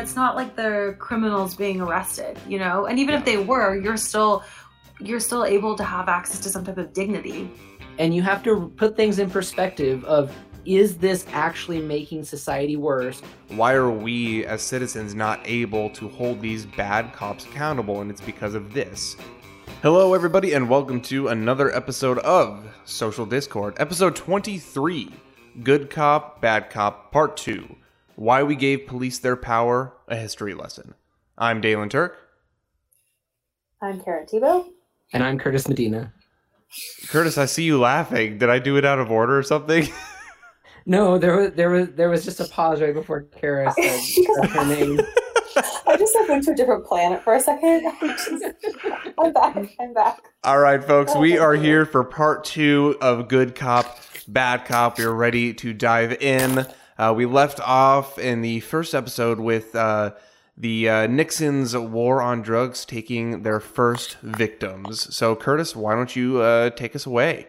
it's not like they're criminals being arrested, you know. And even if they were, you're still you're still able to have access to some type of dignity. And you have to put things in perspective of is this actually making society worse? Why are we as citizens not able to hold these bad cops accountable? And it's because of this. Hello, everybody, and welcome to another episode of Social Discord, episode 23 Good Cop, Bad Cop, Part 2 Why We Gave Police Their Power, a History Lesson. I'm Dalen Turk. I'm Karen Tebow. And I'm Curtis Medina. Curtis, I see you laughing. Did I do it out of order or something? No, there was there was there was just a pause right before Kara said her name. I just like went to a different planet for a second. I'm, I'm back. I'm back. All right, folks, we are here for part two of Good Cop, Bad Cop. We're ready to dive in. Uh, we left off in the first episode with uh, the uh, Nixon's war on drugs taking their first victims. So, Curtis, why don't you uh, take us away?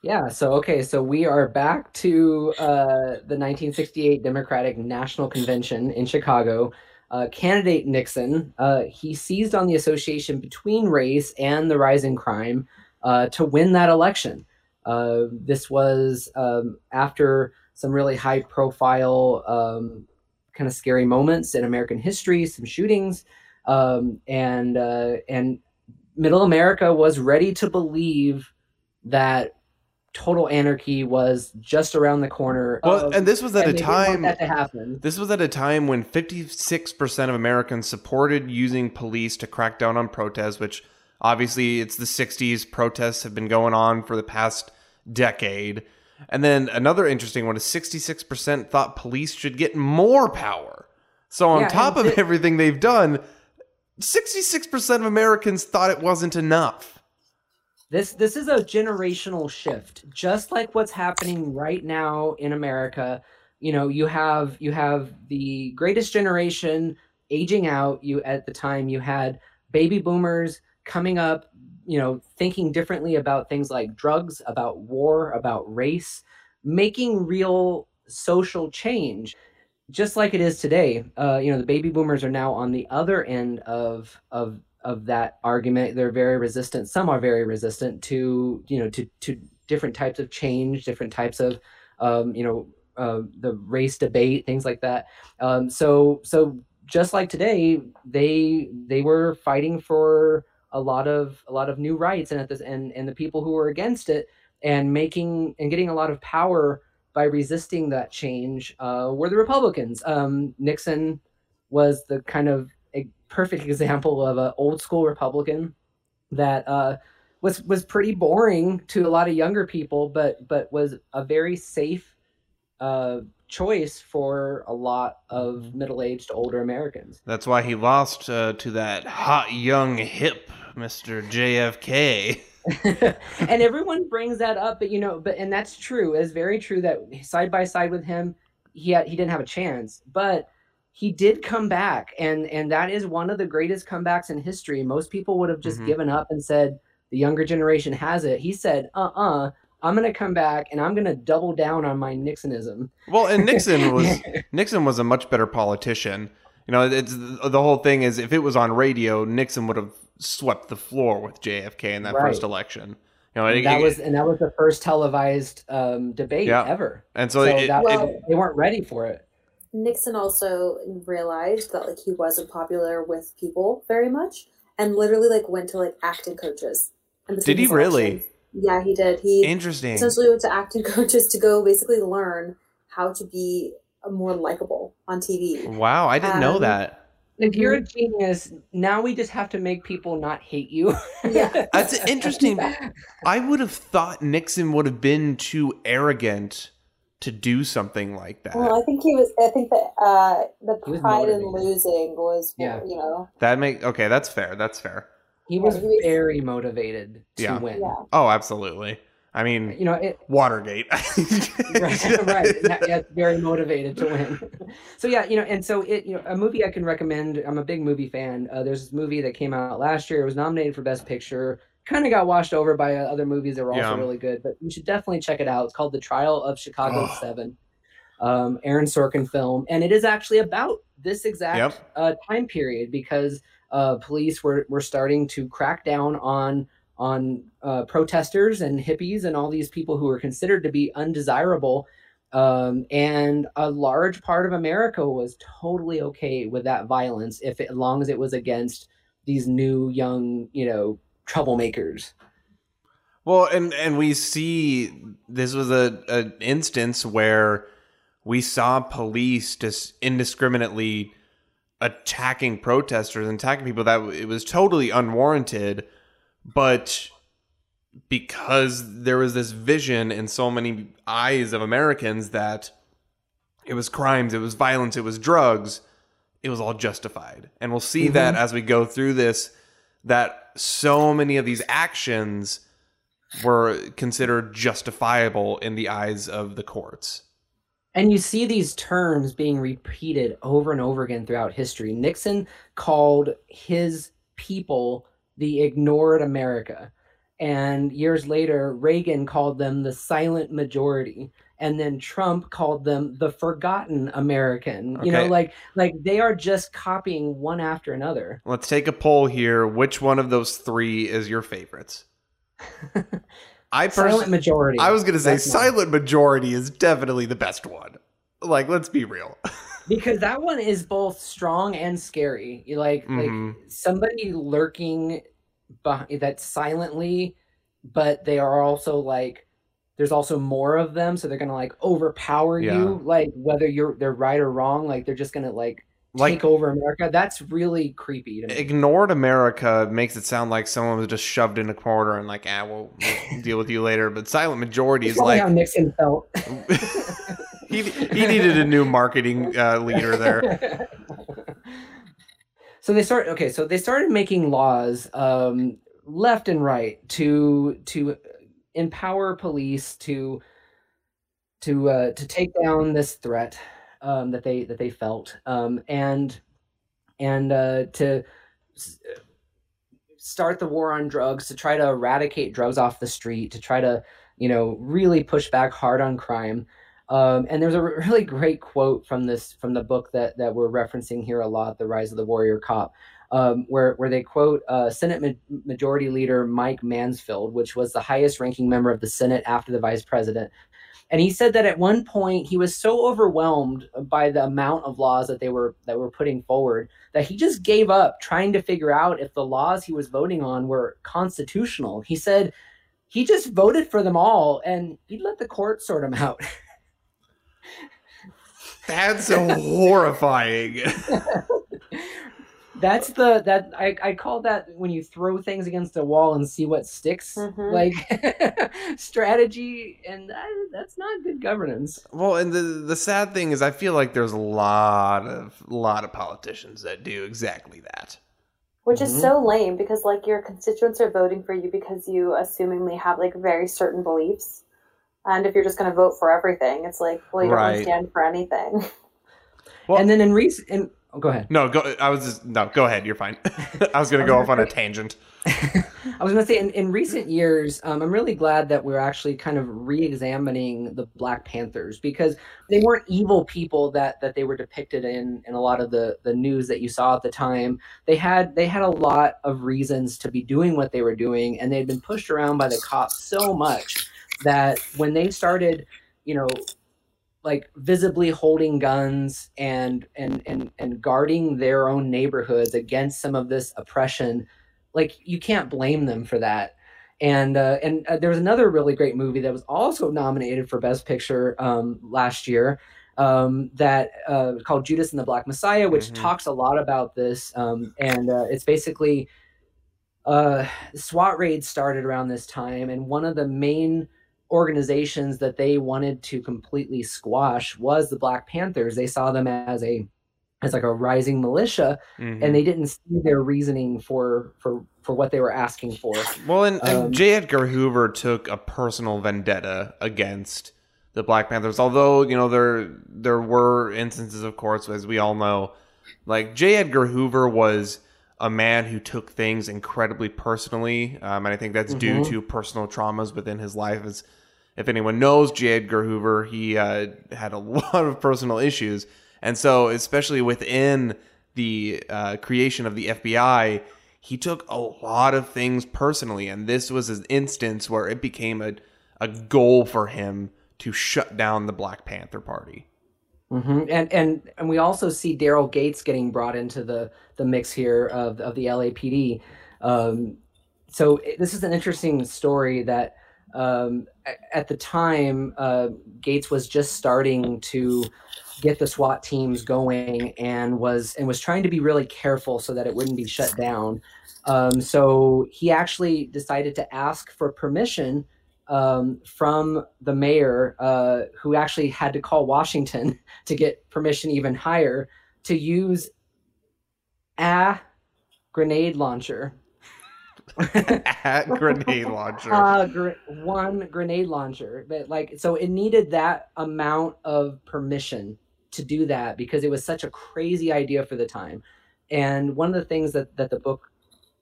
Yeah, so okay, so we are back to uh, the 1968 Democratic National Convention in Chicago. Uh, candidate Nixon, he seized on the association between race and the rising crime uh, to win that election. This was um, after some really high profile, um, kind of scary moments in American history, some shootings, um, and uh, and Middle America was ready to believe that total anarchy was just around the corner. Well, of, and this was at a they didn't want time. that to happen. This was at a time when 56% of Americans supported using police to crack down on protests, which obviously it's the 60s. Protests have been going on for the past decade. And then another interesting one is 66% thought police should get more power. So, on Yeah, top of thi- everything they've done, 66% of Americans thought it wasn't enough. This this is a generational shift, just like what's happening right now in America. You know, you have you have the greatest generation aging out. You at the time you had baby boomers coming up, you know, thinking differently about things like drugs, about war, about race, making real social change just like it is today, uh, you know, the baby boomers are now on the other end of of of that argument. They're very resistant. Some are very resistant to you know to to different types of change, different types of um, you know uh, the race debate, things like that. Um, so so just like today, they they were fighting for a lot of a lot of new rights, and at this and and the people who were against it and making and getting a lot of power by resisting that change uh, were the Republicans. Um, Nixon was the kind of a perfect example of an old school Republican that uh, was was pretty boring to a lot of younger people, but but was a very safe uh, choice for a lot of middle aged older Americans. That's why he lost uh, to that hot, young, hip Mr. JFK. and everyone brings that up, but you know, but and that's true. It's very true that side by side with him, he had, he didn't have a chance, but he did come back, and and that is one of the greatest comebacks in history. Most people would have just Mhm. given up and said the younger generation has it. He said, "Uh uh-uh, uh, i am gonna come back and I'm gonna double down on my Nixonism." Well, and Nixon was Nixon was a much better politician. You know, it's the whole thing is if it was on radio, Nixon would have swept the floor with JFK in that Right. first election. You know, it- that it- was and that was the first televised um, debate Yeah. ever. and so, So, it, that, it- Well- they weren't ready for it. Nixon also realized that like he wasn't popular with people very much, and literally like went to like acting coaches. in Did he his really? elections. Yeah, he did. He interesting. essentially went to acting coaches to go basically learn how to be more likable on TV. Wow, I didn't know Um, that. If you're a genius, now we just have to make people not hate you. Yeah. That's interesting. I would have thought Nixon would have been too arrogant to do something like that. Well, I think he was. I think that uh, the pride in losing was, Yeah. you know, that make okay. That's fair. That's fair. He was Yeah, very motivated to Yeah. win. yeah. Oh, absolutely. I mean, You know, it, Watergate. right, right. Yeah, yeah, very motivated to win. so yeah, you know, and so it, you know, a movie I can recommend. I'm a big movie fan. Uh, there's this movie that came out last year. It was nominated for Best Picture. Kind of got washed over by uh, other movies that were also Yeah. really good, but you should definitely check it out. It's called The Trial of Chicago Oh. Seven. Um, Aaron Sorkin film, and it is actually about this exact Yep. uh, time period because uh, police were, were starting to crack down on on uh, protesters and hippies and all these people who were considered to be undesirable. Um, and a large part of America was totally okay with that violence if it, as long as it was against these new young, you know, troublemakers. Well, and and we see this was a an instance where we saw police just indiscriminately attacking protesters and attacking people that it was totally unwarranted, but because there was this vision in so many eyes of Americans that it was crimes, it was violence, it was drugs, it was all justified. And we'll see that mm-hmm. as we go through this that so many of these actions were considered justifiable in the eyes of the courts. And you see these terms being repeated over and over again throughout history. Nixon called his people the ignored America. And years later, Reagan called them the silent majority. And then Trump called them the forgotten American. You know, like like they are just copying one after another. Let's take a poll here. Which one of those three is your favorites? I Silent majority. I was gonna say silent majority is definitely the best one. Like, let's be real. because that one is both strong and scary. You like Mhm. like somebody lurking behind that silently, but they are also like there's also more of them, so they're gonna like overpower Yeah. you. Like whether you're they're right or wrong, like they're just gonna like Like take over America. That's really creepy to me. ignored America makes it sound like someone was just shoved in a corner and like, ah, we'll, we'll deal with you later. But silent majority is probably how like Nixon felt. he he needed a new marketing uh, leader there. so they start okay so they started making laws um, left and right to to empower police to to uh, to take down this threat um, that they that they felt um, and and uh, to s- start the war on drugs to try to eradicate drugs off the street to try to you know really push back hard on crime um, and there's a really great quote from this from the book that that we're referencing here a lot, "The Rise of the Warrior Cop," um, where where they quote uh, Senate Ma- Majority Leader Mike Mansfield, which was the highest ranking member of the Senate after the Vice President. And he said that at one point he was so overwhelmed by the amount of laws that they were that were putting forward that he just gave up trying to figure out if the laws he was voting on were constitutional. He said he just voted for them all and he'd let the court sort them out. That's so horrifying. That's the that I, I call that when you throw things against a wall and see what sticks. Mhm. Like strategy, and that, that's not good governance. Well, and the the sad thing is, I feel like there's a lot of lot of politicians that do exactly that. Which Mhm. is so lame because like your constituents are voting for you because you assumingly have like very certain beliefs. And if you're just gonna vote for everything, it's like, well you don't Right. stand for anything. Well- and then in recent, and, oh, go ahead. No, go. I was just no. Go ahead. You're fine. I was gonna go off on a tangent. I was going to say, in, in recent years, um, I'm really glad that we're actually kind of re-examining the Black Panthers because they weren't evil people that that they were depicted in in a lot of the the news that you saw at the time. They had they had a lot of reasons to be doing what they were doing, and they had been pushed around by the cops so much that when they started, you know, like visibly holding guns and and and and guarding their own neighborhoods against some of this oppression like you can't blame them for that and uh, and uh, there was another really great movie that was also nominated for best picture um, last year um, that uh, called Judas and the Black Messiah, which Mhm. talks a lot about this. Um, and uh, it's basically uh, SWAT raids started around this time, and one of the main organizations that they wanted to completely squash was the Black Panthers. They saw them as a as like a rising militia, Mhm. and they didn't see their reasoning for for for what they were asking for. Well, and, and Um, J. Edgar Hoover took a personal vendetta against the Black Panthers. Although you know there there were instances, of course, as we all know, like J. Edgar Hoover was a man who took things incredibly personally, um, and I think that's due Mhm. to personal traumas within his life. As if anyone knows J. Edgar Hoover, he uh, had a lot of personal issues, And so, especially within the uh, creation of the FBI, he took a lot of things personally, and this was an instance where it became a a goal for him to shut down the Black Panther Party. Hmm And and and we also see Daryl Gates getting brought into the the mix here of of the LAPD. Um, so it- this is an interesting story that um, at the time uh, Gates was just starting to get the SWAT teams going and was and was trying to be really careful so that it wouldn't be shut down. Um, so he actually decided to ask for permission um, from the mayor, uh, who actually had to call Washington to get permission even higher to use a grenade launcher. Grenade launcher. Uh, gr- one grenade launcher, but like so, it needed that amount of permission to do that because it was such a crazy idea for the time. And one of the things that that the book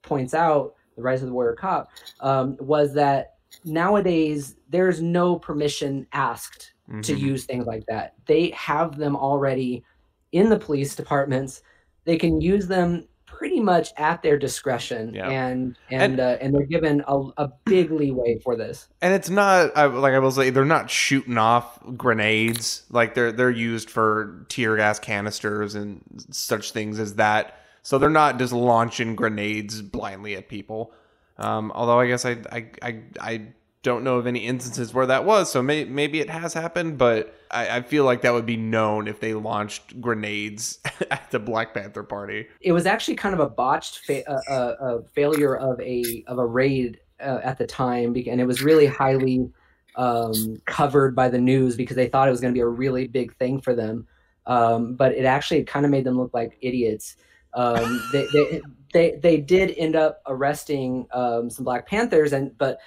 points out, "The Rise of the Warrior Cop," um, was that nowadays there's no permission asked to Mhm. use things like that. They have them already in the police departments. They can use them pretty much at their discretion, Yeah. and and And- uh, and they're given a, a big leeway for this. And it's not I, like I will say they're not shooting off grenades like they're they're used for tear gas canisters and such things as that. So they're not just launching grenades blindly at people. Um, although I guess I, I I I don't know of any instances where that was. So may, maybe it has happened, but I, I feel like that would be known if they launched grenades at the Black Panther Party. It was actually kind of a botched fa- failure of a of a raid uh, at the time, and it was really highly um, covered by the news because they thought it was going to be a really big thing for them. Um, but it actually kind of made them look like idiots. Um, they, they they they did end up arresting um, some Black Panthers, and but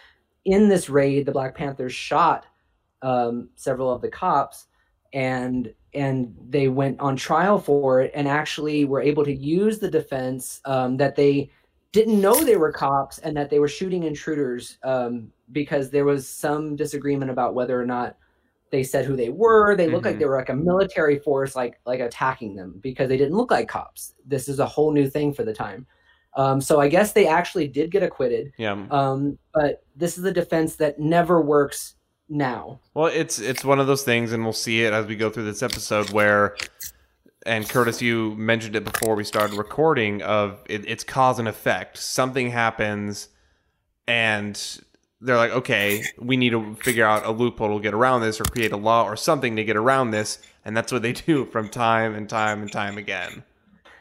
in this raid, the Black Panthers shot um, several of the cops, and and they went on trial for it, and actually were able to use the defense um, that they didn't know they were cops and that they were shooting intruders um, because there was some disagreement about whether or not they said who they were. They looked like Mhm. they were like a military force, like like attacking them because they didn't look like cops. This is a whole new thing for the time. Um, so I guess they actually did get acquitted. Yeah. Um, but this is a defense that never works now. Well, it's it's one of those things, and we'll see it as we go through this episode. Where, and Curtis, you mentioned it before we started recording. Of it, it's cause and effect. Something happens, and they're like, okay, we need to figure out a loophole to get around this, or create a law or something to get around this, and that's what they do from time and time and time again.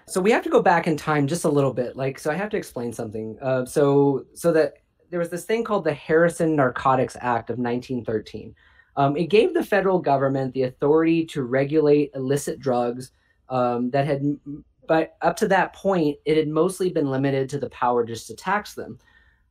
So we have to go back in time just a little bit. Like, so I have to explain something. Uh, so, so that there was this thing called the Harrison Narcotics Act of 1913. Um, it gave the federal government the authority to regulate illicit drugs um, that had, but up to that point, it had mostly been limited to the power just to tax them.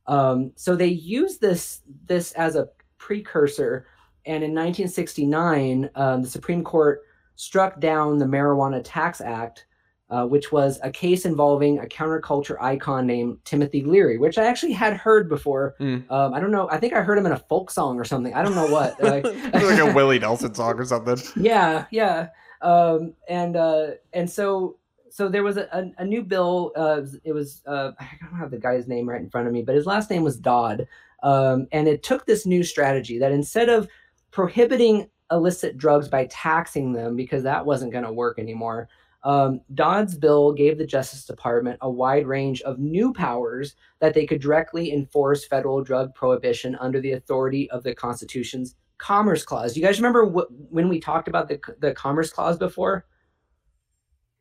Um, so they used this this as a precursor, and in 1969, um, the Supreme Court struck down the Marijuana Tax Act, uh, which was a case involving a counterculture icon named Timothy Leary, which I actually had heard before. Hmm. Um, I don't know. I think I heard him in a folk song or something. I don't know what. Like- like a Willie Nelson song or something. yeah, yeah. Um, and uh, and so so there was a, a, a new bill. Uh, it was uh, I don't have the guy's name right in front of me, but his last name was Dodd. Um, and it took this new strategy that instead of prohibiting illicit drugs by taxing them because that wasn't going to work anymore. Um, Dodd's bill gave the Justice Department a wide range of new powers that they could directly enforce federal drug prohibition under the authority of the Constitution's Commerce Clause. You guys remember wh- when we talked about the the Commerce Clause before?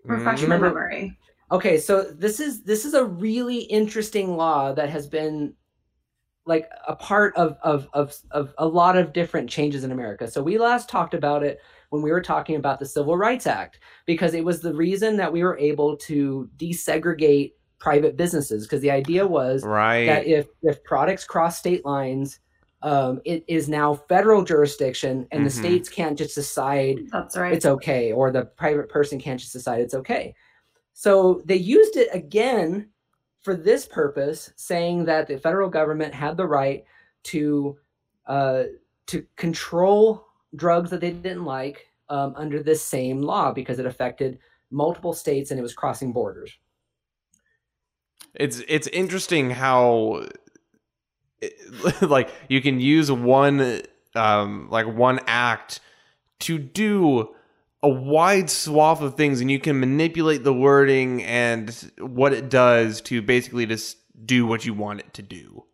Refresh Mm. Remember- memory. Okay, so this is this is a really interesting law that has been like a part of of of of a lot of different changes in America. So we last talked about it when we were talking about the Civil Rights Act because it was the reason that we were able to desegregate private businesses because the idea was Right. that if if products cross state lines um, it is now federal jurisdiction and the Mhm. states can't just decide That's right. it's okay or the private person can't just decide it's okay so they used it again for this purpose saying that the federal government had the right to uh, to control drugs that they didn't like um, under this same law because it affected multiple states and it was crossing borders. It's it's interesting how it, like you can use one um like one act to do a wide swath of things and you can manipulate the wording and what it does to basically just do what you want it to do.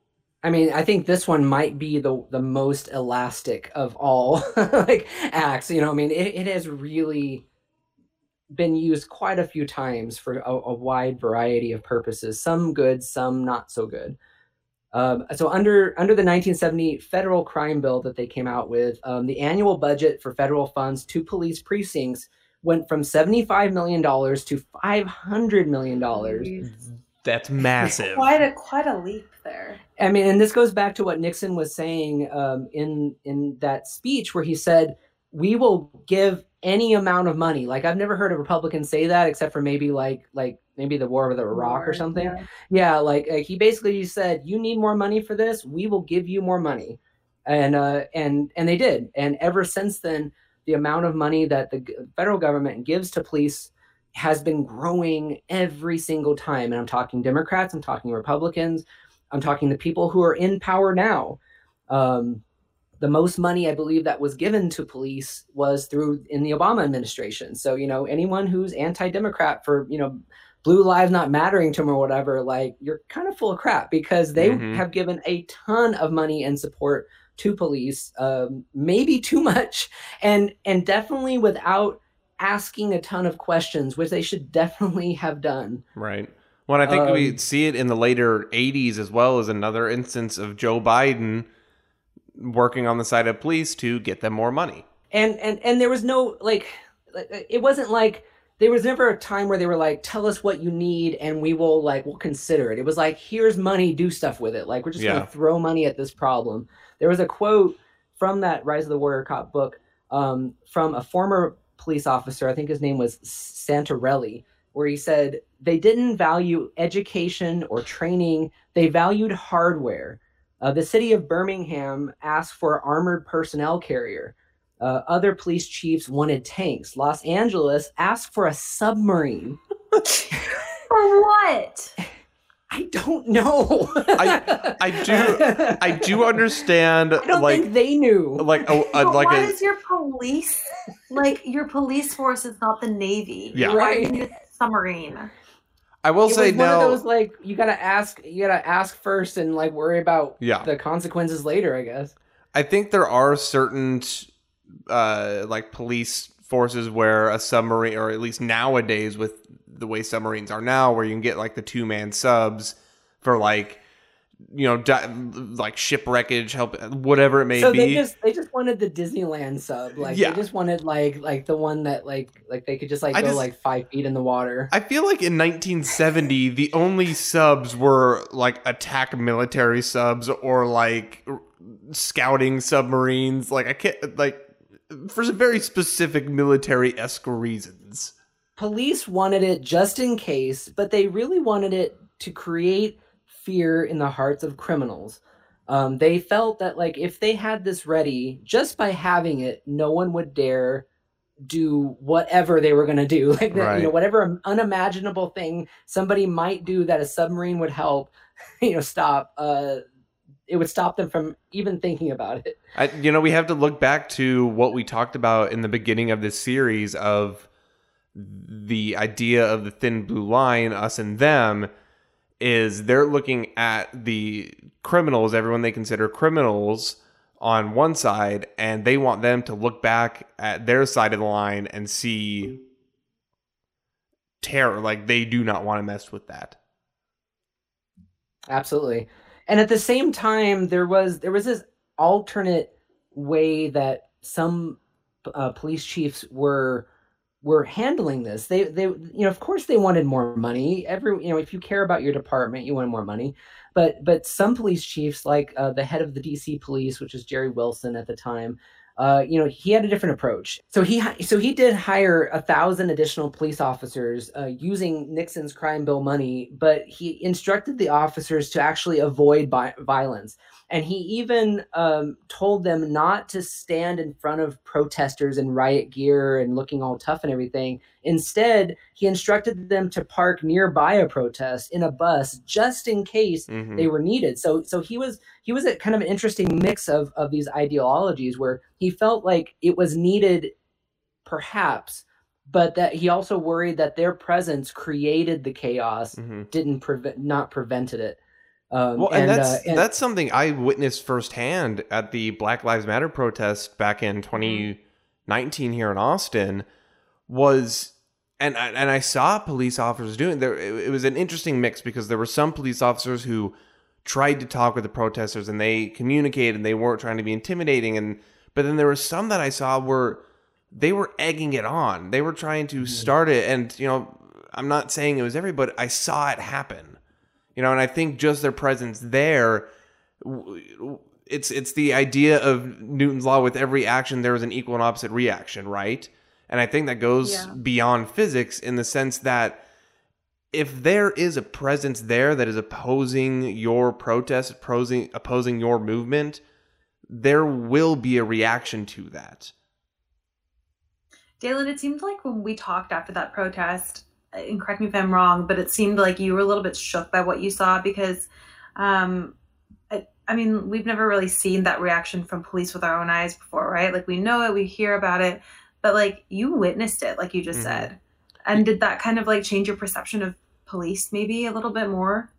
I mean, I think this one might be the the most elastic of all like acts. You know, I mean, it, it has really been used quite a few times for a, a wide variety of purposes. Some good, some not so good. Um, so under under the 1970 federal crime bill that they came out with, um, the annual budget for federal funds to police precincts went from 75 million dollars to 500 million dollars. That's massive. Quite a quite a leap there. I mean, and this goes back to what Nixon was saying um, in in that speech where he said, "We will give any amount of money." Like I've never heard a Republican say that, except for maybe like like maybe the war with Iraq or something. Yeah. Yeah, like uh, he basically said, "You need more money for this. We will give you more money," and uh, and and they did. And ever since then, the amount of money that the federal government gives to police has been growing every single time. And I'm talking Democrats, I'm talking Republicans, I'm talking the people who are in power now. Um, the most money I believe that was given to police was through in the Obama administration. So you know anyone who's anti-democrat for you know blue lives not mattering to them or whatever, like you're kind of full of crap because they Mhm. have given a ton of money and support to police, um, maybe too much, and and definitely without asking a ton of questions, which they should definitely have done. Right. Well, I think we Um, see it in the later 80s as well as another instance of Joe Biden working on the side of police to get them more money. and and and there was no like it wasn't like there was never a time where they were like tell us what you need and we will like we'll consider it. It was like here's money do stuff with it. Like we're just Yeah. gonna throw money at this problem. There was a quote from that rise of the warrior cop book um, from a former police officer. I think his name was santarelli where he said they didn't value education or training they valued hardware uh, the city of birmingham asked for armored personnel carrier uh, other police chiefs wanted tanks. Los Angeles asked for a submarine. For what? I don't know. I- I do- I do understand, I don't like, think they knew. like a, a like why a is your police like your police force is not the navy? Yeah. Why Right. Do you need a submarine? I will it say was one of those like you gotta ask, you gotta ask first, and like worry about Yeah. the consequences later. I guess. I think there are certain uh like police forces where a submarine or at least nowadays with the way submarines are now where you can get like the two man subs for like you know di- like shipwreckage help whatever it may so be they just they just wanted the Disneyland sub. Like Yeah. they just wanted like like the one that like like they could just like I go just- like five feet in the water. I feel like in 1970 the only subs were like attack military subs or like r- scouting submarines like I can't like for some very specific military esque reasons. police wanted it just in case, but they really wanted it to create fear in the hearts of criminals. Um, they felt that like if they had this ready, just by having it, no one would dare do whatever they were going to do. Like that, you know, whatever unimaginable thing somebody might do that a submarine would help, you know, stop. Uh, it would stop them from even thinking about it. I, you know, we have to look back to what we talked about in the beginning of this series of the idea of the thin blue line, us and them, is they're looking at the criminals, everyone they consider criminals, on one side, and they want them to look back at their side of the line and see terror. Like they do not want to mess with that. Absolutely. And at the same time, there was there was this alternate way that some uh, police chiefs were were handling this. They they you know of course they wanted more money. Every you know if you care about your department, you want more money. But but some police chiefs, like uh, the head of the D.C. police, which is Jerry Wilson at the time, uh, you know he had a different approach. So he so he did hire a thousand additional police officers uh, using Nixon's crime bill money, but he instructed the officers to actually avoid bi- violence. And he even um, told them not to stand in front of protesters in riot gear and looking all tough and everything. Instead, he instructed them to park nearby a protest in a bus just in case Mhm. they were needed. So so he was he was a kind of an interesting mix of of these ideologies where he felt like it was needed perhaps but that he also worried that their presence created the chaos Mhm. didn't prevent not prevented it um, Well, and, that's uh, and- that's something I witnessed firsthand at the Black Lives Matter protest back in 2019 here in Austin. Was and I- and I saw police officers doing there. It, it was an interesting mix because there were some police officers who tried to talk with the protesters and they communicated and they weren't trying to be intimidating and but then there were some that I saw were they were egging it on. They were trying to start it and you know I'm not saying it was everybody, but I saw it happen. You know, and I think just their presence there it's it's the idea of Newton's law with every action there is an equal and opposite reaction, right? And I think that goes Yeah. beyond physics in the sense that if there is a presence there that is opposing your protest, opposing opposing your movement, there will be a reaction to that. Dalen, it seemed like when we talked after that protest, and correct me if I'm wrong, but it seemed like you were a little bit shook by what you saw because, um, I, I mean, we've never really seen that reaction from police with our own eyes before, right? Like we know it, we hear about it, but like you witnessed it, like you just Mhm. said. And did that kind of like change your perception of police maybe a little bit more?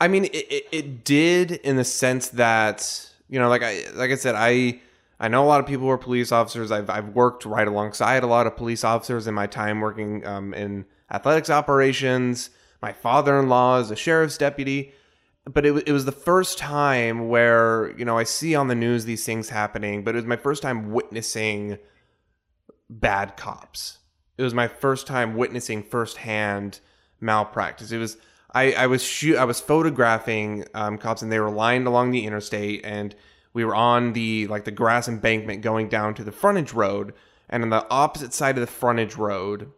I mean, it, it, it did in the sense that you know, like I like I said, I I know a lot of people who are police officers. I've I've worked right alongside a lot of police officers in my time working um, in athletics operations. My father-in-law is a sheriff's deputy, but it it was the first time where you know I see on the news these things happening, but it was my first time witnessing bad cops. It was my first time witnessing firsthand malpractice. It was I, I was shoot I was photographing um, cops and they were lined along the interstate and we were on the like the grass embankment going down to the frontage road and on the opposite side of the frontage road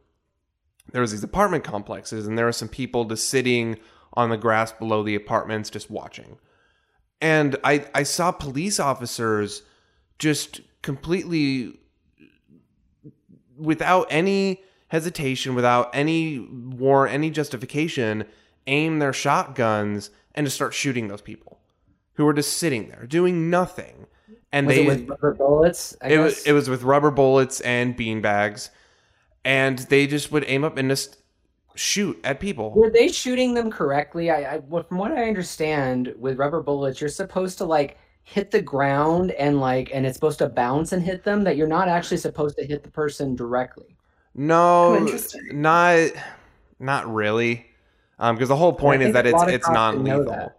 there was these apartment complexes and there were some people just sitting on the grass below the apartments just watching. And I I saw police officers just completely without any hesitation, without any warrant, any justification, aim their shotguns and just start shooting those people who were just sitting there doing nothing. And was they it with rubber bullets I it was it was with rubber bullets and bean bags, and they just would aim up and just shoot at people. Were they shooting them correctly? I, I well, from what I understand, with rubber bullets, you're supposed to like hit the ground and like, and it's supposed to bounce and hit them. That you're not actually supposed to hit the person directly. No, Oh, not not really, um, because the whole point is that it's it's cops know non-lethal.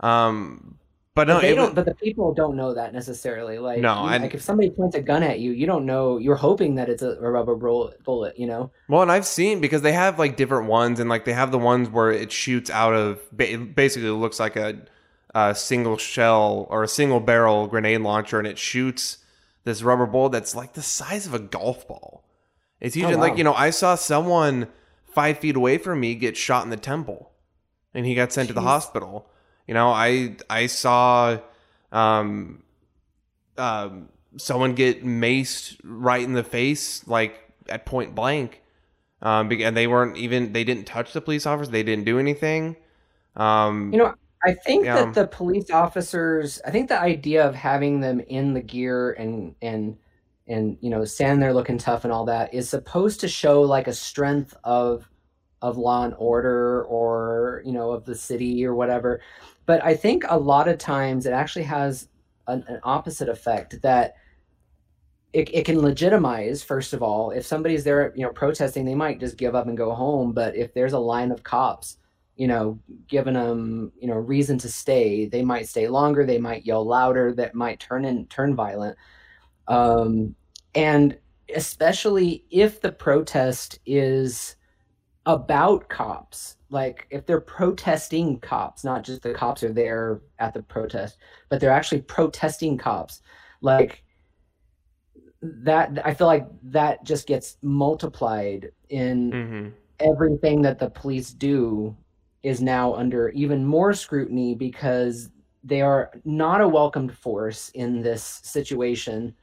Um, but no, But they don't. was, But the people don't know that necessarily. Like, No, you- I- like if somebody points a gun at you, you don't know. You're hoping that it's a, a rubber bullet. You know. Well, and I've seen because they have like different ones, and like they have the ones where it shoots out of basically looks like a, a single shell or a single barrel grenade launcher, and it shoots this rubber bullet that's like the size of a golf ball. It's oh, usually wow. like you know I saw someone five feet away from me get shot in the temple, and he got sent to the hospital. You know, I I saw um, um, someone get maced right in the face, like at point blank. Um, and they weren't even they didn't touch the police officers. They didn't do anything. Um, You know, I think Yeah. that the police officers, I think the idea of having them in the gear and and and you know standing there looking tough and all that is supposed to show like a strength of of law and order or you know of the city or whatever. But I think a lot of times it actually has an, an opposite effect that it, it can legitimize first of all. If somebody's there you know protesting they might just give up and go home. But if there's a line of cops you know giving them you know reason to stay they might stay longer they might yell louder that might turn in turn violent. Um, and especially if the protest is about cops like if they're protesting cops not just the cops are there at the protest but they're actually protesting cops like that i feel like that just gets multiplied in mhm. everything that the police do is now under even more scrutiny because they are not a welcomed force in this situation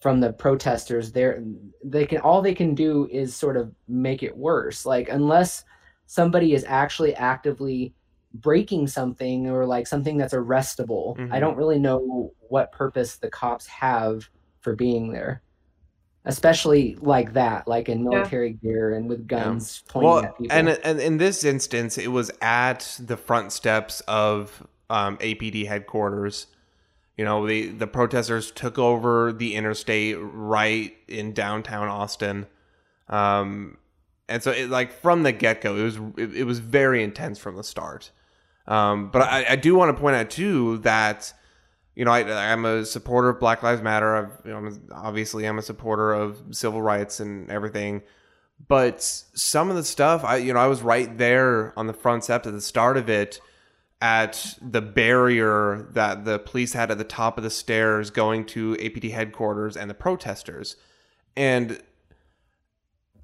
from the protesters they're they can all they can do is sort of make it worse like unless somebody is actually actively breaking something or like something that's arrestable Mhm. i don't really know what purpose the cops have for being there. Especially like that like in military gear and with guns pointing well, at people. and and in this instance, it was at the front steps of um, APD headquarters. You know, the the protesters took over the interstate right in downtown Austin, um, and so it, like from the get go, it was it, it was very intense from the start. Um, but I, I do want to point out too that you know I, I'm a supporter of Black Lives Matter. I've, you know, I'm, obviously, I'm a supporter of civil rights and everything but some of the stuff i you know i was right there on the front steps at the start of it at the barrier that the police had at the top of the stairs going to APD headquarters and the protesters and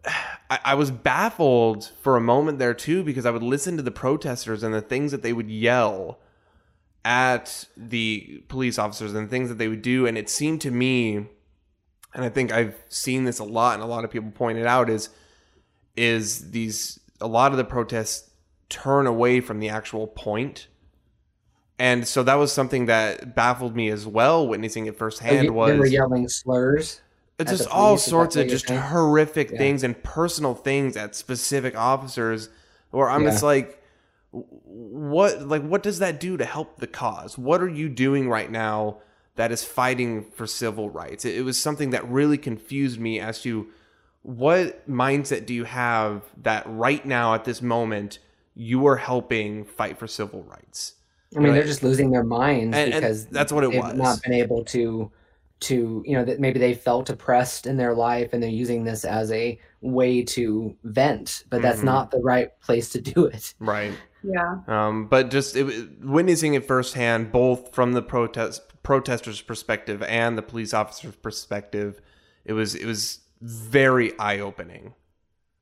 I, I was baffled for a moment there too because i would listen to the protesters and the things that they would yell at the police officers and the things that they would do. And it seemed to me and i think i've seen this a lot and a lot of people point it out is is these a lot of the protests turn away from the actual point. And so that was something that baffled me as well witnessing it Oh, firsthand you- they were was yelling slurs it's just all police, is that sorts of just saying? horrific Yeah. things and personal things at specific officers where i'm Yeah. just like what like what does that do to help the cause what are you doing right now that is fighting for civil rights it, it was something that really confused me as to what mindset do you have that right now at this moment you are helping fight for civil rights I mean, they're just losing their minds And- and because that's what it they've was. not been able to, to you know, that maybe they felt oppressed in their life and they're using this as a way to vent, but that's Mhm. not the right place to do it. right Yeah. Um, but just it, witnessing it firsthand, both from the protest protesters' perspective and the police officer's perspective, it was it was very eye opening.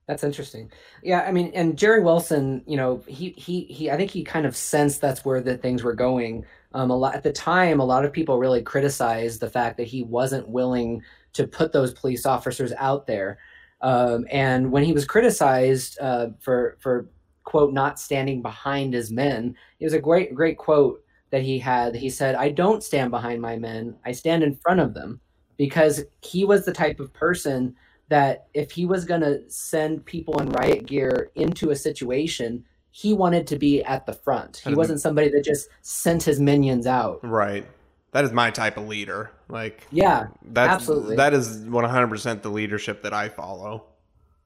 That's interesting. Yeah, I mean, and Jerry Wilson, you know, he he he. I think he kind of sensed that's where the things were going. Um, a lot at the time, a lot of people really criticized the fact that he wasn't willing to put those police officers out there. Um, and when he was criticized uh, for for quote not standing behind his men, it was a great great quote that he had. He said, "I don't stand behind my men. I stand in front of them," because he was the type of person that if he was going to send people in riot gear into a situation, he wanted to be at the front. He wasn't somebody that just sent his minions out. Right. That is my type of leader. Like Yeah, that's Absolutely. that is one hundred percent the leadership that I follow.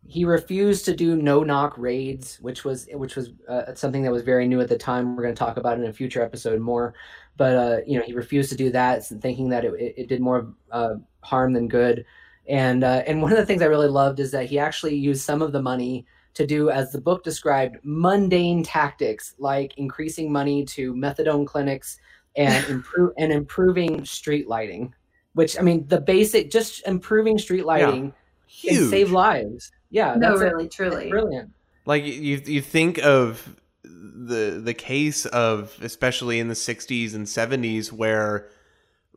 he refused to do no knock raids, which was which was uh, something that was very new at the time. We're going to talk about in a future episode more, but uh, you know he refused to do that, thinking that it, it, it did more uh, harm than good. And uh, and one of the things I really loved is that he actually used some of the money to do, as the book described, mundane tactics like increasing money to methadone clinics and improve and improving street lighting. Which I mean, the basic just improving street lighting can save lives. Yeah, No, that's really, that's truly. brilliant. like you you think of the the case of especially in the 60s and 70s where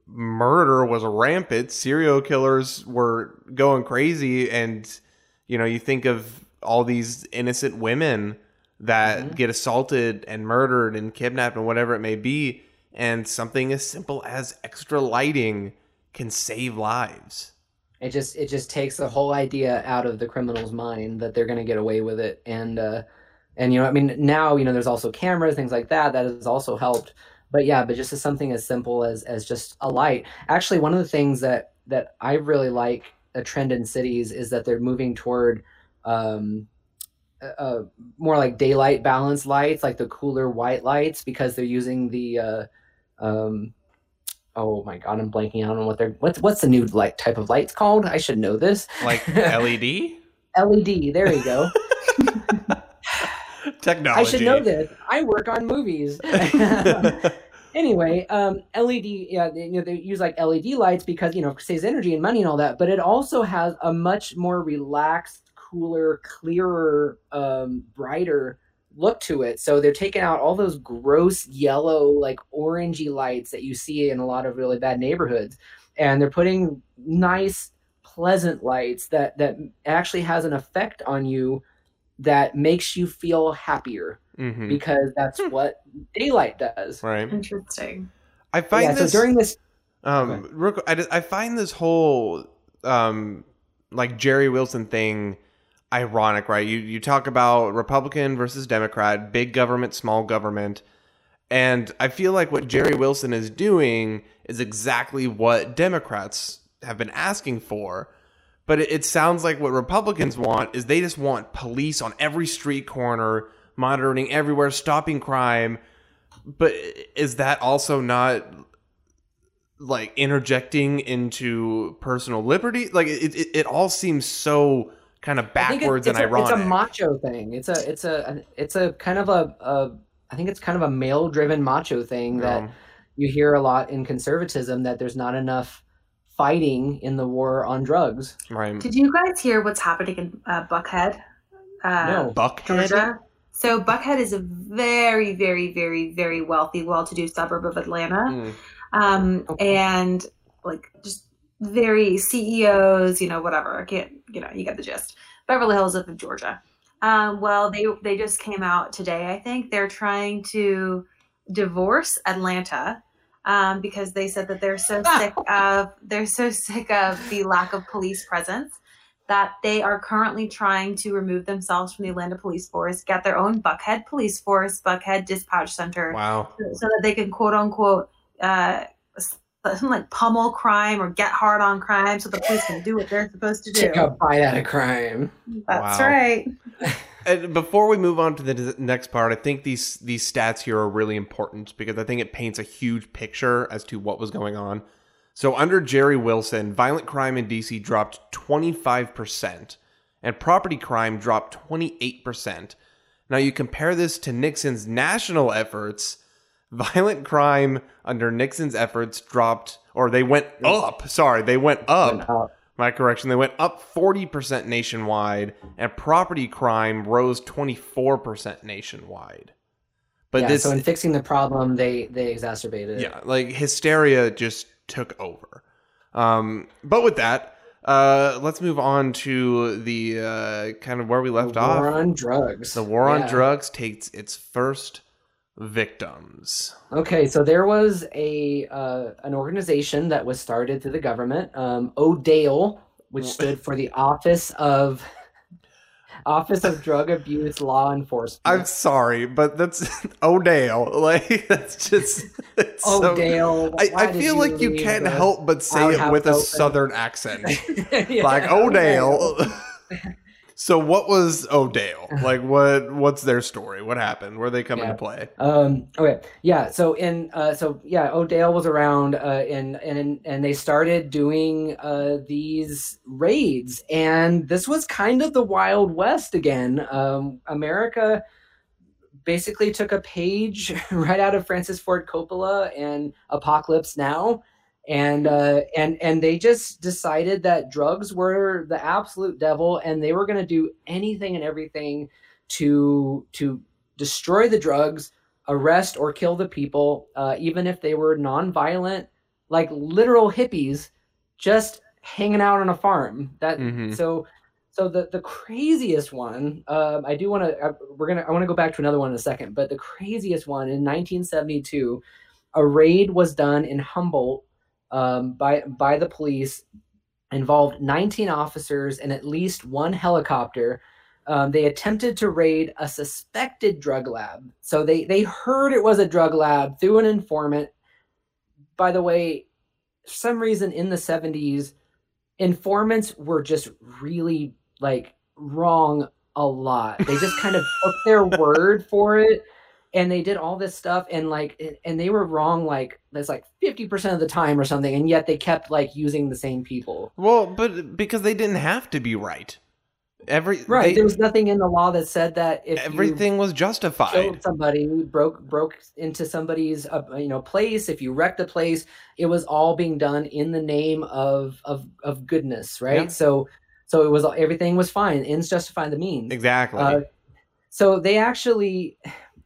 murder was rampant serial killers were going crazy and you know you think of all these innocent women that Mhm. get assaulted and murdered and kidnapped and whatever it may be and something as simple as extra lighting can save lives It just it just takes the whole idea out of the criminal's mind that they're going to get away with it, and uh, and you know I mean now you know there's also cameras things like that that has also helped. But yeah, but just as something as simple as as just a light. Actually, one of the things that that I really like a trend in cities is that they're moving toward um, uh, uh, more like daylight balance lights, like the cooler white lights, because they're using the uh, um, oh my god, I'm blanking out on what they're what's what's the new light type of lights called? I should know this. like led LED. There you go. technology I should know this. I work on movies. anyway, um, LED. Yeah, they, you know, they use like LED lights because you know it saves energy and money and all that. But it also has a much more relaxed, cooler, clearer, um, brighter look to it. So they're taking out all those gross yellow, like orangey lights that you see in a lot of really bad neighborhoods, and they're putting nice, pleasant lights that that actually has an effect on you that makes you feel happier Mhm. because that's what daylight does. Right. Interesting. I find Yeah, this so during this Um, real I, I find this whole um, like Jerry Wilson thing ironic, right? You you talk about Republican versus Democrat, big government, small government, and I feel like what Jerry Wilson is doing is exactly what Democrats have been asking for. But it, it sounds like what Republicans want is they just want police on every street corner, monitoring everywhere, stopping crime. But is that also not like interjecting into personal liberty like it, it, it all seems so kind of I think it- backwards it's and a, ironic It's a macho thing. It's a it's a it's a kind of a, a I think it's kind of a male driven macho thing that Um, you hear a lot in conservatism that there's not enough fighting in the war on drugs. right Did you guys hear what's happening in uh, Buckhead, uh, No. buckhead Georgia? So Buckhead is a very, very, very, very wealthy, well-to-do suburb of Atlanta, Mm, um, Okay. and like just very CEOs, you know, whatever. I can't, you know, you get the gist. Beverly Hills of Georgia. Um, well, they they just came out today. I think they're trying to divorce Atlanta um, because they said that they're so sick of they're so sick of the lack of police presence that they are currently trying to remove themselves from the Atlanta police force, get their own Buckhead police force, Buckhead dispatch center, wow so that they can quote unquote uh, Uh, s- like pummel crime or get hard on crime, so the police can do what they're supposed to do. Take a bite out of crime. That's Wow. right. and before we move on to the next part i think these these stats here are really important because i think it paints a huge picture as to what was going on so under jerry wilson violent crime in dc dropped 25% and property crime dropped 28% now you compare this to nixon's national efforts violent crime under nixon's efforts dropped or they went up sorry they went up Went up. my correction, they went up 40% nationwide, and property crime rose 24% nationwide. But yeah, this, so in fixing the problem, they they exacerbated yeah, like hysteria just took over. Um, but with that, uh, let's move on to the uh, kind of where we left the off. war on drugs. the war on Yeah. drugs takes its first victims. Okay, so there was a uh, an organization that was started through the government, um, ODALE, which stood for the Office of Office of Drug Abuse Law Enforcement. I'm sorry, but that's O'Dale. Like that's just it's so- ODALE. I, I did feel like you can't the- help but say it with a open- southern accent. Yeah, like O'Dale. So what was O'Dale? Like what what's their story? What happened? Where they come Yeah. into play? Um, okay, yeah. So in uh, so yeah, Odale was around, uh, and and and they started doing uh, these raids, and this was kind of the Wild West again. Um, America basically took a page right out of Francis Ford Coppola and Apocalypse Now, and uh, and and they just decided that drugs were the absolute devil, and they were going to do anything and everything to to destroy the drugs, arrest or kill the people, uh, even if they were non-violent, like literal hippies, just hanging out on a farm. That Mhm. so. So the, the craziest one, um, I do want to. Uh, we're gonna. I want to go back to another one in a second. But the craziest one in 1972, a raid was done in Humboldt um, by by the police, involved 19 officers and at least one helicopter um, they attempted to raid a suspected drug lab. So they they heard it was a drug lab through an informant. By the way, for some reason in the 70s, informants were just really like wrong a lot. They just kind of took their word for it and they did all this stuff and like and they were wrong like that's like 50% of the time or something and yet they kept like using the same people. Well, but because they didn't have to be right. Every Right. they- there was nothing in the law that said that if you everything was killed justified. somebody, broke broke into somebody's uh, you know place, if you wrecked a place, it was all being done in the name of of of goodness, right? Yeah. So so it was everything was fine. Ends justify the means. Exactly. Uh, so they actually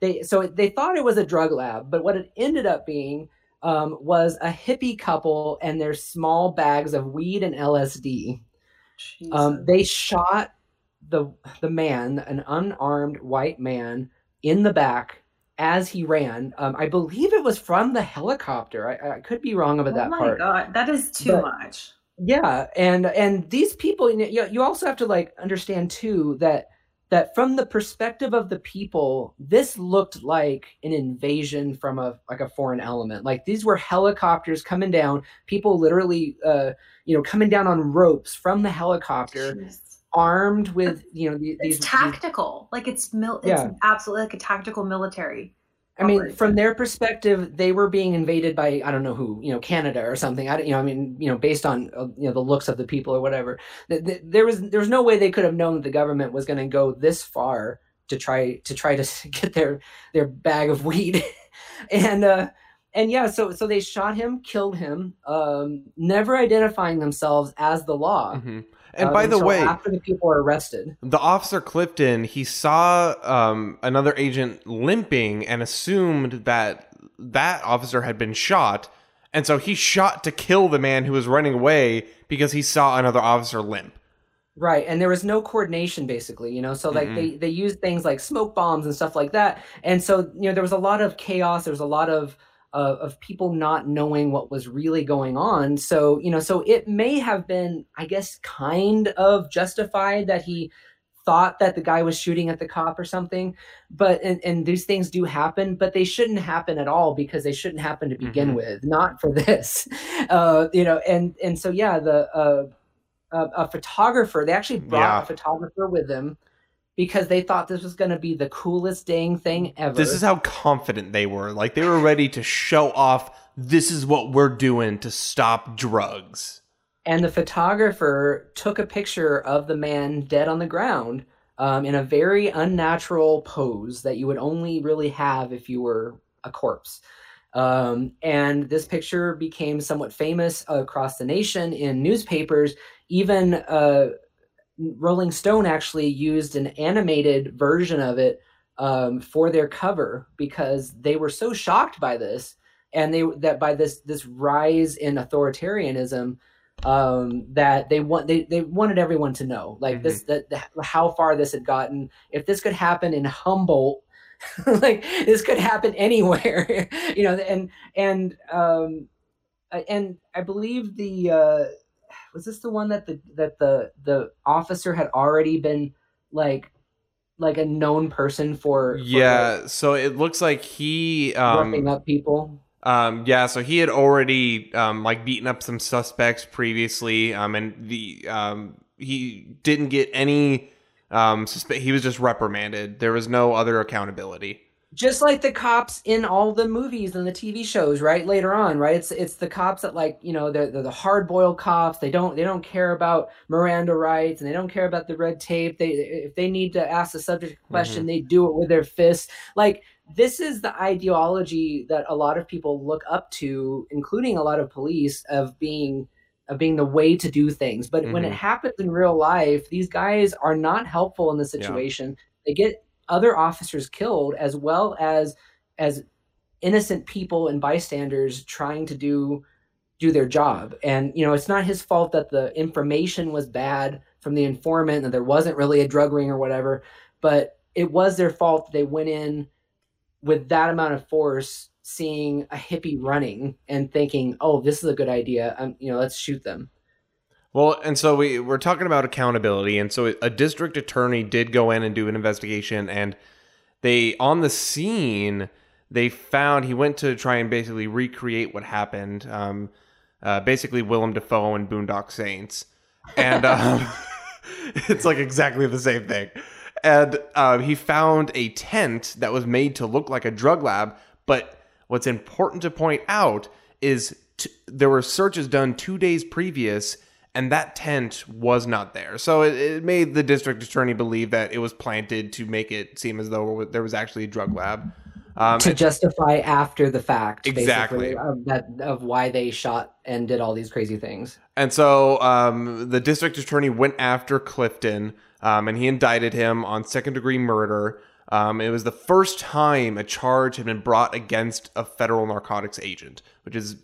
they so they thought it was a drug lab, but what it ended up being um, was a hippie couple and their small bags of weed and LSD. Um, they shot the the man, an unarmed white man, in the back as he ran. Um, I believe it was from the helicopter. I, I could be wrong about that part. oh that my part. god, that is too But- much. Yeah, and and these people, you, you also have to like understand too that that from the perspective of the people, this looked like an invasion from a like a foreign element. Like these were helicopters coming down, people literally, uh, you know, coming down on ropes from the helicopter, Jeez. armed with you know the- It's these. these tactical. Like it's mil- it's absolutely like a tactical military. I mean, from their perspective, they were being invaded by I don't know who, you know, Canada or something. I don't, you know, I mean, you know, based on uh, you know the looks of the people or whatever. Th- th- There was there was no way they could have known that the government was going to go this far to try to try to get their their bag of weed, and uh, and yeah, so so they shot him, killed him, um, never identifying themselves as the law. Mhm. And uh, by the way, after the people were arrested, the officer Clifton, he saw um, another agent limping and assumed that that officer had been shot. And so he shot to kill the man who was running away because he saw another officer limp. Right, and there was no coordination basically, you know. So like Mm-mm. they they used things like smoke bombs and stuff like that, and so you know there was a lot of chaos. There was a lot of uh, of people not knowing what was really going on. So you know, so it may have been, I guess, kind of justified that he thought that the guy was shooting at the cop or something. But and, and these things do happen, but they shouldn't happen at all because they shouldn't happen to begin Mhm. with. Not for this, uh, you know. And and so yeah, the. Uh, a, a photographer. They actually brought Yeah. a photographer with them because they thought this was going to be the coolest dang thing ever. This is how confident they were. Like they were ready to show off this is what we're doing to stop drugs. and the photographer took a picture of the man dead on the ground um, in a very unnatural pose that you would only really have if you were a corpse. Um, and this picture became somewhat famous across the nation in newspapers. Even uh, Rolling Stone actually used an animated version of it um, for their cover because they were so shocked by this and they that by this this rise in authoritarianism um that they want they, they wanted everyone to know like this that, how far this had gotten. If this could happen in humboldt like this could happen anywhere you know and and um and i believe the uh was this the one that the that the the officer had already been like like a known person for, for Yeah, so it looks like he like, roughing um, up people um yeah, so he had already um like beaten up some suspects previously um and the um he didn't get any um suspe- he was just reprimanded. There was no other accountability. Just like the cops in all the movies and the TV shows, right? Later on, right? It's it's the cops that like you know they're, they're the hard boiled cops. They don't they don't care about Miranda rights and they don't care about the red tape. They if they need to ask the subject a question, they do it with their fists. Like this is the ideology that a lot of people look up to, including a lot of police, of being of being the way to do things. But when it Mhm. happens in real life, these guys are not helpful in the situation. They get other officers killed as well as as innocent people and bystanders trying to do do their job. And you know it's not his fault that the information was bad from the informant that there wasn't really a drug ring or whatever but it was their fault that they went in with that amount of force seeing a hippie running and thinking oh this is a good idea. Um, you know let's shoot them Well, and so we we're talking about accountability, and so a district attorney did go in and do an investigation, and they on the scene they found he went to try and basically recreate what happened. Um, uh, basically, Willem Dafoe and Boondock Saints, and um, it's like exactly the same thing. And uh, he found a tent that was made to look like a drug lab, but what's important to point out is t- there were searches done two days previous and that tent was not there. So it, it made the district attorney believe that it was planted to make it seem as though there was actually a drug lab. Um, to justify after the fact Exactly. of that of why they shot and did all these crazy things And so um, the district attorney went after Clifton um, and he indicted him on second degree murder. Um, it was the first time a charge had been brought against a federal narcotics agent, which is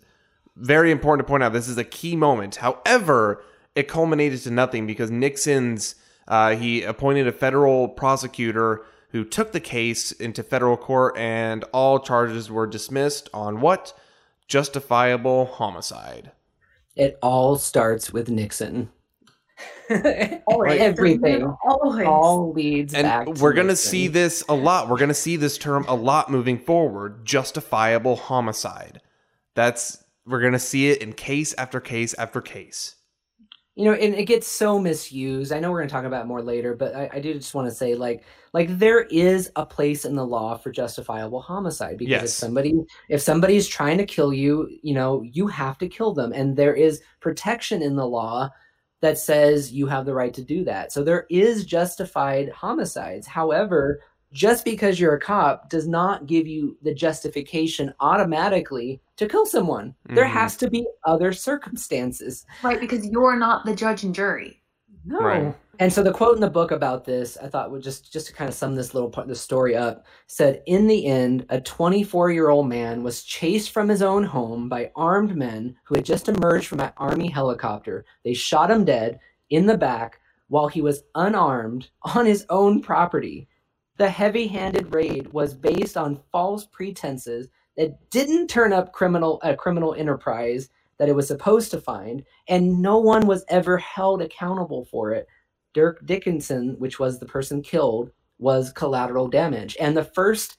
very important to point out. This is a key moment. However, it culminated to nothing because Nixon's uh, he appointed a federal prosecutor who took the case into federal court, and all charges were dismissed on what justifiable homicide. It all starts with Nixon. Always. Everything Always. all leads back. And to we're going to Nixon. see this a lot. We're going to see this term a lot moving forward justifiable homicide. That's, we're going to see it in case after case after case. you know and it gets so misused. I know we're going to talk about it more later but i, I do just want to say like like there is a place in the law for justifiable homicide because if somebody if somebody's trying to kill you you know you have to kill them. And there is protection in the law that says you have the right to do that. So there is justified homicides. However just because you're a cop does not give you the justification automatically to kill someone there Mhm. has to be other circumstances Right, because you're not the judge and jury. no. Right. And so the quote in the book about this, I thought would just just to kind of sum this little part of the story up, said in the end, a 24-year-old man was chased from his own home by armed men who had just emerged from an army helicopter. They shot him dead in the back while he was unarmed on his own property. The heavy-handed raid was based on false pretenses that didn't turn up criminal a criminal enterprise that it was supposed to find, and no one was ever held accountable for it. Dirk Dickenson, which was the person killed, was collateral damage, and the first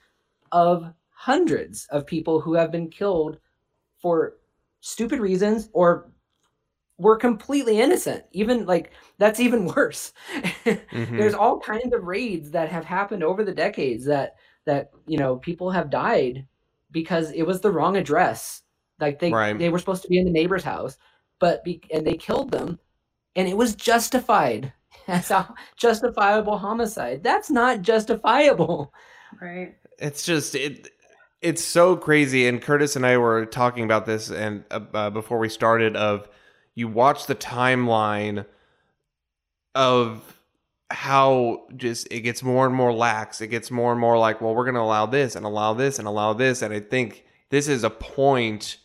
of hundreds of people who have been killed for stupid reasons or were completely innocent. Even like that's even worse. Mhm. There's all kinds of raids that have happened over the decades that that you know people have died because it was the wrong address. Like they Right. they were supposed to be in the neighbor's house, but be, and they killed them, and it was justified as a justifiable homicide. That's not justifiable. Right. it's just it it's so crazy and curtis and i were talking about this and uh, uh, before we started of you watch the timeline of how just it gets more and more lax. It gets more and more like well we're going to allow this and allow this and allow this. And i think this is a point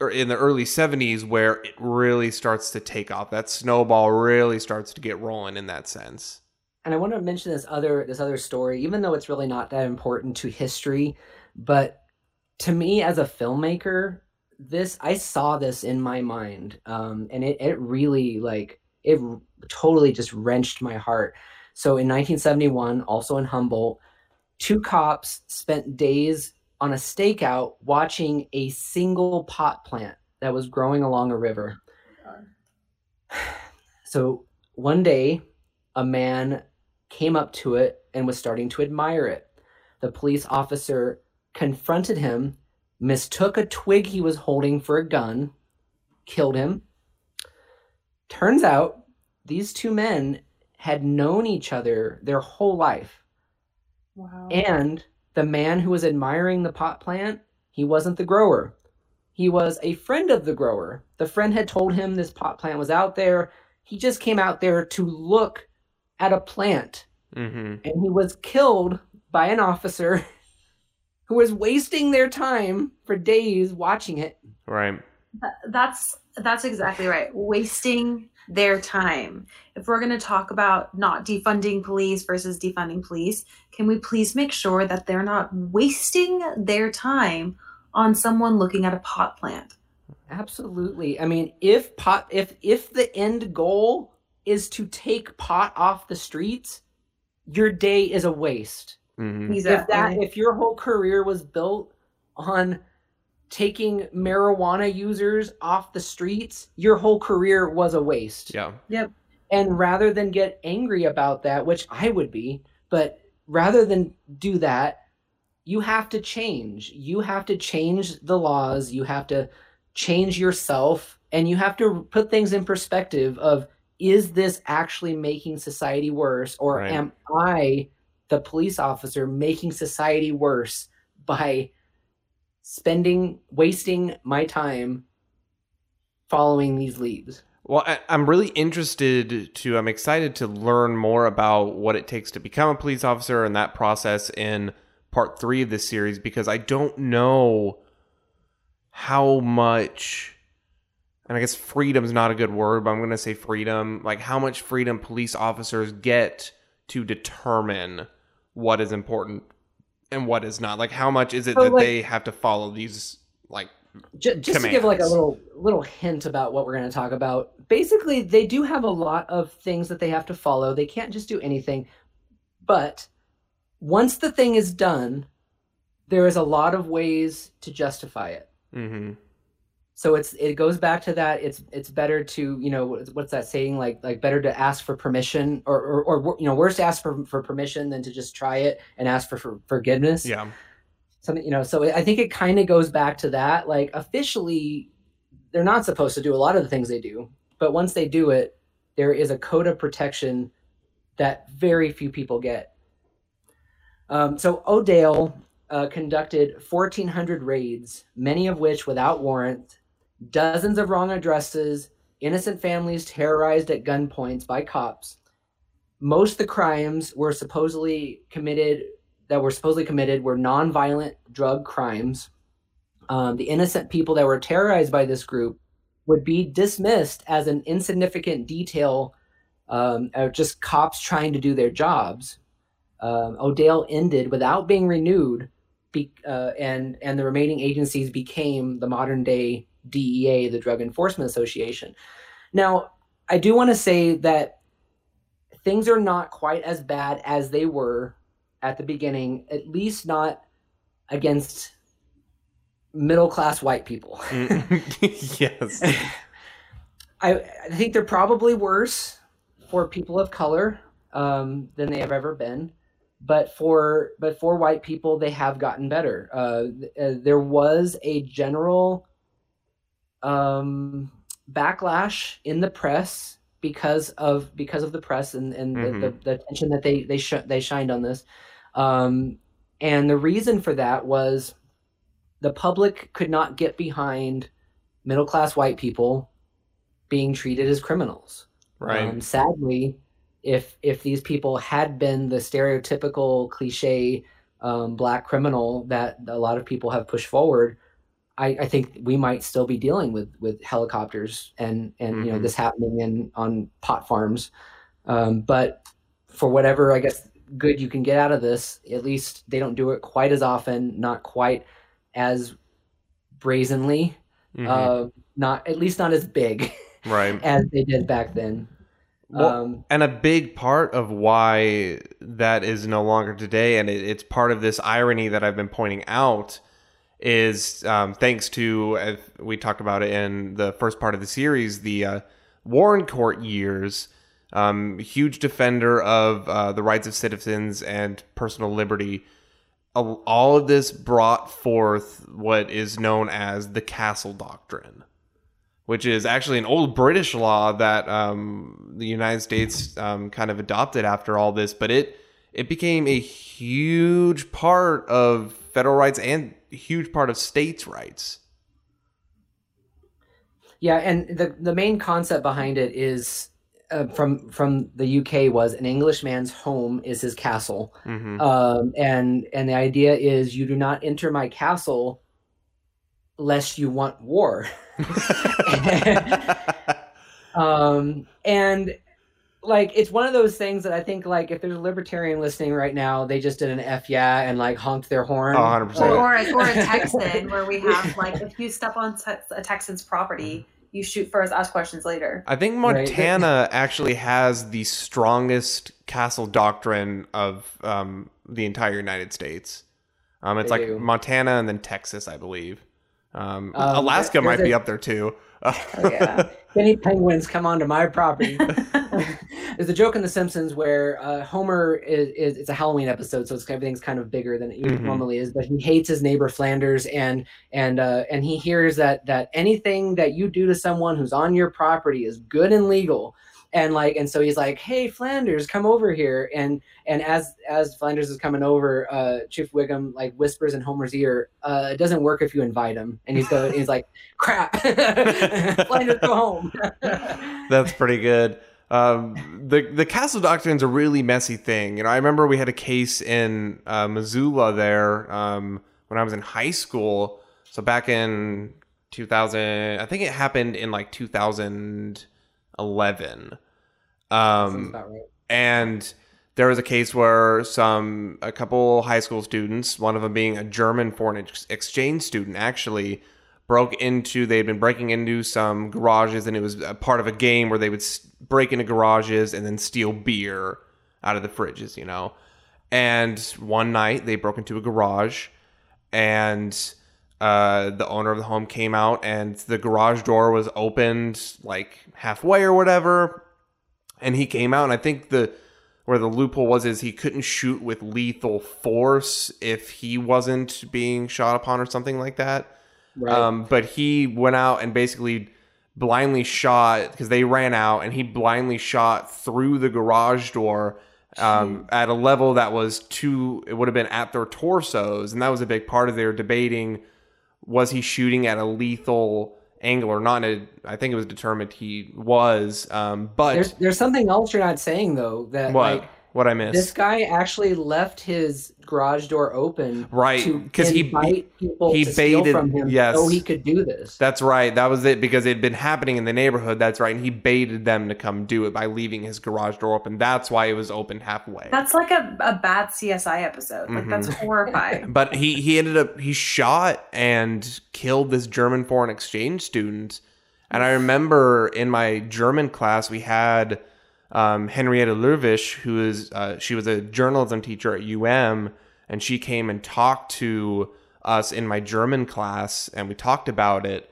or in the early 70s where it really starts to take off. That snowball really starts to get rolling in that sense. And I want to mention this other this other story, even though it's really not that important to history, but to me as a filmmaker, this I saw this in my mind, um, and it it really like it totally just wrenched my heart. So in 1971, also in Humboldt, two cops spent days on a stakeout watching a single pot plant that was growing along a river. So one day, a man came up to it and was starting to admire it. The police officer confronted him, mistook a twig he was holding for a gun, killed him. Turns out these two men had known each other their whole life. Wow. And the man who was admiring the pot plant, he wasn't the grower. He was a friend of the grower. The friend had told him this pot plant was out there. He just came out there to look at a plant mm-hmm. and he was killed by an officer who was wasting their time for days watching it. right that's that's exactly right wasting their time if we're going to talk about not defunding police versus defunding police can we please make sure that they're not wasting their time on someone looking at a pot plant Absolutely. I mean, if pot if if the end goal is to take pot off the streets, your day is a waste. Mm-hmm. if that if your whole career was built on taking marijuana users off the streets your whole career was a waste yeah Yep. and rather than get angry about that which i would be but rather than do that you have to change you have to change the laws you have to change yourself and you have to put things in perspective of is this actually making society worse or Right. am i the police officer making society worse by spending wasting my time following these leads Well, I, I'm really interested to. I'm excited to learn more about what it takes to become a police officer and that process in part three of this series because I don't know how much. And I guess freedom's not a good word, but I'm going to say freedom. Like how much freedom police officers get to determine what is important and what is not. Like how much is it So, that like- they have to follow these like J- just to give like a little little hint about what we're going to talk about basically they do have a lot of things that they have to follow. They can't just do anything. But once the thing is done there is a lot of ways to justify it. Hmm so it's it goes back to that it's it's better to you know what's that saying? Like like better to ask for permission or or, or you know worse to ask for, for permission than to just try it and ask for, for forgiveness. Yeah. something you know so i think it kind of goes back to that like officially they're not supposed to do a lot of the things they do but once they do it there is a code of protection that very few people get. Um, so odale uh, conducted 1400 raids many of which without warrant dozens of wrong addresses innocent families terrorized at gunpoints by cops most of the crimes were supposedly committed that were supposedly committed were nonviolent drug crimes. Um, the innocent people that were terrorized by this group would be dismissed as an insignificant detail um, of just cops trying to do their jobs. Um, Odale ended without being renewed, be, uh, and and the remaining agencies became the modern day DEA, the Drug Enforcement Association. Now, I do want to say that things are not quite as bad as they were at the beginning, at least not against middle class white people. Yes. I, I think they're probably worse for people of color um, than they have ever been, but for but for white people, they have gotten better. Uh, uh, there was a general um, backlash in the press because of because of the press and, and Mhm. the, the, the attention that they they sh- they shined on this, um, and the reason for that was the public could not get behind middle class white people being treated as criminals. Right. Um, sadly, if if these people had been the stereotypical cliche um, black criminal that a lot of people have pushed forward, I, I think we might still be dealing with with helicopters and and you know Mhm. this happening in on pot farms. Um, but for whatever I guess good you can get out of this, at least they don't do it quite as often, not quite as brazenly, Mhm. uh, not at least not as big right. as they did back then. Well, um, and a big part of why that is no longer today, and it, it's part of this irony that I've been pointing out, is um, thanks to uh, we talked about it in the first part of the series, the uh, Warren Court years. Um, huge defender of uh, the rights of citizens and personal liberty. All of this brought forth what is known as the Castle Doctrine which is actually an old British law that um, the United States um, kind of adopted after all this, but it it became a huge part of federal rights and huge part of states' rights. Yeah, and the the main concept behind it is uh, from from the UK was an Englishman's home is his castle, hmm um, and and the idea is you do not enter my castle lest you want war. um, and like it's one of those things that I think like if there's a libertarian listening right now, they just did an F yeah and like honked their horn. Oh, 100%. Or, or, a, or a Texan where we have like if you step on te- a Texan's property, you shoot first, ask questions later. I think Right. Montana actually has the strongest castle doctrine of um, the entire United States. Um, it's They like do. Montana and then Texas, I believe. Um, Um, Alaska might there's be up there too. Oh, yeah. Any penguins come onto my property? There's a joke in The Simpsons where uh, Homer is, is it's a Halloween episode, so it's everything's kind of bigger than it Mhm. normally is. But he hates his neighbor Flanders, and and uh, and he hears that that anything that you do to someone who's on your property is good and legal and like and so he's like hey flanders come over here. And and as as flanders is coming over uh chief wiggum like whispers in homer's ear uh it doesn't work if you invite him. And he's going he's like crap. Flanders go home. That's pretty good. Um, the the castle doctrine's a really messy thing. You know, I remember we had a case in uh, Missoula there um, when I was in high school. So back in 2000, I think it happened in like 2000- 11. Um, right. And there was a case where some, a couple high school students, one of them being a German foreign ex- exchange student, actually broke into, they had been breaking into some garages, and it was a part of a game where they would break into garages and then steal beer out of the fridges, you know? And one night they broke into a garage and uh, the owner of the home came out, and the garage door was opened like halfway or whatever. And he came out and i think the where the loophole was is he couldn't shoot with lethal force if he wasn't being shot upon or something like that. Right. um, but he went out and basically blindly shot because they ran out and he blindly shot through the garage door um, at a level that was too it would have been at their torsos. And that was a big part of their debating was he shooting at a lethal angle or not? I think it was determined he was um, but there's there's something else you're not saying though that what? like what i missed this guy actually left his garage door open Right, Because he- invite people he to steal baited- from him yes. so he could do this That's right. That was it because it had been happening in the neighborhood. That's right. And he baited them to come do it by leaving his garage door open. That's why it was open halfway. That's like a, a bad CSI episode. Like that's mm-hmm. horrifying. But he he ended up he shot and killed this German foreign exchange student. And I remember in my German class we had um, Henrietta Lervish, who is uh, she was a journalism teacher at UM, and she came and talked to us in my German class, and we talked about it.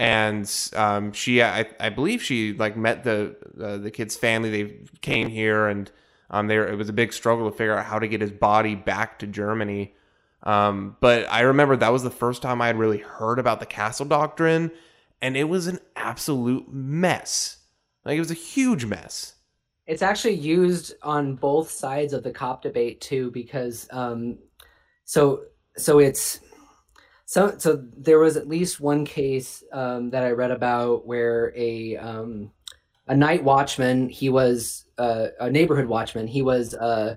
And um, she, I, I believe she like met the uh, the kid's family. They came here, and um, there it was a big struggle to figure out how to get his body back to Germany. Um, but I remember that was the first time I had really heard about the castle doctrine, and it was an absolute mess. Like it was a huge mess. It's actually used on both sides of the cop debate too, because um, so so it's so so there was at least one case um, that I read about where a um, a night watchman he was uh, a neighborhood watchman he was uh,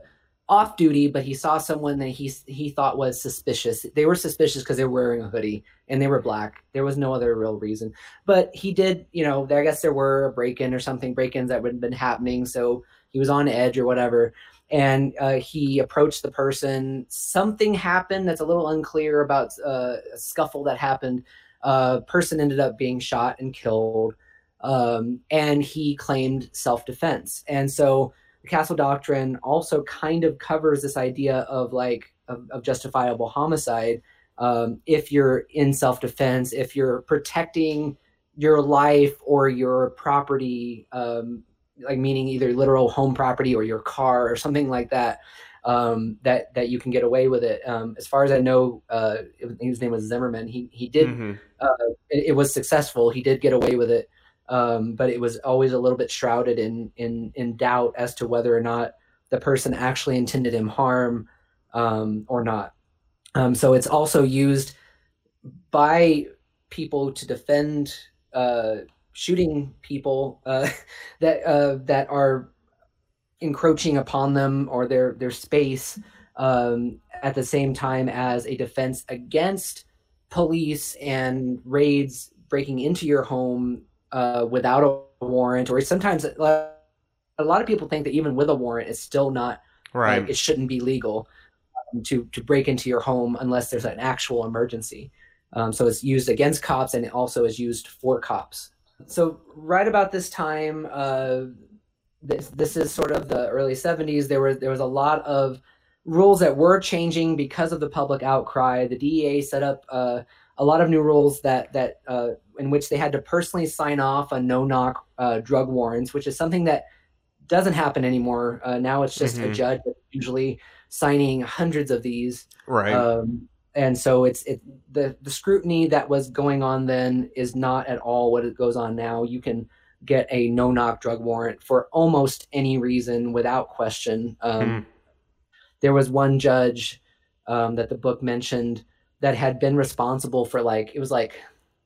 off duty but he saw someone that he he thought was suspicious. They were suspicious because they were wearing a hoodie and they were black. There was no other real reason. But he did you know i guess there were a break-in or something break-ins that would have been happening. So he was on edge or whatever. And uh, he approached the person. Something happened that's a little unclear about uh, a scuffle that happened. Uh, person ended up being shot and killed. Um, and he claimed self-defense. And so the castle doctrine also kind of covers this idea of like of, of justifiable homicide um, if you're in self-defense if you're protecting your life or your property um, like meaning either literal home property or your car or something like that um, that that you can get away with it um, as far as i know uh, his name was zimmerman he, he did Mhm. it, it was successful. He did get away with it, um, but it was always a little bit shrouded in in in doubt as to whether or not the person actually intended him harm um, or not. Um, so it's also used by people to defend uh, shooting people uh, that uh, that are encroaching upon them or their their space um, at the same time as a defense against police and raids breaking into your home uh, without a warrant, or sometimes uh, a lot of people think that even with a warrant, it's still not Right. like, it shouldn't be legal um, to to break into your home unless there's an actual emergency. Um, so it's used against cops, and it also is used for cops. So right about this time, uh, this this is sort of the early '70s. There were there was a lot of rules that were changing because of the public outcry. The DEA set up uh, a lot of new rules that that uh, in which they had to personally sign off on no knock uh, drug warrants, which is something that doesn't happen anymore. Uh, now it's just a Mhm. judge usually signing hundreds of these, right. um, and so it's it the the scrutiny that was going on then is not at all what it goes on now. You can get a no knock drug warrant for almost any reason without question. Um, Mm. There was one judge um, that the book mentioned that had been responsible for like it was like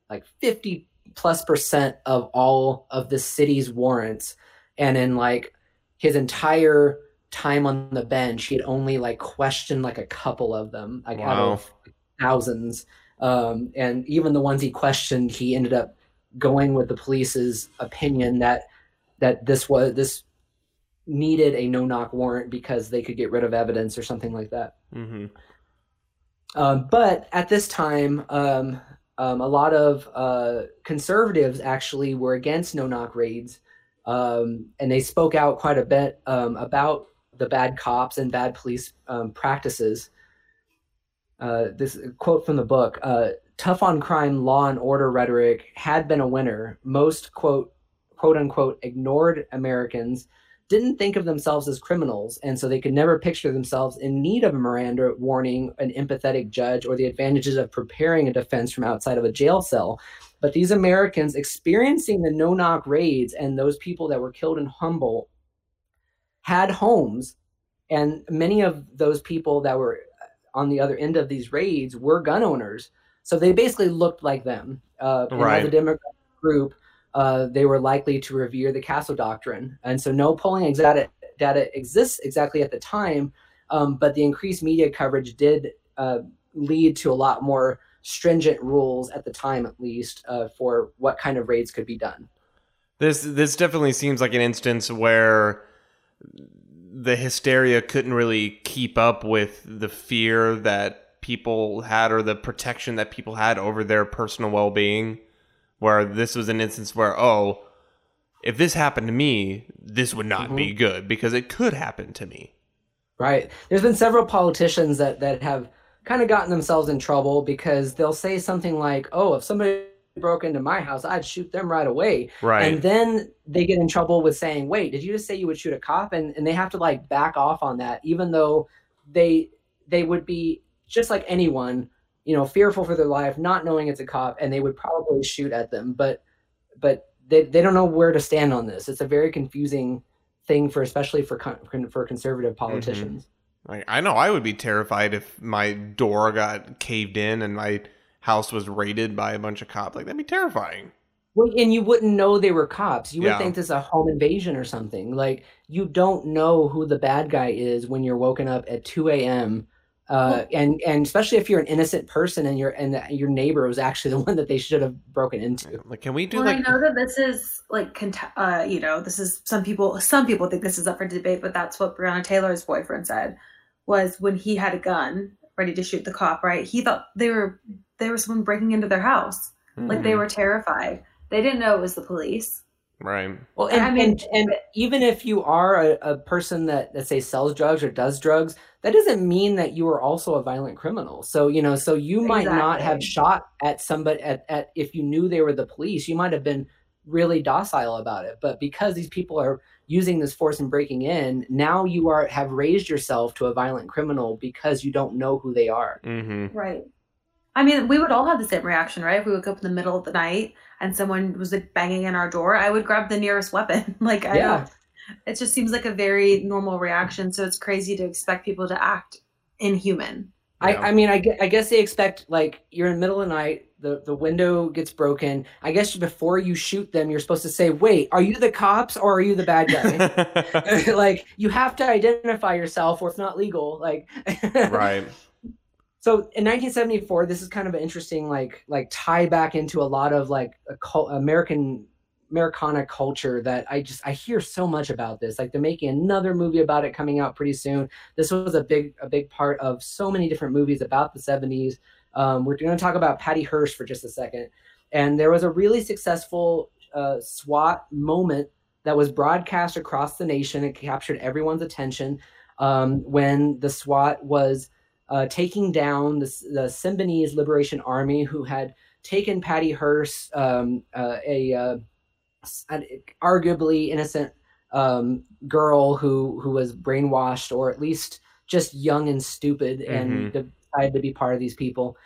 like 50 plus percent of all of the city's warrants. And in like his entire time on the bench he had only like questioned like a couple of them like out Wow. of thousands. Um, and even the ones he questioned he ended up going with the police's opinion that that this was this needed a no knock warrant because they could get rid of evidence or something like that. Hmm um, but at this time, um, um, a lot of uh, conservatives actually were against no knock raids, um, and they spoke out quite a bit um, about the bad cops and bad police um, practices. Uh, this quote from the book uh, tough on crime law and order rhetoric had been a winner most quote quote unquote ignored americans didn't think of themselves as criminals, and so they could never picture themselves in need of a Miranda warning, an empathetic judge, or the advantages of preparing a defense from outside of a jail cell. But these Americans experiencing the no knock raids and those people that were killed in Humboldt had homes, and many of those people that were on the other end of these raids were gun owners. So they basically looked like them. Uh, Right. a Democrat group, uh, they were likely to revere the Castle Doctrine. And so no polling data, data exists exactly at the time, um, but the increased media coverage did uh, lead to a lot more stringent rules at the time, at least, uh, for what kind of raids could be done. This this definitely seems like an instance where the hysteria couldn't really keep up with the fear that people had or the protection that people had over their personal well-being where this was an instance where oh if this happened to me this would not be mm-hmm. good because it could happen to me Right. There's been several politicians that that have kind of gotten themselves in trouble because they'll say something like, "Oh, if somebody broke into my house, I'd shoot them right away." right And then they get in trouble with saying, "Wait, did you just say you would shoot a cop?" And and they have to like back off on that even though they they would be just like anyone, you know, fearful for their life, not knowing it's a cop and they would probably shoot at them, but but they they don't know where to stand on this. It's a very confusing thing for especially for con- for conservative mm-hmm. politicians. like i know i would be terrified if my door got caved in and my house was raided by a bunch of cops like that'd be terrifying Well, and you wouldn't know they were cops. You would Yeah. think this is a home invasion or something. Like you don't know who the bad guy is when you're woken up at 2 a.m. Uh, and and especially if you're an innocent person and your and your neighbor was actually the one that they should have broken into. like can we do Well, like I know that this is like, cont- uh, you know, this is some people. Some people think this is up for debate, but that's what Breonna Taylor's boyfriend said. Was when he had a gun ready to shoot the cop. Right? He thought they were there was someone breaking into their house. Like they Mhm. were terrified. They didn't know it was the police. right Well, and I mean- and, and even if you are a, a person that that say sells drugs or does drugs, that doesn't mean that you are also a violent criminal. So you know, so you might not have shot at somebody at, at if you knew they were the police, you might have been really docile about it. But because these people are using this force and breaking in, now you are have raised yourself to a violent criminal because you don't know who they are. mm-hmm Right. I mean, we would all have the same reaction, right? If we woke up in the middle of the night and someone was like banging on our door, I would grab the nearest weapon. like, I Yeah. Don't, it just seems like a very normal reaction. So it's crazy to expect people to act inhuman. I, I mean, I, I guess they expect like you're in the middle of the night, the, the window gets broken. I guess before you shoot them, you're supposed to say, "Wait, are you the cops or are you the bad guy?" like you have to identify yourself, or it's not legal. Like, right So in 1974, this is kind of an interesting like like tie back into a lot of like a cul- American Americana culture that I just I hear so much about this. Like they're making another movie about it coming out pretty soon. This was a big a big part of so many different movies about the 70s. Um, we're going to talk about Patty Hearst for just a second, and there was a really successful uh, SWAT moment that was broadcast across the nation. It captured everyone's attention um, when the SWAT was uh, taking down the, the Symbionese Liberation Army, who had taken Patty Hearst, um, uh, a uh, arguably innocent um, girl who who was brainwashed or at least just young and stupid, and decided to be part of these people.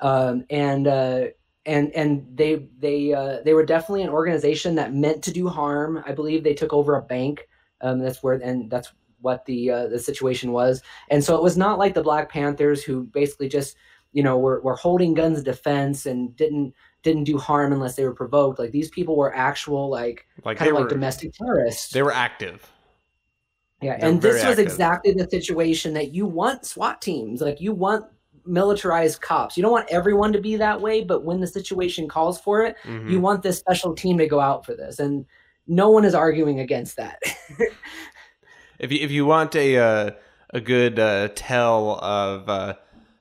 Um, and uh, and and they they uh, they were definitely an organization that meant to do harm. I believe they took over a bank. Um, that's where and that's what the uh, the situation was. And so it was not like the Black Panthers who basically just you know were, were holding guns defense and didn't didn't do harm unless they were provoked. Like these people were actual like, Like kind of were like domestic terrorists. they were active. Yeah, They're and this was active. exactly the situation that you want SWAT teams. Like you want militarized cops. You don't want everyone to be that way, but when the situation calls for it, Mhm. you want this special team to go out for this. And no one is arguing against that. If you if you want a uh, a good uh, tell of uh,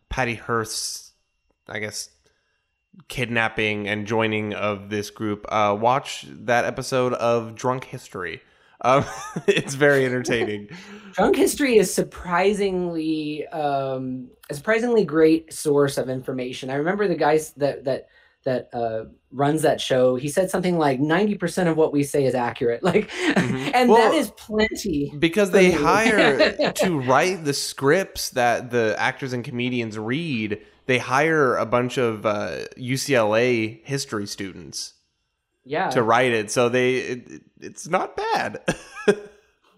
Patty Hearst's, I guess, kidnapping and joining of this group, uh, watch that episode of Drunk History. Um, it's very entertaining. Drunk history is surprisingly um, a surprisingly great source of information. I remember the guys that that that uh, runs that show. He said something like ninety percent of what we say is accurate. Like, Mhm. and Well, that is plenty. because they hire to write the scripts that the actors and comedians read. They hire a bunch of uh, UCLA history students Yeah, to write it, so they it, it's not bad.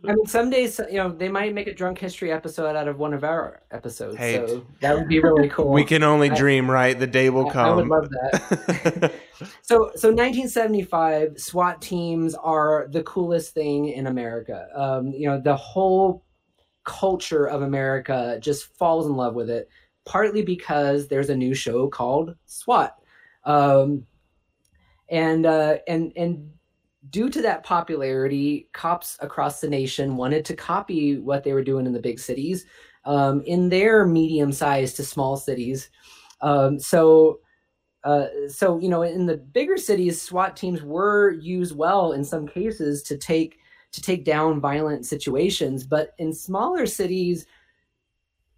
I mean, some days you know they might make a drunk history episode out of one of our episodes. Hey, so that would be really cool. we can only I- dream, right? The day will I- come. I would love that. So, so 1975 SWAT teams are the coolest thing in America. Um, you know, the whole culture of America just falls in love with it. Partly because there's a new show called SWAT, um, and uh, and and due to that popularity, cops across the nation wanted to copy what they were doing in the big cities um, in their medium-sized to small cities. Um, so uh, so you know in the bigger cities swat teams were used well in some cases to take to take down violent situations but in smaller cities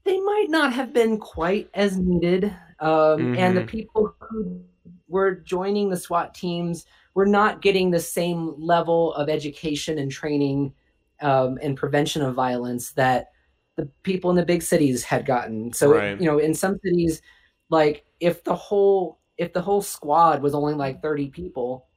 they might not have been quite as needed um, and the Mhm. people who were joining the swat teams were not getting the same level of education and training um, and prevention of violence that the people in the big cities had gotten so Right. you know in some cities like if the whole if the whole squad was only like 30 people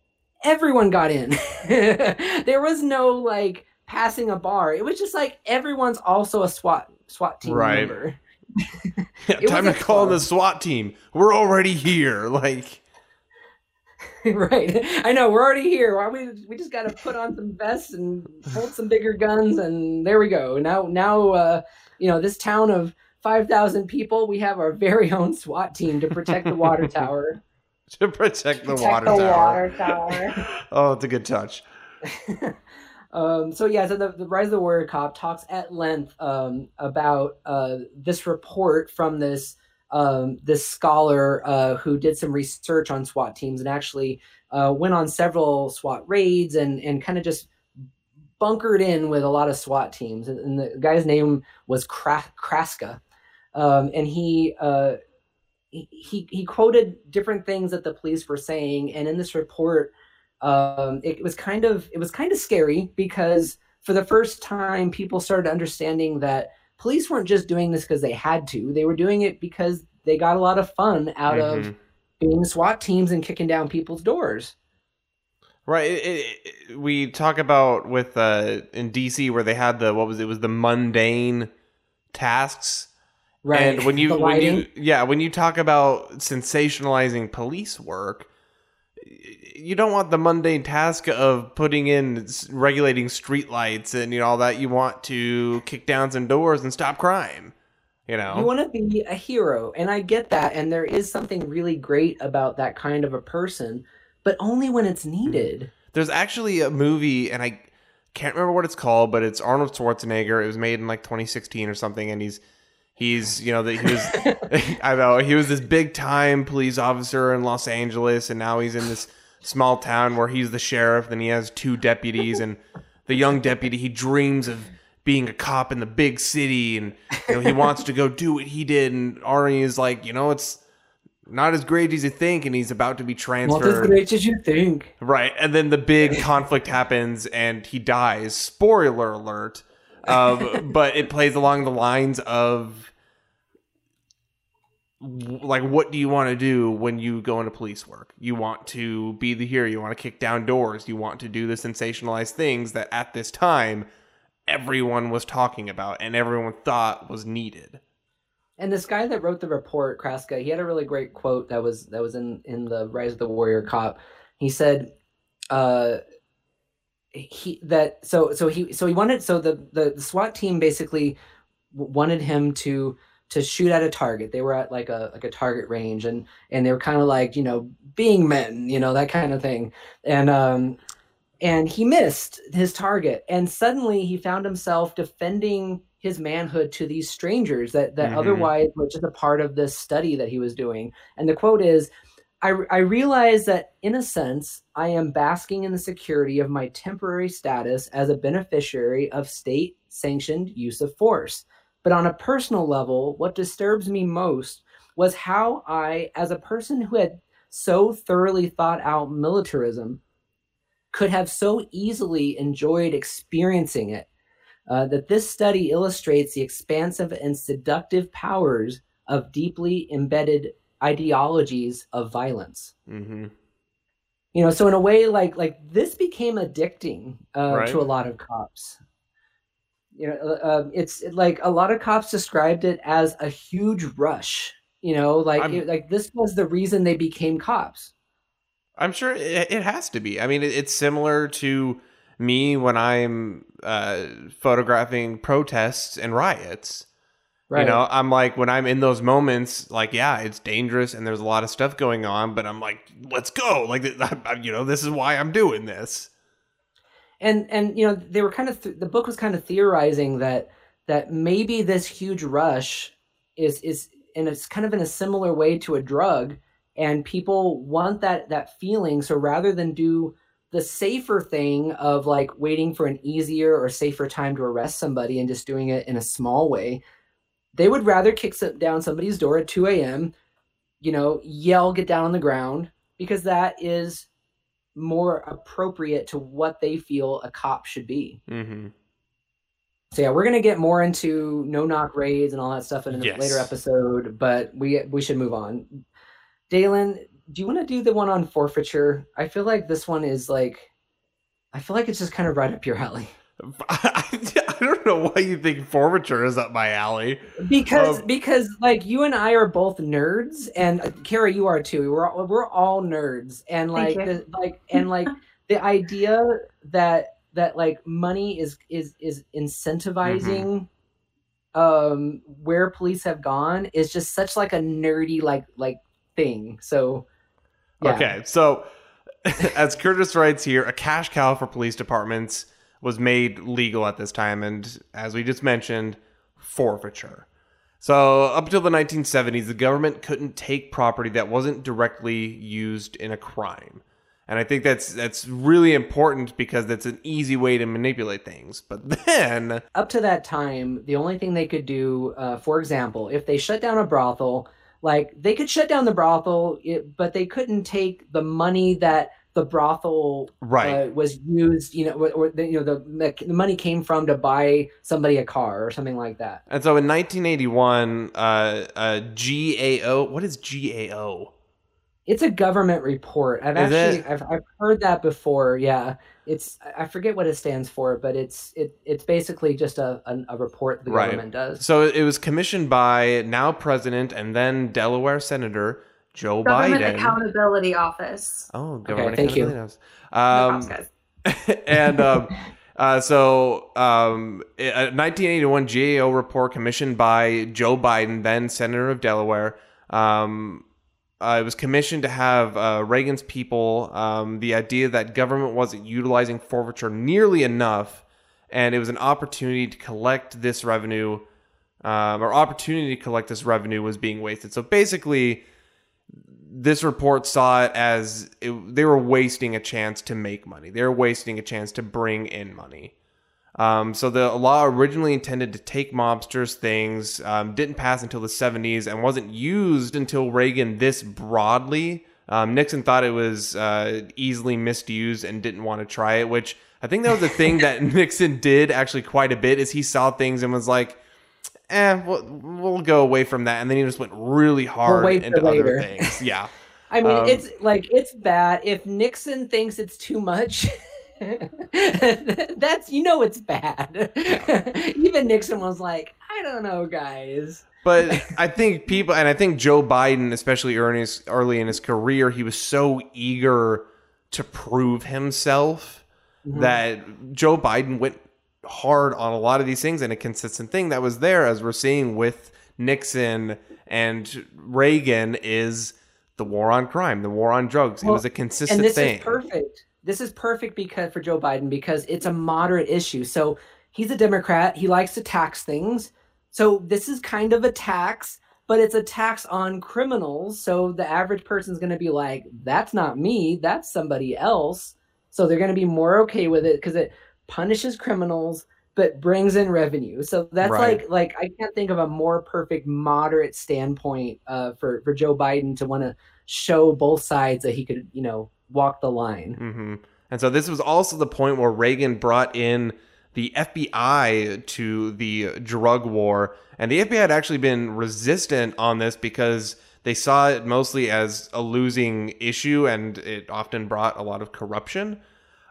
everyone got in there was no like passing a bar it was just like everyone's also a swat swat team Right. member Yeah, time to call club. the SWAT team. We're already here. Like, right i know we're already here why we we just got to put on some vests and hold some bigger guns and there we go now now uh you know this town of 5000 people we have our very own swat team to protect the water tower to protect the Protect water the tower. water tower. oh, it's a good touch. Um, so yeah, so the, the Rise of the Warrior Cop talks at length um, about uh, this report from this um, this scholar uh, who did some research on SWAT teams and actually uh, went on several SWAT raids and and kind of just bunkered in with a lot of SWAT teams. And, the guy's name was Kraska, um, and. Uh, he, he he quoted different things that the police were saying, and in this report, um, it was kind of it was kind of scary because for the first time people started understanding that police weren't just doing this because they had to they were doing it because they got a lot of fun out of Mhm. being swat teams and kicking down people's doors Right. It, it, it- we talk about with uh, in DC where they had the what was it, it was the mundane tasks. right And when you when you yeah when you talk about sensationalizing police work, you don't want the mundane task of putting in regulating streetlights and you know all that. You want to kick down some doors and stop crime. You know. you want to be a hero and i get that and there is something really great about that kind of a person but only when it's needed There's actually a movie, and I can't remember what it's called, but it's Arnold Schwarzenegger. It was made in like 2016 or something, and he's he's you know that he was I know he was this big time police officer in Los Angeles, and now he's in this small town where he's the sheriff, and he has two deputies, and the young deputy he dreams of being a cop in the big city, and you know he wants to go do what he did, and Arnie is like, you know, it's not as great as you think, and he's about to be transferred. not as great as you think Right, and then the big conflict happens, and he dies. Spoiler alert! Um, but it plays along the lines of like what do you want to do when you go into police work? You want to be the hero, you want to kick down doors, you want to do the sensationalized things that at this time everyone was talking about and everyone thought was needed. And this guy that wrote the report, Kraska, he had a really great quote that was that was in in the Rise of the Warrior Cop. He said, uh, he that so so he so he wanted so the the, the SWAT team basically wanted him to to shoot at a target. They were at like a like a target range and and they were kind of like you know being men, you know that kind of thing. And um and he missed his target and suddenly he found himself defending his manhood to these strangers that that Mhm. otherwise were just a part of this study that he was doing and the quote is I, I realize that in a sense i am basking in the security of my temporary status as a beneficiary of state sanctioned use of force but on a personal level what disturbs me most was how i as a person who had so thoroughly thought out militarism could have so easily enjoyed experiencing it uh, that this study illustrates the expansive and seductive powers of deeply embedded ideologies of violence Mm-hmm. you know so in a way like like this became addicting uh, Right. to a lot of cops you know uh, um, it's like a lot of cops described it as a huge rush you know like it, like this was the reason they became cops I'm sure it, it has to be. I mean, it, it's similar to me when I'm uh, photographing protests and riots. right You know, I'm like when I'm in those moments, like yeah, it's dangerous and there's a lot of stuff going on, but I'm like, let's go. Like, you know, this is why I'm doing this. And and you know they were kind of th- the book was kind of theorizing that that maybe this huge rush is is and it's kind of in a similar way to a drug and people want that that feeling. So rather than do the safer thing of like waiting for an easier or safer time to arrest somebody and just doing it in a small way they would rather kick some, down somebody's door at 2 a.m you know yell get down on the ground because that is more appropriate to what they feel a cop should be Mm-hmm. so yeah we're gonna get more into no knock raids and all that stuff in a Yes. later episode but we we should move on dalen do you want to do the one on forfeiture i feel like this one is like i feel like it's just kind of right up your alley I, I don't know why you think forfeiture is up my alley. because Um, because like you and I are both nerds, and uh, Kara, you are too. We're all, we're all nerds, and like the, like and like the idea that that like money is is is incentivizing um where police have gone is just such like a nerdy like like thing. So yeah. Okay, so as Curtis writes here, a cash cow for police departments was made legal at this time, and as we just mentioned, forfeiture. So up until the 1970s, the government couldn't take property that wasn't directly used in a crime. And I think that's that's really important because that's an easy way to manipulate things. But then, up to that time, the only thing they could do, uh, for example, if they shut down a brothel, like they could shut down the brothel, but they couldn't take the money that the brothel right, uh, was used, you know, or, or the, you know the the money came from to buy somebody a car or something like that. and so in 1981, uh, uh, GAO. What is GAO? It's a government report. I've Is actually? I've, I've heard that before. Yeah, it's I forget what it stands for, but it's it it's basically just a a, a report the Right. government does. So it was commissioned by now President and then Delaware Senator Joe Biden. Government Biden. Accountability Office. oh, government thank you. accountability No Office. props, Um, guys. and um, uh, so um, a 1981 GAO report commissioned by Joe Biden, then Senator of Delaware. Um, uh, it was commissioned to have uh, Reagan's people um, the idea that government wasn't utilizing forfeiture nearly enough, and it was an opportunity to collect this revenue, um, or opportunity to collect this revenue was being wasted. So basically, this report saw it as it, they were wasting a chance to make money. They were wasting a chance to bring in money. Um, so the law originally intended to take mobsters' things, um, didn't pass until the 70s, and wasn't used until Reagan this broadly. Um, Nixon thought it was uh, easily misused and didn't want to try it, which I think that was the thing that Nixon did actually quite a bit. Is he saw things and was like, eh, we'll, we'll go away from that, and then he just went really hard for into other things. Yeah, I mean, Um, it's like it's bad. If Nixon thinks it's too much, that's you know it's bad. Even Nixon was like, I don't know, guys. but I think people, and I think Joe Biden, especially early in his, early in his career, he was so eager to prove himself Mhm. that Joe Biden went hard on a lot of these things, and a consistent thing that was there, as we're seeing with Nixon and Reagan, is the war on crime, the war on drugs. it was a consistent and this thing. is perfect. This is perfect because for Joe Biden because it's a moderate issue. So he's a Democrat. He likes to tax things. So this is kind of a tax, but it's a tax on criminals. So the average person's going to be like, "That's not me. That's somebody else." So they're going to be more okay with it because it punishes criminals but brings in revenue. So that's Right. like like I can't think of a more perfect moderate standpoint uh, for for Joe Biden to want to show both sides that he could you know walk the line. hmm And so this was also the point where Reagan brought in the FBI to the drug war, and the FBI had actually been resistant on this because they saw it mostly as a losing issue, and it often brought a lot of corruption.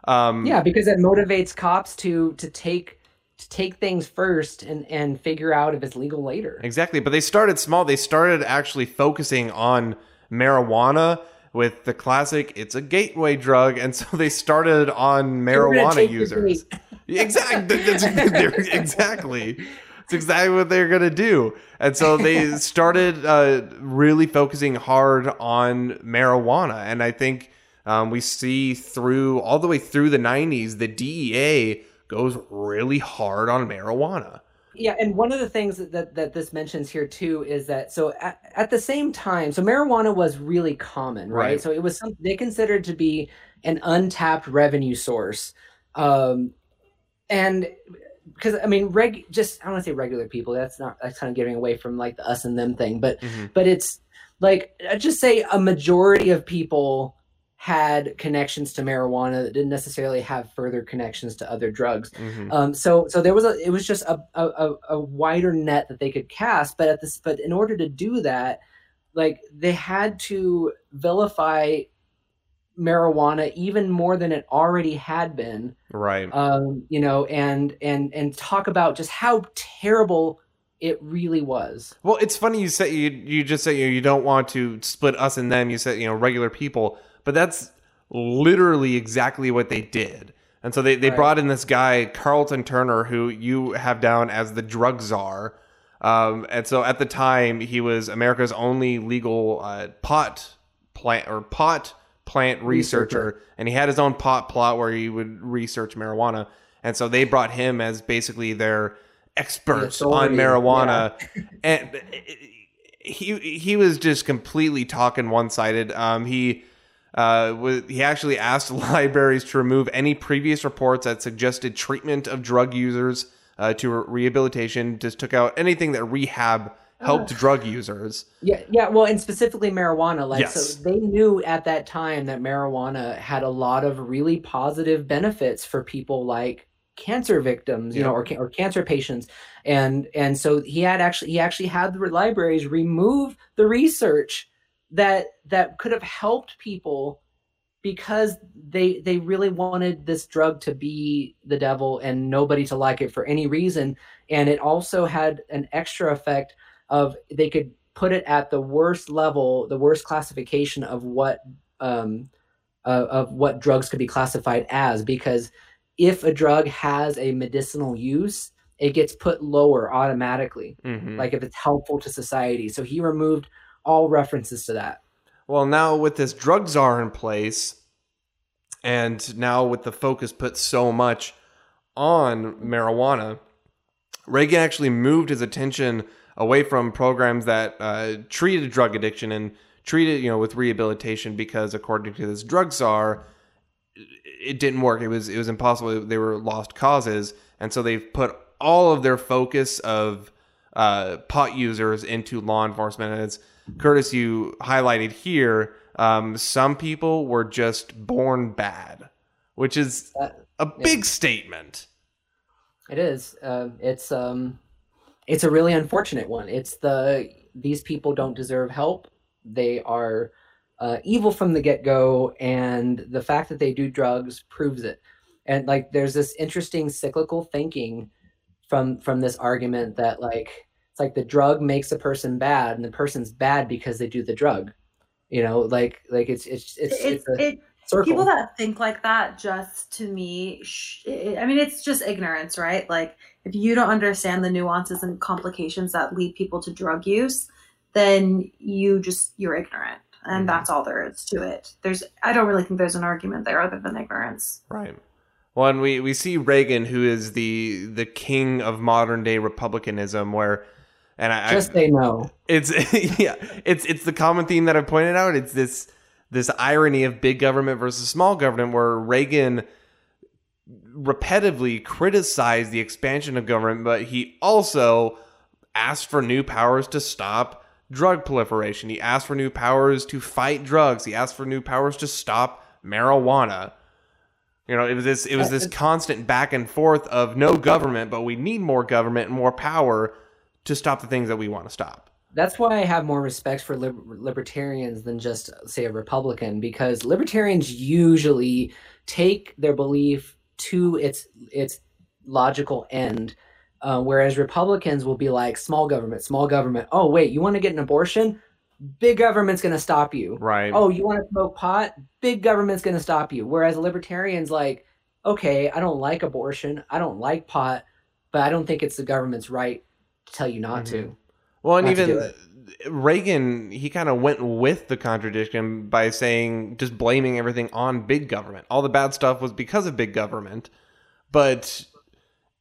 Um, Yeah, because it motivates cops to to take to take things first and and figure out if it's legal later. Exactly, but they started small. They started actually focusing on marijuana with the classic "it's a gateway drug," and so they started on marijuana users. Exactly, exactly. It's exactly what they're gonna do, and so they started uh, really focusing hard on marijuana. And I think um, we see through all the way through the '90s, the DEA goes really hard on marijuana. Yeah, and one of the things that, that, that this mentions here too is that so at, at the same time, so marijuana was really common, right? Right. So it was something they considered to be an untapped revenue source, um, and because I mean, reg just I don't want to say regular people. That's not that's kind of getting away from like the us and them thing, but Mhm. but it's like just say a majority of people had connections to marijuana that didn't necessarily have further connections to other drugs. Mhm. Um, so so there was a it was just a, a a- a wider net that they could cast, but at this but in order to do that, like they had to vilify marijuana even more than it already had been Right. um you know and and and talk about just how terrible it really was Well, it's funny you say you you just say you, know, you don't want to split us and them. You said you know regular people, but that's literally exactly what they did. And so they, they Right. brought in this guy Carlton Turner, who you have down as the drug czar. Um, and so at the time, he was America's only legal uh, pot plant or pot plant researcher, Researcher. and he had his own pot plot where he would research marijuana. And so they brought him as basically their expert on authority, marijuana, and he he was just completely talking one sided. Um, he uh, he actually asked libraries to remove any previous reports that suggested treatment of drug users uh, to rehabilitation. Just took out anything that rehab helped drug users. yeah yeah well and specifically marijuana like Yes. so they knew at that time that marijuana had a lot of really positive benefits for people like cancer victims you Yeah. know or, or cancer patients and and so he had actually he actually had the libraries remove the research that that could have helped people because they they really wanted this drug to be the devil and nobody to like it for any reason. And it also had an extra effect of they could put it at the worst level the worst classification of what um uh, of what drugs could be classified as. Because if a drug has a medicinal use it gets put lower automatically. Mhm. like if it's helpful to society. So he removed all references to that Well, now with this drug czar in place, and now with the focus put so much on marijuana, Reagan actually moved his attention away from programs that uh, treated drug addiction and treated, you know, with rehabilitation because, according to this drug czar, it didn't work. It was it was impossible. They were lost causes, and so they've put all of their focus of uh, pot users into law enforcement. And as Curtis, you highlighted here, um, some people were just born bad, which is That- a big statement. It is. Um, it's um, it's a really unfortunate one. It's the these people don't deserve help. They are uh, evil from the get go, and the fact that they do drugs proves it. And like, there's this interesting cyclical thinking from from this argument that like it's like the drug makes a person bad, and the person's bad because they do the drug. You know, like like it's it's it's, It, it's a it, circle. people that think like that just to me sh- i mean it's just ignorance right like if you don't understand the nuances and complications that lead people to drug use then you just you're ignorant and Mhm. that's all there is to it there's i don't really think there's an argument there other than ignorance Right. Well, and we, we see Reagan, who is the the king of modern day republicanism, where, and I, just say no. it's yeah, it's it's the common theme that I pointed out. It's this this irony of big government versus small government, where Reagan repetitively criticized the expansion of government, but he also asked for new powers to stop drug proliferation. He asked for new powers to fight drugs. He asked for new powers to stop marijuana. You know, it was this it was this constant back and forth of no government, but we need more government and more power to stop the things that we want to stop. that's why I have more respect for lib- libertarians than just say a Republican because libertarians usually take their belief to its its logical end, uh, whereas Republicans will be like small government, small government. Oh wait, you want to get an abortion? Big government's going to stop you. Right. Oh, you want to smoke pot? Big government's going to stop you. Whereas a libertarian's like, okay, I don't like abortion, I don't like pot, but I don't think it's the government's right tell you not to. Mm-hmm. Well, and even Reagan, he kind of went with the contradiction by saying just blaming everything on big government. All the bad stuff was because of big government. But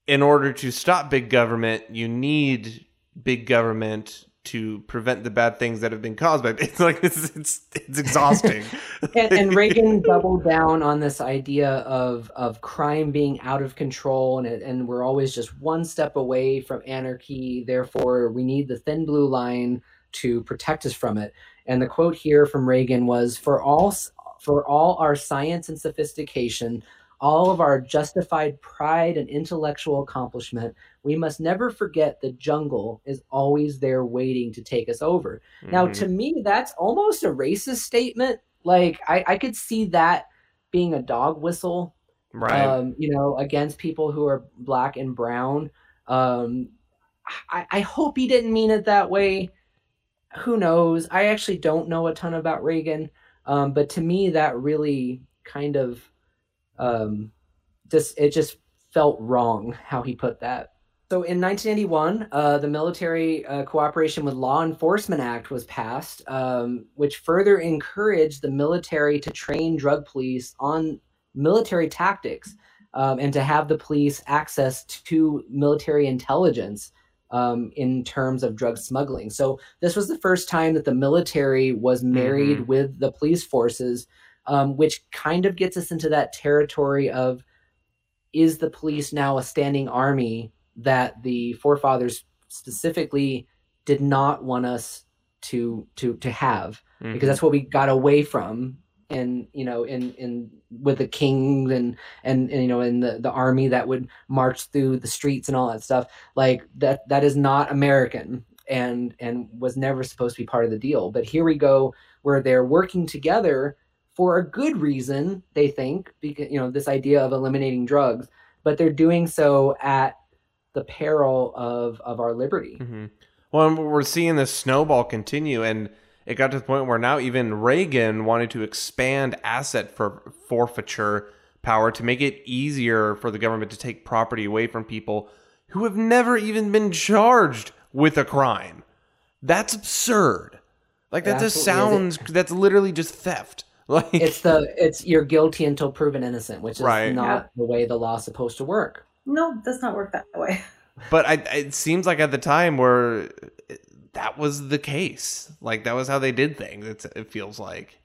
in order to stop big government, you need big government to prevent the bad things that have been caused by it's like it's it's, it's exhausting. and, and Reagan doubled down on this idea of of crime being out of control, and and we're always just one step away from anarchy. Therefore, we need the thin blue line to protect us from it. And the quote here from Reagan was, "For all for all our science and sophistication." All of our justified pride and intellectual accomplishment, we must never forget the jungle is always there waiting to take us over. Now, Mhm. to me, that's almost a racist statement. Like, I, I could see that being a dog whistle, right. um, you know, against people who are black and brown. Um, I, I hope he didn't mean it that way. Who knows? I actually don't know a ton about Reagan, um, but to me, that really kind of um, just it just felt wrong how he put that. So in 1981, uh, the Military uh, Cooperation with Law Enforcement Act was passed, um, which further encouraged the military to train drug police on military tactics um, and to have the police access to military intelligence um, in terms of drug smuggling. So this was the first time that the military was married Mhm. with the police forces, um, which kind of gets us into that territory of is the police now a standing army that the forefathers specifically did not want us to to to have Mhm. because that's what we got away from and you know in in with the kings and and, and you know in the the army that would march through the streets and all that stuff. Like that that is not american and and was never supposed to be part of the deal. But here we go where they're working together for a good reason they think because you know this idea of eliminating drugs. But they're doing so at the peril of of our liberty hmm Well, we're seeing this snowball continue, and it got to the point where now even Reagan wanted to expand asset for forfeiture power to make it easier for the government to take property away from people who have never even been charged with a crime. That's absurd. Like that It just absolutely sounds. That's literally just theft. Like it's the it's you're guilty until proven innocent which is Right. not the way the law's supposed to work no it does not work that way But I, it seems like at the time where that was the case. Like that was how they did things. It's, it feels like.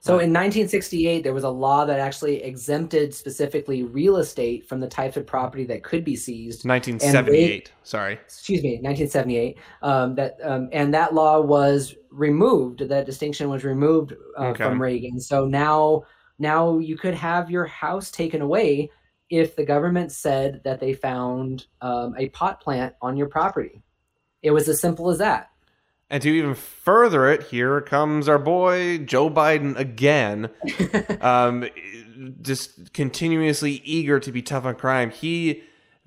So in 1968, there was a law that actually exempted specifically real estate from the types of property that could be seized. 1978. Sorry. Excuse me, 1978. Um, that um, and that law was removed. That distinction was removed uh, Okay. from Reagan. So now, now you could have your house taken away, if the government said that they found um, a pot plant on your property. It was as simple as that. And to even further it, here comes our boy Joe Biden again, um, just continuously eager to be tough on crime. He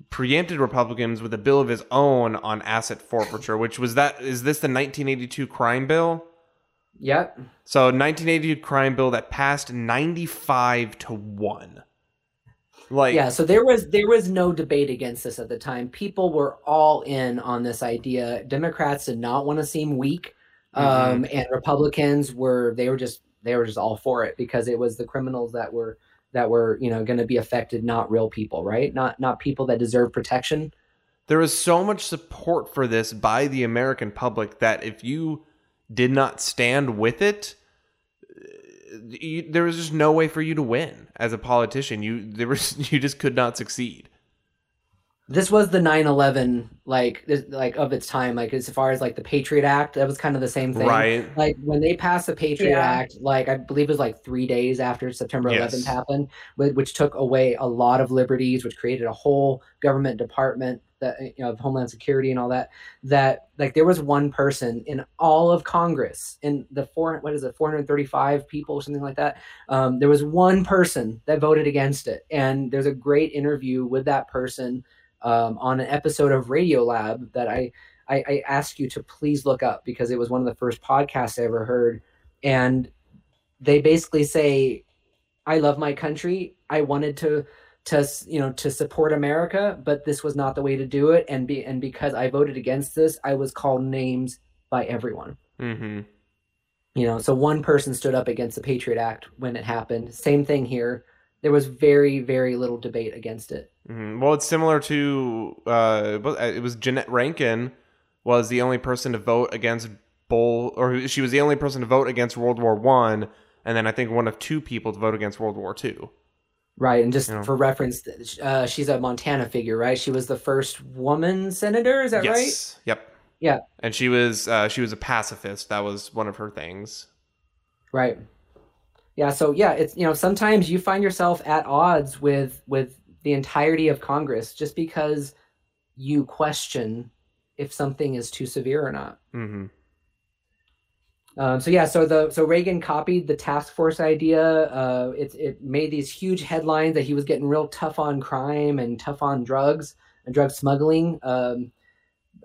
preempted Republicans with a bill of his own on asset forfeiture, which was that is this the 1982 crime bill? Yep. So 1982 crime bill that passed 95 to 1. Like yeah, so there was there was no debate against this at the time. People were all in on this idea. Democrats did not want to seem weak, um, and Republicans were they were just they were just all for it because it was the criminals that were that were you know going to be affected, not real people, right? Not not people that deserve protection. There was so much support for this by the American public that if you did not stand with it, you, there was just no way for you to win as a politician. You there was you just could not succeed. This was the 9/11 like like of its time like as far as like the Patriot Act that was kind of the same thing. Right. Like when they passed the Patriot Yeah. Act like I believe it was like 3 days after September 11th Yes. happened which took away a lot of liberties which created a whole government department that you know of Homeland Security and all that that like there was one person in all of Congress in the four what is it 435 people or something like that um, there was one person that voted against it. And there's a great interview with that person um, on an episode of Radiolab that I, I i ask you to please look up because it was one of the first podcasts i ever heard. And they basically say i love my country. I wanted to to you know to support america but this was not the way to do it. And be and because i voted against this i was called names by everyone. Mm-hmm. you know so one person stood up against the patriot act when it happened. Same thing here. There was very very little debate against it. Hmm Well, it's similar to uh, it was Jeannette Rankin was the only person to vote against Bull, or she was the only person to vote against World War One, and then I think one of two people to vote against World War Two. Right, and just You know. for reference, uh, she's a Montana figure, right? She was the first woman senator. Is that right? yes. Yep. Yeah. And she was uh, she was a pacifist. That was one of her things. Right. Yeah. So yeah, it's you know sometimes you find yourself at odds with with the entirety of Congress just because you question if something is too severe or not. hmm Um, so yeah, so the so Reagan copied the task force idea. Uh, it it made these huge headlines that he was getting real tough on crime and tough on drugs and drug smuggling. Um,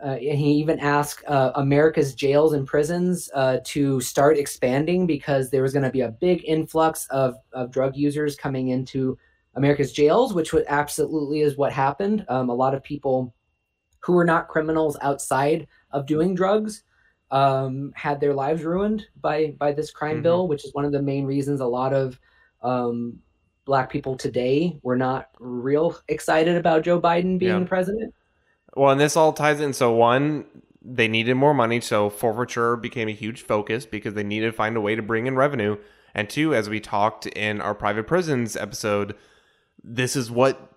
uh, he even asked uh, America's jails and prisons uh, to start expanding because there was going to be a big influx of, of drug users coming into America's jails, which would absolutely is what happened. Um, a lot of people who were not criminals outside of doing drugs um, had their lives ruined by by this crime Mhm. bill, which is one of the main reasons a lot of um, black people today were not real excited about Joe Biden being Yeah. the president. Well, and this all ties in. So one, they needed more money, so forfeiture became a huge focus because they needed to find a way to bring in revenue. And two, as we talked in our private prisons episode, this is what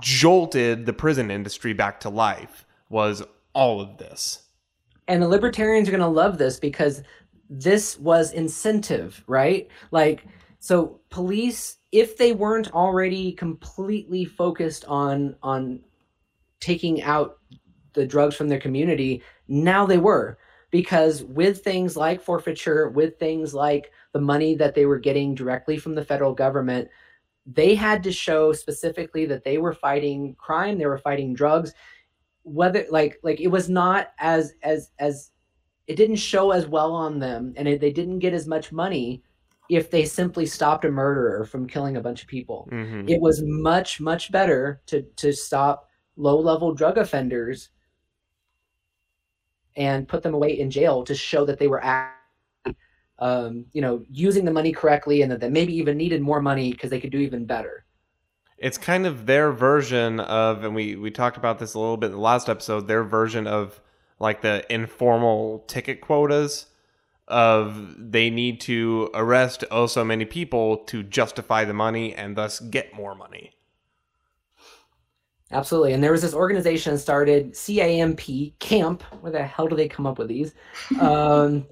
jolted the prison industry back to life was all of this. And the libertarians are going to love this because this was incentive right? Like so police if they weren't already completely focused on on taking out the drugs from their community now they were. Because with things like forfeiture with things like the money that they were getting directly from the federal government they had to show specifically that they were fighting crime they were fighting drugs whether like like it was not as as as it didn't show as well on them and it, they didn't get as much money if they simply stopped a murderer from killing a bunch of people. Hmm it was much much better to to stop low level drug offenders and put them away in jail to show that they were actually, um, you know using the money correctly and that they maybe even needed more money because they could do even better It's kind of their version of, and we we talked about this a little bit in the last episode. Their version of like the informal ticket quotas of they need to arrest oh so many people to justify the money and thus get more money. Absolutely. And there was this organization started, CAMP, CAMP. Where the hell do they come up with these? Um,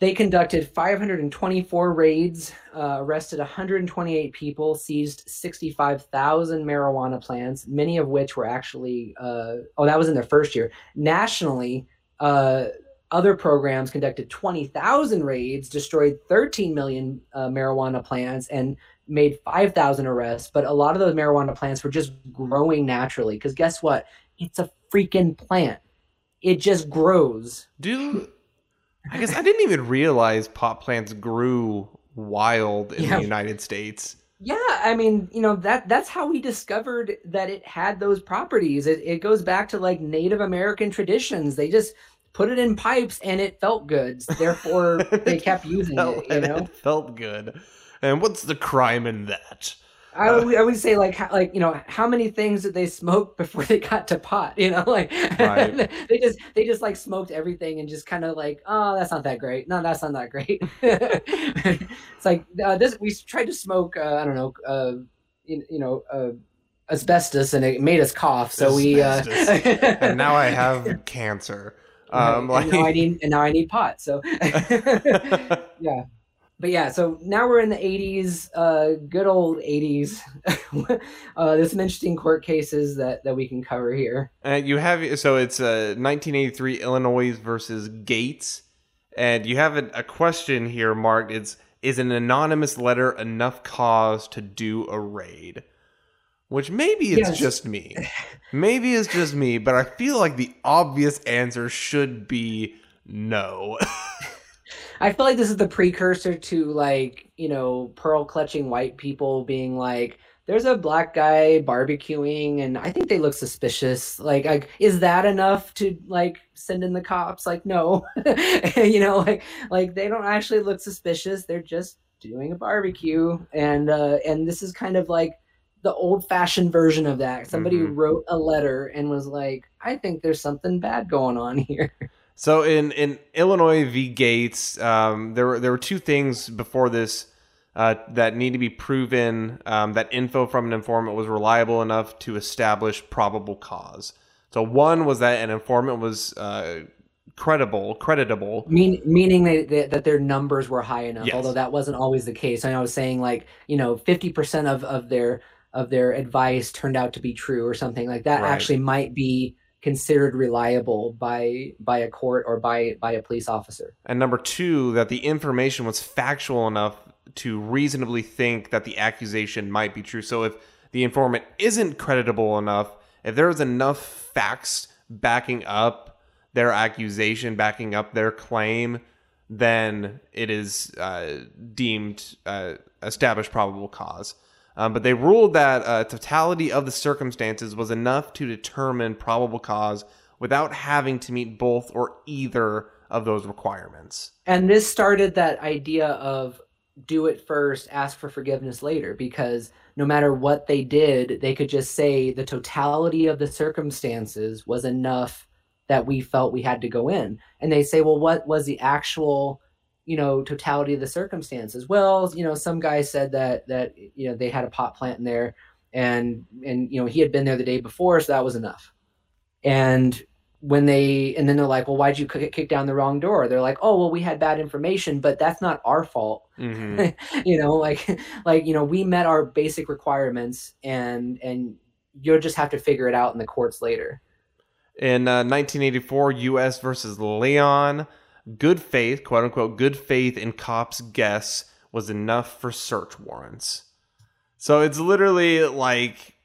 They conducted 524 raids, uh, arrested 128 people, seized 65,000 marijuana plants, many of which were actually, uh, oh, that was in their first year. Nationally, uh, other programs conducted 20,000 raids, destroyed 13 million uh, marijuana plants, and made 5,000 arrests. But a lot of those marijuana plants were just growing naturally. Because guess what? It's a freaking plant. It just grows. Do I guess I didn't even realize pot plants grew wild in Yeah. the United States. Yeah, I mean, you know that that's how we discovered that it had those properties. It, it goes back to like Native American traditions. They just put it in pipes and it felt good. Therefore, they kept using it. You know, it felt good. And what's the crime in that? I would, I would say like how, like you know how many things did they smoke before they got to pot? You know, like Right. they just they just like smoked everything and just kind of like oh that's not that great. No, that's not that great. it's like uh, this we tried to smoke uh, I don't know uh, you, you know uh, asbestos and it made us cough. So we uh, And now I have cancer. Um, Right, like and now I need and now I need pot. So yeah. But yeah, so now we're in the 80s, uh, good old 80s. uh, there's some interesting court cases that, that we can cover here. Uh, you have so it's uh, 1983 Illinois versus Gates, and you have a, a question here marked. It's is an anonymous letter enough cause to do a raid? Which maybe it's Yes. just me, maybe it's just me, but I feel like the obvious answer should be no. I feel like this is the precursor to like, you know, pearl clutching white people being like, there's a black guy barbecuing and I think they look suspicious. Like, like is that enough to like send in the cops? Like, no. you know, like like they don't actually look suspicious. They're just doing a barbecue. And uh and this is kind of like the old fashioned version of that. Somebody Mhm. wrote a letter and was like, I think there's something bad going on here. So in in Illinois v. Gates, um, there were there were two things before this uh, that need to be proven um, that info from an informant was reliable enough to establish probable cause. So one was that an informant was uh, credible, creditable. Mean, meaning they, they, that their numbers were high enough, Yes. although that wasn't always the case. And I was saying like, you know, 50% of, of their of their advice turned out to be true or something like that Right. actually might be considered reliable by by a court or by by a police officer. And number two, that the information was factual enough to reasonably think that the accusation might be true. So if the informant isn't creditable enough, if there's enough facts backing up their accusation, backing up their claim, then it is uh, deemed uh, established probable cause. Um, but they ruled that uh, totality of the circumstances was enough to determine probable cause without having to meet both or either of those requirements. And this started that idea of do it first, ask for forgiveness later, because no matter what they did, they could just say the totality of the circumstances was enough that we felt we had to go in. And they say, well, what was the actual, you know, totality of the circumstances? Well, you know, some guy said that that you know they had a pot plant in there, and and you know he had been there the day before, so that was enough. And when they and then they're like, well, why'd you kick down the wrong door? They're like, oh, well, we had bad information, but that's not our fault. hmm you know, like like you know, we met our basic requirements, and and you'll just have to figure it out in the courts later. In uh, 1984, U.S. versus Leon, good faith, quote unquote, good faith in cops' guess was enough for search warrants. So it's literally like,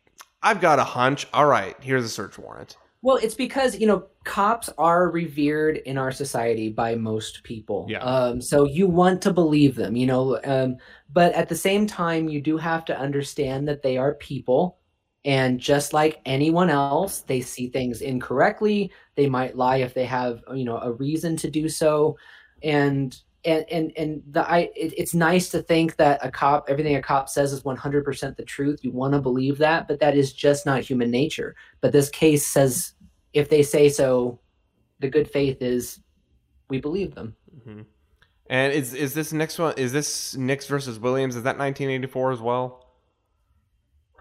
I've got a hunch. All right, here's a search warrant. Well, it's because you know cops are revered in our society by most people. Yeah. Um, so you want to believe them, you know. Um, but at the same time, you do have to understand that they are people, and just like anyone else, they see things incorrectly. They might lie if they have, you know, a reason to do so, and and and and the I it, it's nice to think that a cop everything a cop says is 100% the truth. You want to believe that, but that is just not human nature. But this case says if they say so, the good faith is we believe them. hmm And is is this next one? Is this Nix versus Williams? Is that 1984 as well?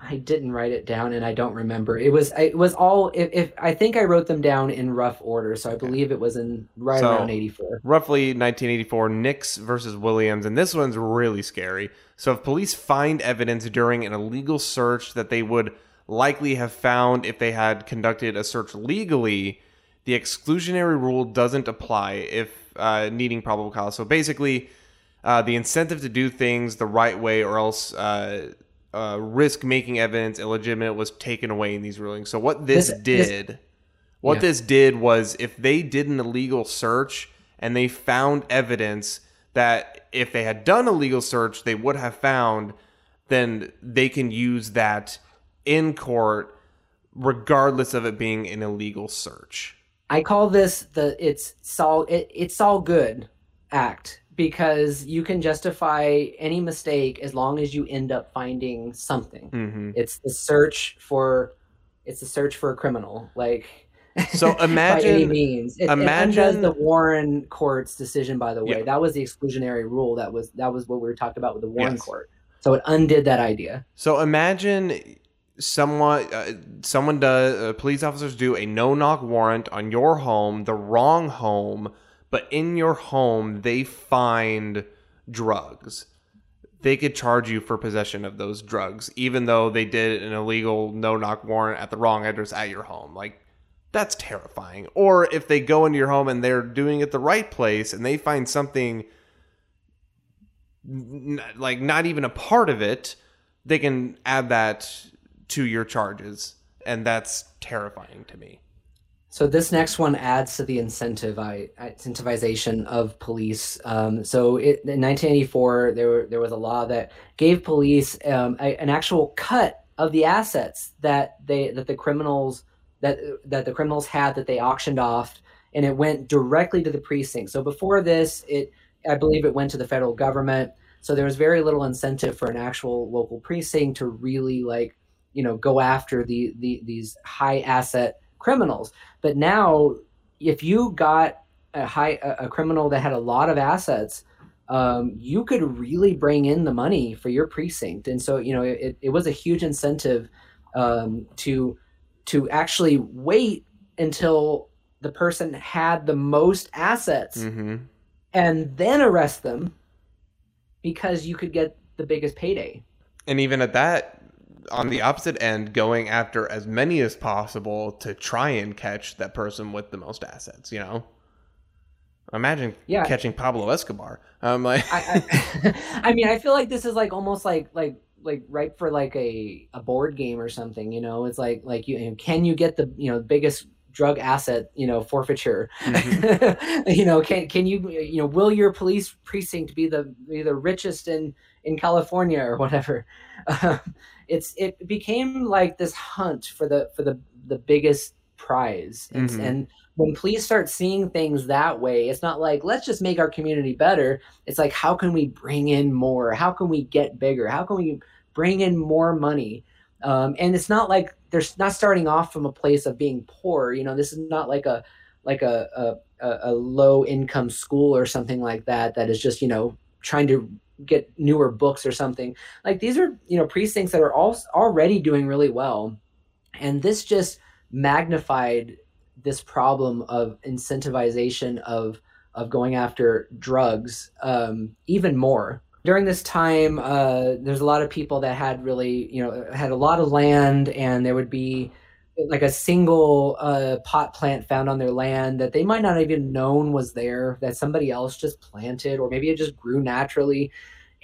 I didn't write it down and I don't remember. It was it was all if, if I think I wrote them down in rough order, so I believe it was in right So- around 84. roughly 1984 Nix versus Williams, and this one's really scary. So, if police find evidence during an illegal search that they would likely have found if they had conducted a search legally, the exclusionary rule doesn't apply if uh, needing probable cause. So, basically, uh, the incentive to do things the right way or else uh, uh, risk making evidence illegitimate was taken away in these rulings. So, what this, This- this- did. What Yeah. this did was if they did an illegal search and they found evidence that if they had done a legal search they would have found, then they can use that in court regardless of it being an illegal search. I call this the it's all it, it's all good act because you can justify any mistake as long as you end up finding something. hmm It's the search for it's the search for a criminal like So by any imagine- means it, imagine- it the Warren court's decision by the way Yeah. that was the exclusionary rule that was that was what we were talking about with the Warren Yes. court so it undid that idea So imagine someone uh, someone does uh, police officers do a no knock warrant on your home, the wrong home, but in your home they find drugs. They could charge you for possession of those drugs even though they did an illegal no knock warrant at the wrong address at your home. Like that's terrifying. Or if they go into your home and they're doing it the right place and they find something like not even a part of it, they can add that to your charges, and that's terrifying to me. So this next one adds to the incentive incentivization of police. Um, so it, in 1984, there were, there was a law that gave police um, a, an actual cut of the assets that they that the criminals that that the criminals had that they auctioned off, and it went directly to the precinct. So before this, it I believe it went to the federal government. So there was very little incentive for an actual local precinct to really like you know go after the, the these high asset criminals. But now if you got a high a, a criminal that had a lot of assets um, you could really bring in the money for your precinct. And so you know it, it was a huge incentive um, to to actually wait until the person had the most assets Mm-hmm. and then arrest them because you could get the biggest payday. And even at that, on the opposite end, going after as many as possible to try and catch that person with the most assets. You know, imagine Yeah. catching Pablo Escobar. Um, like, I, I, I mean, I feel like this is like almost like like like ripe for like a a board game or something. You know, it's like like you, can you get the you know biggest drug asset you know forfeiture? you know, can can you you know will your police precinct be the be the richest in in California or whatever? Um, it's it became like this hunt for the for the the biggest prize. And, Mhm. and when police start seeing things that way it's not like let's just make our community better. It's like how can we bring in more? How can we get bigger? How can we bring in more money? Um, and it's not like they're not starting off from a place of being poor you know? This is not like a like a, a- a low income school or something like that that is just you know trying to get newer books or something. Like these are you know precincts that are all already doing really well. And this just magnified this problem of incentivization of of going after drugs um, even more. During this time uh, there's a lot of people that had really you know had a lot of land and there would be like a single uh, pot plant found on their land that they might not even known was there that somebody else just planted or maybe it just grew naturally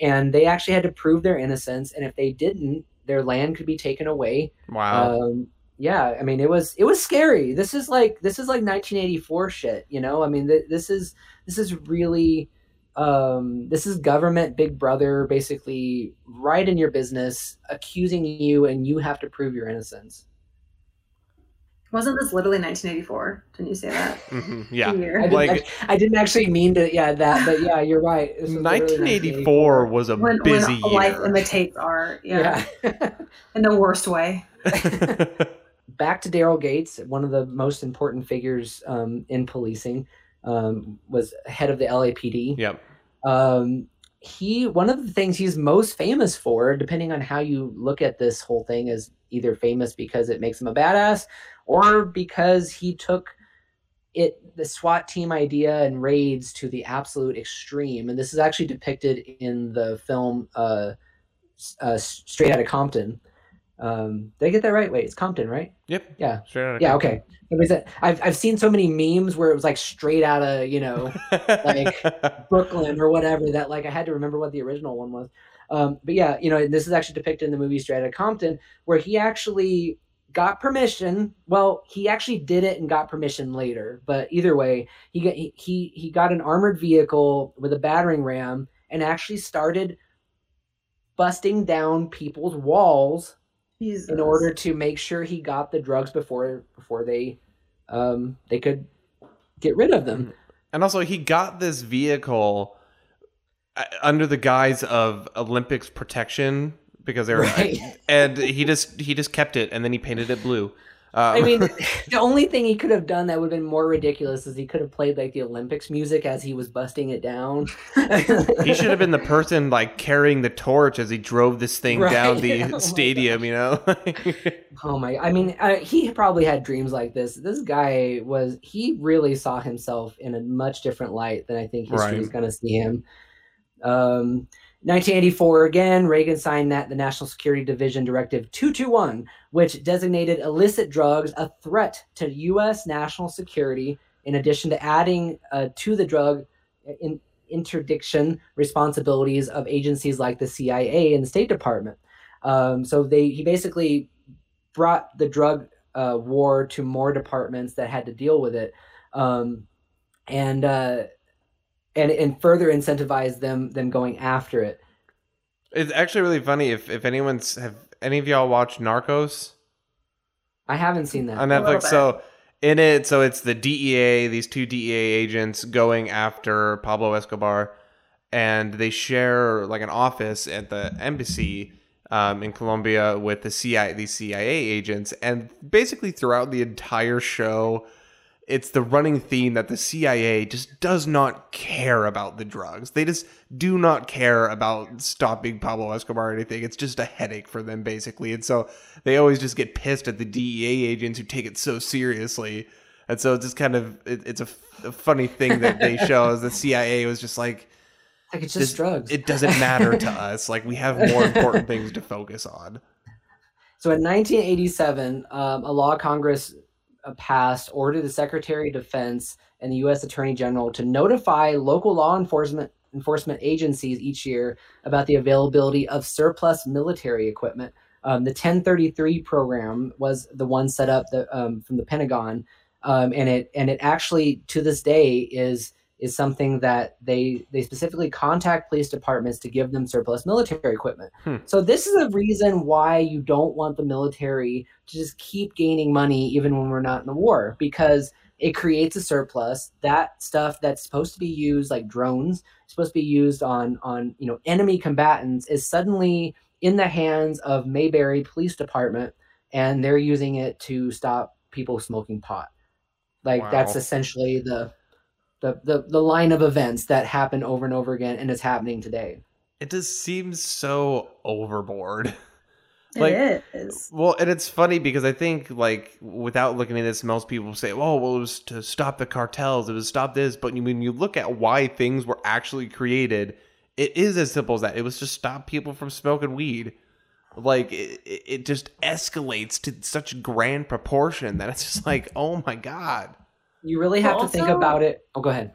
and they actually had to prove their innocence and if they didn't their land could be taken away wow. um, yeah, I mean, it was it was scary. This is like this is like 1984 shit, you know. I mean, th- this is this is really um, this is government, Big Brother, basically right in your business, accusing you, and you have to prove your innocence. Wasn't this literally 1984? Didn't you say that? Mhm, Yeah. I didn't, Like- act- I didn't actually mean to, yeah, that, but yeah, you're right. This was literally 1984 was a When, busy when life year. imitates art. Yeah. Yeah. In the worst way. back to Daryl Gates, one of the most important figures um, in policing, um, was head of the LAPD. yep. Um, he one of the things he's most famous for, depending on how you look at this whole thing, is either famous because it makes him a badass or because he took it the SWAT team idea and raids to the absolute extreme. And this is actually depicted in the film uh, uh, Straight Outta Compton. Um, did I get that right? Wait, it's Compton, right? Yep. Yeah. Straight Yeah. Okay. It was a, I've I've seen so many memes where it was like straight out of you know like- Brooklyn or whatever that like I had to remember what the original one was. Um, but yeah, you know, this is actually depicted in the movie Straight Outta Compton, where he actually got permission. Well, he actually did it and got permission later, but either way, he got he he, he got an armored vehicle with a battering ram and actually started busting down people's walls Jesus. in order to make sure he got the drugs before before they um they could get rid of them. And also, he got this vehicle uh, under the guise of Olympics protection because they were, Right. and he just he just kept it, and then he painted it blue. Um, I mean, the only thing he could have done that would have been more ridiculous is he could have played like the Olympics music as he was busting it down. he should have been the person like carrying the torch as he drove this thing Right. down Oh the my stadium. You know, Oh my! I mean, uh, he probably had dreams like this. This guy was. He really saw himself in a much different light than I think history Right. is going to see him. Um, 1984 again, Reagan signed that the National Security Decision Directive 221, which designated illicit drugs a threat to U.S. national security. In addition to adding uh, to the drug in, interdiction responsibilities of agencies like the CIA and the State Department. Um, so they he basically brought the drug uh, war to more departments that had to deal with it, um, and uh, and and further incentivize them them going after it. it's actually really funny. If if anyone's have any of y'all watched Narcos? I haven't seen that. on Netflix. So in it, so it's the DEA, these two DEA agents going after Pablo Escobar, and they share like an office at the embassy um, in Colombia with the CIA, these CIA agents, and basically throughout the entire show. It's the running theme that the CIA just does not care about the drugs. They just do not care about stopping Pablo Escobar or anything. It's just a headache for them, basically. And so they always just get pissed at the DEA agents who take it so seriously. And so it's just kind of it, it's a, f- a funny thing that they show is the CIA was just like like it's just this- drugs. it doesn't matter to us. Like we have more important things to focus on. So in 1987, um, a law Congress passed ordered the Secretary of Defense and the U.S. Attorney General to notify local law enforcement enforcement agencies each year about the availability of surplus military equipment. Um, the 1033 program was the one set up the, um, from the Pentagon, um, and it and it actually to this day is is something that they they specifically contact police departments to give them surplus military equipment. Hmm. So this is a reason why you don't want the military to just keep gaining money even when we're not in a war because it creates a surplus. That stuff that's supposed to be used like drones, supposed to be used on on you know enemy combatants is suddenly in the hands of Mayberry Police Department and they're using it to stop people smoking pot. Like that's essentially the the, the the line of events that happen over and over again and it's happening today. It just seems so overboard. It like- is. Well, and it's funny because I think like without looking at this, most people say, "Oh, well, it was to stop the cartels. It was to stop this." But when you look at why things were actually created, it is as simple as that. It was to stop people from smoking weed. Like it, it it just escalates to such grand proportion that it's just like, oh my god. You really have Well, to think about it. Oh, go ahead.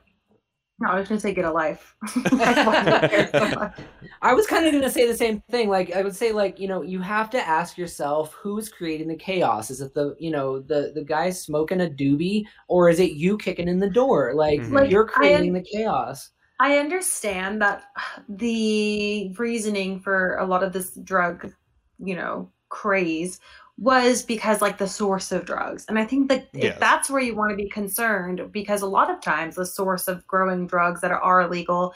No, I was gonna say get a life. I care so much. I was kind of going to say the same thing. Like I would say, like you know, you have to ask yourself who's creating the chaos. Is it the you know the the guy smoking a doobie, or is it you kicking in the door? Like, Mhm. Like, you're I creating the chaos. I understand that the reasoning for a lot of this drug, you know, craze was because like the source of drugs. And I think that Yes. if that's where you want to be concerned, because a lot of times the source of growing drugs that are illegal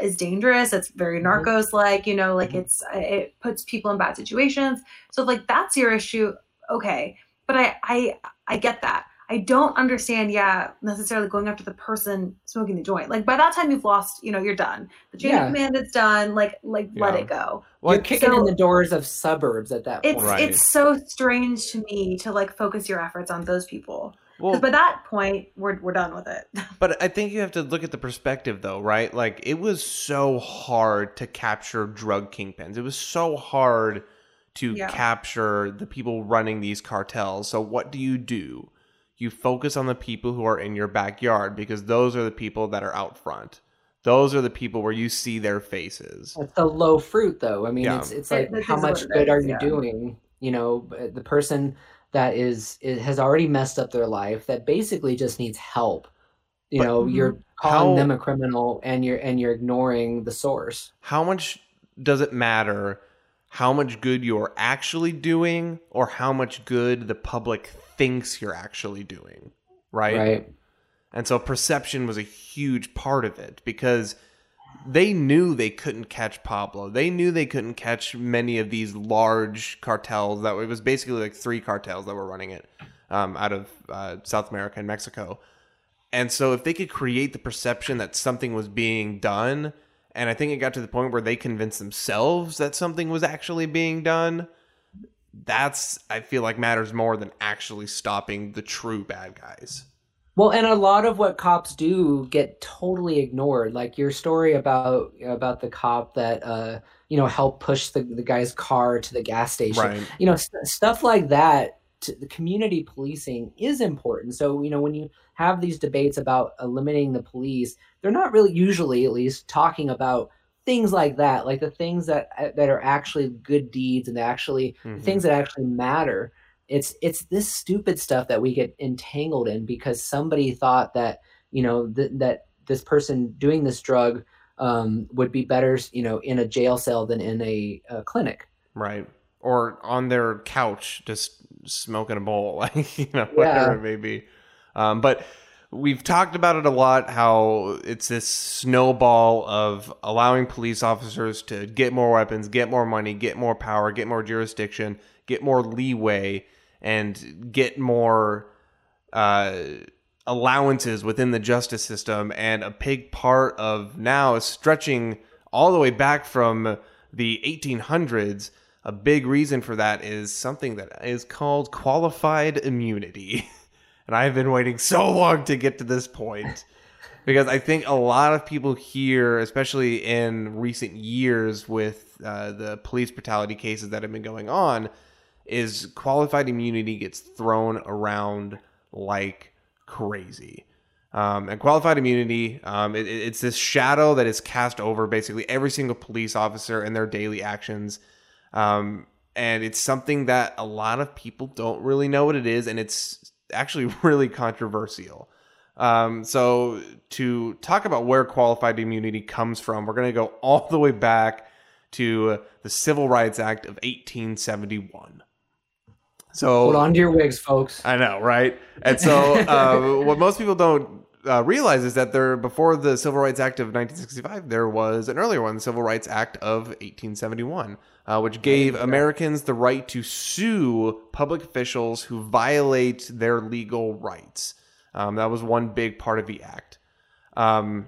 is dangerous. It's very Mhm. narcos like, you know, like Mhm. it's it puts people in bad situations. So like that's your issue, okay. But I I I get that. I don't understand, yeah, necessarily going after the person smoking the joint. Like by that time you've lost, you know, you're done. The chain Yeah. of command is done. Like like let it go. Well, You're kicking so- in the doors of suburbs at that It's point. Right. it's so strange to me to like focus your efforts on those people. well, Because by that point, we're we're done with it. But I think you have to look at the perspective, though, right? Like, it was so hard to capture drug kingpins. It was so hard to Yeah. capture the people running these cartels. So, what do you do? You focus on the people who are in your backyard because those are the people that are out front. Those are the people where you see their faces. That's the low fruit, though. I mean, Yeah. it's it's like this how is much what it good are you yeah. doing? You know, the person that is, is has already messed up their life that basically just needs help. You But- know, you're mm-hmm. calling How- them a criminal and you're and you're ignoring the source. How much does it matter how much good you're actually doing or how much good the public thinks you're actually doing? Right. Right. And so perception was a huge part of it because they knew they couldn't catch Pablo. They knew they couldn't catch many of these large cartels that it was basically like three cartels that were running it um, out of uh, South America and Mexico. And so if they could create the perception that something was being done, and I think it got to the point where they convinced themselves that something was actually being done, that's I feel like matters more than actually stopping the true bad guys. Well, and a lot of what cops do get totally ignored. Like your story about about the cop that uh, you know helped push the, the guy's car to the gas station. Right. You know, st- stuff like that. To, the community policing is important. So you know, when you have these debates about eliminating the police, they're not really usually, at least, talking about things like that, like the things that uh, that are actually good deeds and actually Mhm. things that actually matter it's it's this stupid stuff that we get entangled in because somebody thought that you know th- that this person doing this drug um, would be better you know in a jail cell than in a, a clinic Right. Or on their couch just smoking a bowl, like, you know, whatever Yeah. it may be. Um, but we've talked about it a lot how it's this snowball of allowing police officers to get more weapons, get more money, get more power, get more jurisdiction, get more leeway, and get more uh, allowances within the justice system. And a big part of now is stretching all the way back from the 1800s. A big reason for that is something that is called qualified immunity. and I've been waiting so long to get to this point because I think a lot of people here, especially in recent years with uh, the police brutality cases that have been going on, is qualified immunity gets thrown around like crazy. Um, and qualified immunity, um, it, it- it's this shadow that is cast over basically every single police officer and their daily actions. Um, and it's something that a lot of people don't really know what it is, and it's actually really controversial. Um, so, to talk about where qualified immunity comes from, we're going to go all the way back to the Civil Rights Act of 1871. So, hold on to your wigs folks I know, right? And so, uh, what most people don't uh, realize is that there, before the Civil Rights Act of 1965, there was an earlier one, the Civil Rights Act of 1871, uh, which gave Americans the right to sue public officials who violate their legal rights. Um, that was one big part of the act. Um,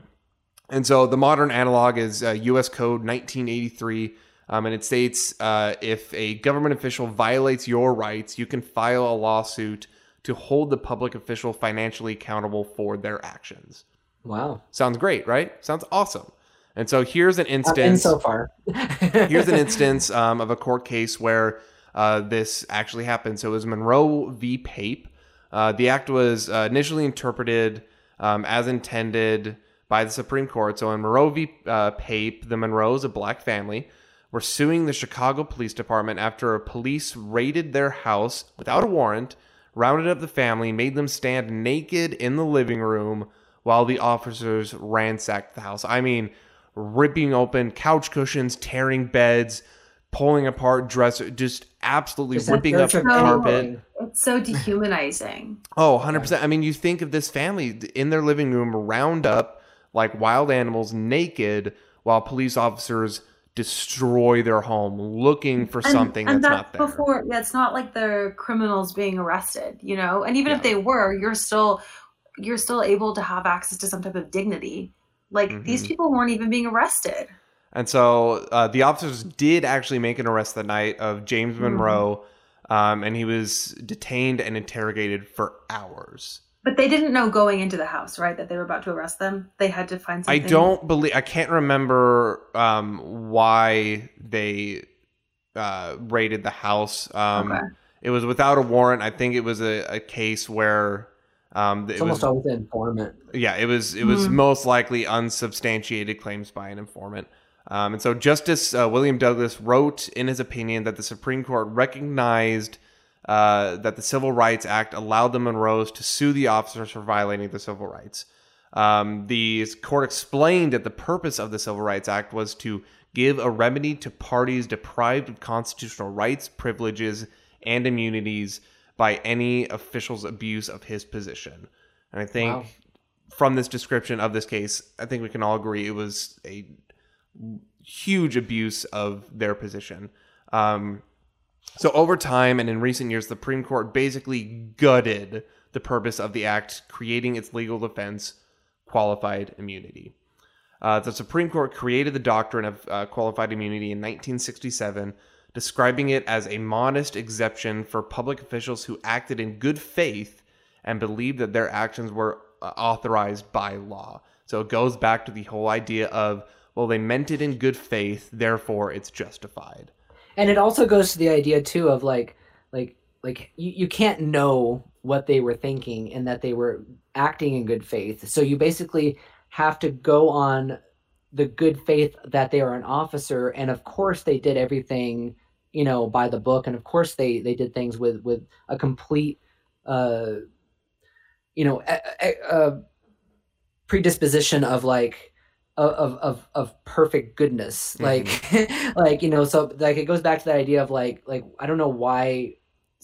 and so the modern analog is uh, U.S. Code 1983, um, and it states uh, if a government official violates your rights, you can file a lawsuit to hold the public official financially accountable for their actions. wow Sounds great, right? Sounds awesome. And so here's an instance. so far here's an instance um, of a court case where uh, this actually happened. So it was Monroe v. Pape. Uh, the act was uh, initially interpreted um, as intended by the Supreme Court. So in Monroe v. Uh, Pape, the Monroes, a black family, were suing the Chicago Police Department after a police raided their house without a warrant, rounded up the family, made them stand naked in the living room while the officers ransacked the house. I mean, ripping open couch cushions, tearing beds, pulling apart dresser, just absolutely Just ripping up search of carpet. It's so dehumanizing. Oh, 100%. I mean, you think of this family in their living room round up like wild animals naked while police officers destroy their home looking for something and that's, not there. before yeah, it's not like the criminals being arrested you know and even Yeah. if they were you're still you're still able to have access to some type of dignity like these Mhm. people weren't even being arrested And so uh, the officers did actually make an arrest that night of James Mhm. Monroe, um, and he was detained and interrogated for hours. But they didn't know going into the house right that they were about to arrest them they had to find something. I don't believe I can't remember um, why they uh, raided the house. Um, Okay. It was without a warrant. I think it was a, a case where um, It's it was almost always an informant. yeah, it was it was Mhm. most likely unsubstantiated claims by an informant. Um, and so Justice uh, William Douglas wrote in his opinion that the Supreme Court recognized uh, that the Civil Rights Act allowed the Monroes to sue the officers for violating the civil rights. Um, the court explained that the purpose of the Civil Rights Act was to give a remedy to parties deprived of constitutional rights, privileges, and immunities by any official's abuse of his position. And I think Wow. from this description of this case, I think we can all agree it was a huge abuse of their position. Um, so over time and in recent years, the Supreme Court basically gutted the purpose of the act, creating its legal defense, qualified immunity. Uh, the Supreme Court created the doctrine of uh, qualified immunity in 1967, describing it as a modest exception for public officials who acted in good faith and believed that their actions were uh, authorized by law. So it goes back to the whole idea of, well, they meant it in good faith, therefore it's justified. And it also goes to the idea too of like like like you, you can't know what they were thinking and that they were acting in good faith. So you basically have to go on the good faith that they are an officer. And of course they did everything you know by the book. And of course they they did things with with a complete uh you know a, a, a predisposition of like of of of perfect goodness mm-hmm. like like you know so like it goes back to that idea of like like i don't know why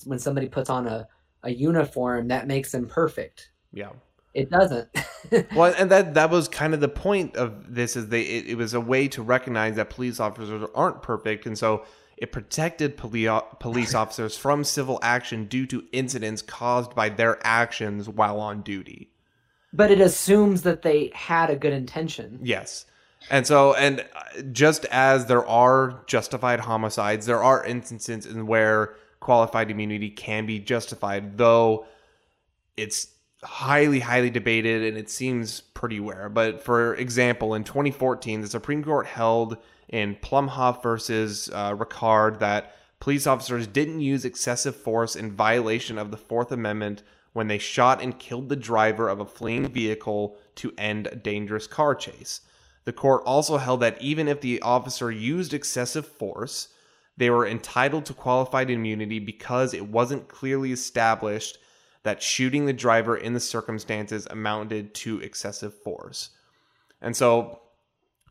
when somebody puts on a a uniform that makes them perfect Yeah. it doesn't well, and that that was kind of the point of this is they it, it was a way to recognize that police officers aren't perfect, and so it protected poli- police officers from civil action due to incidents caused by their actions while on duty. But it assumes that they had a good intention Yes. And so, and uh, just as there are justified homicides, there are instances in where qualified immunity can be justified, though it's highly, highly debated and it seems pretty rare. But for example, in 2014, the Supreme Court held in Plumhoff versus uh, Rickard that police officers didn't use excessive force in violation of the Fourth Amendment when they shot and killed the driver of a fleeing vehicle to end a dangerous car chase. The court also held that even if the officer used excessive force, they were entitled to qualified immunity because it wasn't clearly established that shooting the driver in the circumstances amounted to excessive force. And so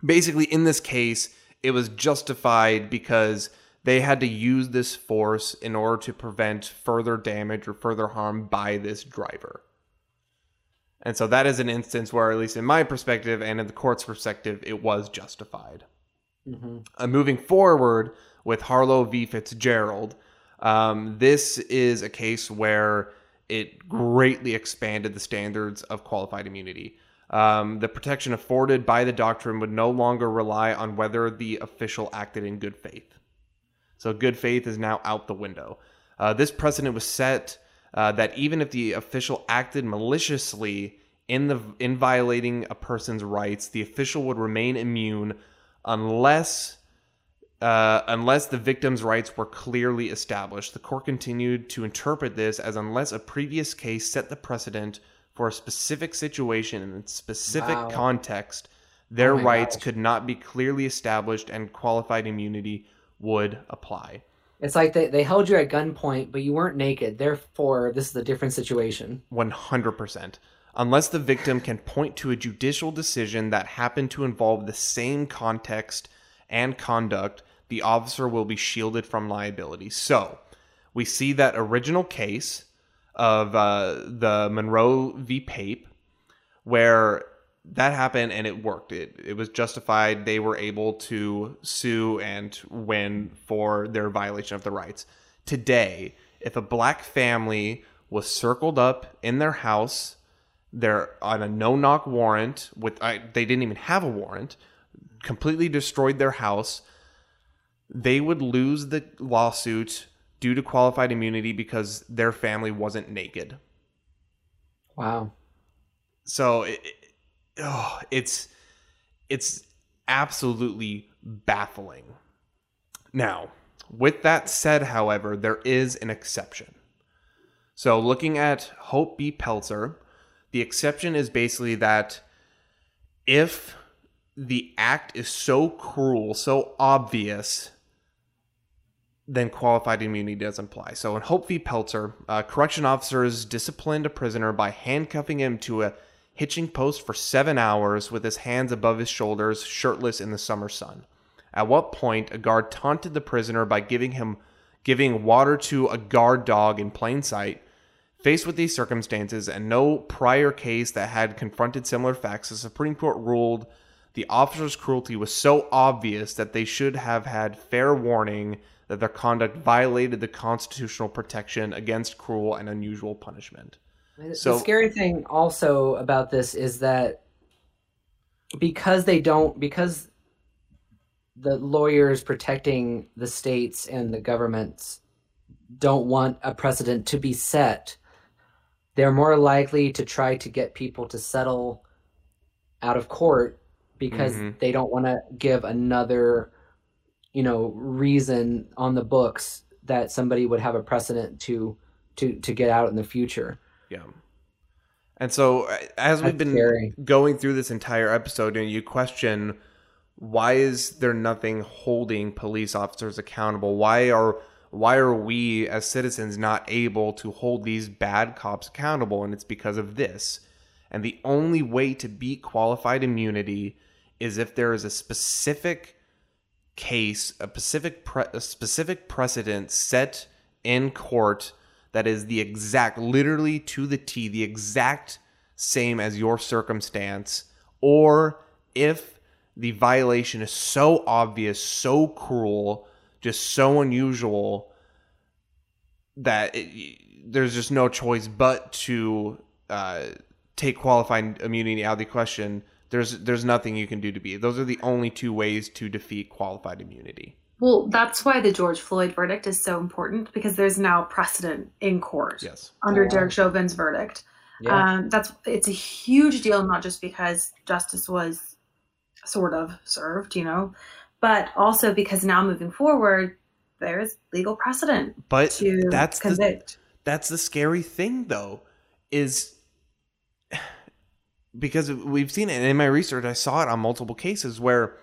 basically, in this case, it was justified because they had to use this force in order to prevent further damage or further harm by this driver. And so that is an instance where, at least in my perspective and in the court's perspective, it was justified. hmm Uh, moving forward with Harlow v. Fitzgerald, um, this is a case where it greatly expanded the standards of qualified immunity. Um, the protection afforded by the doctrine would no longer rely on whether the official acted in good faith. So, good faith is now out the window. Uh, this precedent was set uh, that even if the official acted maliciously in the in violating a person's rights, the official would remain immune unless uh, unless the victim's rights were clearly established. The court continued to interpret this as unless a previous case set the precedent for a specific situation in a specific Wow. context, their Oh rights gosh. could not be clearly established and qualified immunity would apply. it's like they, they held you at gunpoint but you weren't naked therefore this is a different situation 100%. Unless the victim can point to a judicial decision that happened to involve the same context and conduct, the officer will be shielded from liability. So, we see that original case of uh, the Monroe v. Pape, where that happened and it worked. It it was justified. They were able to sue and win for their violation of the rights. Today, if a black family was circled up in their house, they're on a no knock warrant with I, they didn't even have a warrant, completely destroyed their house, they would lose the lawsuit due to qualified immunity because their family wasn't naked. Wow. So it- oh, it's it's absolutely baffling. Now, with that said, however, there is an exception. So, looking at Hope v. Pelzer, the exception is basically that if the act is so cruel, so obvious, then qualified immunity doesn't apply. So, in Hope v. Pelzer, uh, correction officers disciplined a prisoner by handcuffing him to a hitching post for seven hours with his hands above his shoulders, shirtless in the summer sun. At what point a guard taunted the prisoner by giving him giving water to a guard dog in plain sight. Faced with these circumstances and no prior case that had confronted similar facts, the Supreme Court ruled the officer's cruelty was so obvious that they should have had fair warning that their conduct violated the constitutional protection against cruel and unusual punishment. So- the scary thing also about this is that because they don't because the lawyers protecting the states and the governments don't want a precedent to be set they're more likely to try to get people to settle out of court because Mhm. they don't want to give another you know reason on the books that somebody would have a precedent to to to get out in the future Yeah. And so, uh, as we've been scary. going through this entire episode, and you question why is there nothing holding police officers accountable? Why are why are we as citizens not able to hold these bad cops accountable? And it's because of this. And the only way to beat qualified immunity is if there is a specific case, a specific pre- a specific precedent set in court that is the exact, literally to the T, the exact same as your circumstance, or if the violation is so obvious, so cruel, just so unusual that it, there's just no choice but to uh, take qualified immunity out of the question. There's there's nothing you can do to be. Those are the only two ways to defeat qualified immunity. Well, that's why the George Floyd verdict is so important because there's now precedent in court Yes. under Yeah. Derek Chauvin's verdict. yeah Um, that's it's a huge deal, not just because justice was sort of served, you know, but also because now moving forward, there's legal precedent But to that's the, convict. that's the scary thing though is because we've seen it and in my research i saw it on multiple cases where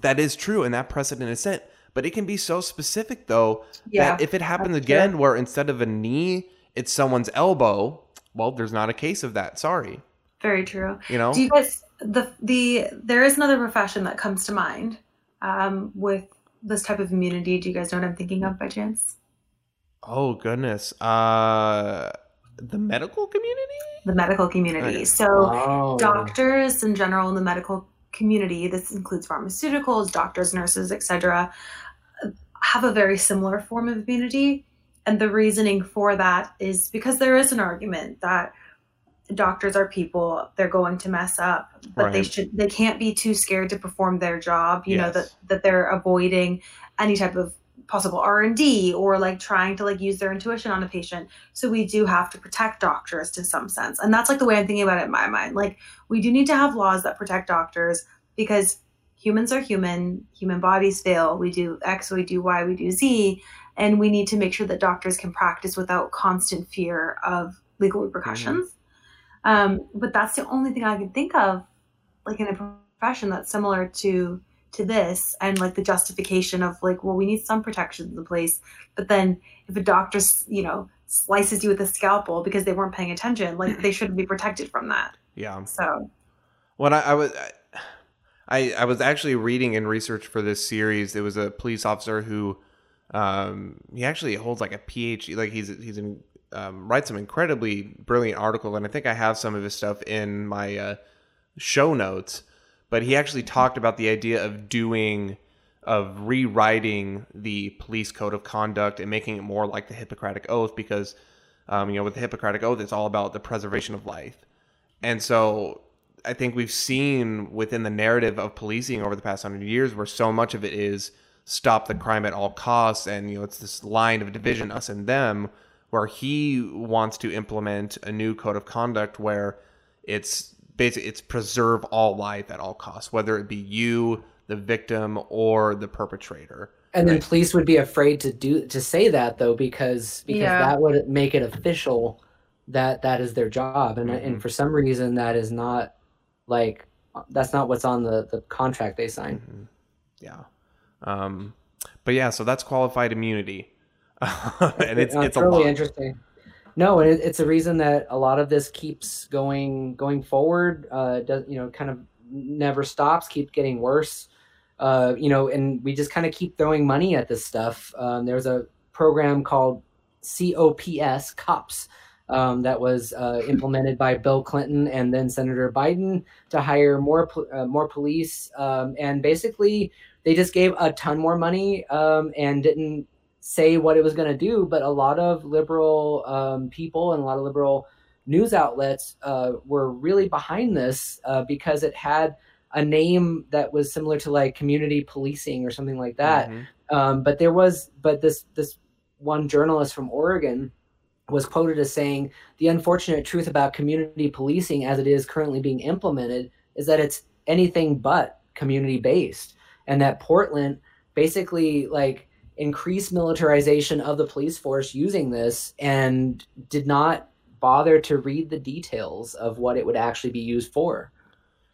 that is true and that precedent is set but it can be so specific though yeah, that if it happens again true. where instead of a knee it's someone's elbow well there's not a case of that sorry very true. you know Do you guys the the there is another profession that comes to mind um, with this type of immunity. Do you guys know what I'm thinking of by chance? oh goodness uh the medical community The medical community. So oh. doctors in general in the medical community this includes pharmaceuticals doctors nurses etc have a very similar form of immunity. And the reasoning for that is because there is an argument that doctors are people they're going to mess up but they should they can't be too scared to perform their job you know that that they're avoiding any type of possible r&d or like trying to like use their intuition on a patient. So we do have to protect doctors to some sense. And that's like the way i'm thinking about it in my mind. Like we do need to have laws that protect doctors because humans are human human bodies fail. We do x we do y we do z and we need to make sure that doctors can practice without constant fear of legal repercussions. Um, but that's the only thing i can think of like in a profession that's similar to to this and like the justification of like well we need some protections in the place but then if a doctor you know slices you with a scalpel because they weren't paying attention like they shouldn't be protected from that yeah so When I, I was, I I was actually reading and research for this series. There was a police officer who, um, he actually holds like a PhD. Like he's he's in, um, writes some incredibly brilliant articles, and I think I have some of his stuff in my uh, show notes, but he actually talked about the idea of doing of rewriting the police code of conduct and making it more like the Hippocratic Oath because um, you know with the Hippocratic Oath it's all about the preservation of life. And so I think we've seen within the narrative of policing over the past 100 years where so much of it is stop the crime at all costs and you know it's this line of division us and them where he wants to implement a new code of conduct where it's basically it's preserve all life at all costs whether it be you the victim or the perpetrator. And then police would be afraid to do to say that though because because yeah. that would make it official that that is their job and mm-hmm. and for some reason that is not like that's not what's on the the contract they sign. Mm-hmm. Yeah. Um but yeah, so that's qualified immunity. and it's it's really interesting. No, and it, it's a reason that a lot of this keeps going going forward. Uh, does you know kind of never stops, keeps getting worse uh, you know, and we just kind of keep throwing money at this stuff. Um, there's a program called COPS, COPS, um, that was uh, implemented by Bill Clinton and then Senator Biden to hire more uh, more police. Um, and basically, they just gave a ton more money um, and didn't say what it was going to do. But a lot of liberal um, people and a lot of liberal news outlets uh, were really behind this uh, because it had a name that was similar to like community policing or something like that. Mm-hmm. Um, but there was, but this this one journalist from Oregon was quoted as saying the unfortunate truth about community policing as it is currently being implemented is that it's anything but community based and that portland basically like increased militarization of the police force using this and did not bother to read the details of what it would actually be used for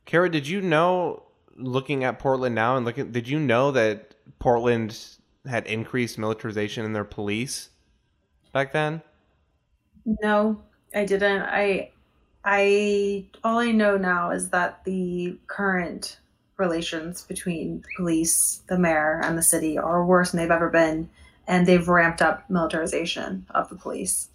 Kara, did you know looking at Portland now and looking did you know that Portland had increased militarization in their police back then? No, I didn't. I I all I know now is that the current relations between the police, the mayor, and the city are worse than they've ever been, and they've ramped up militarization of the police.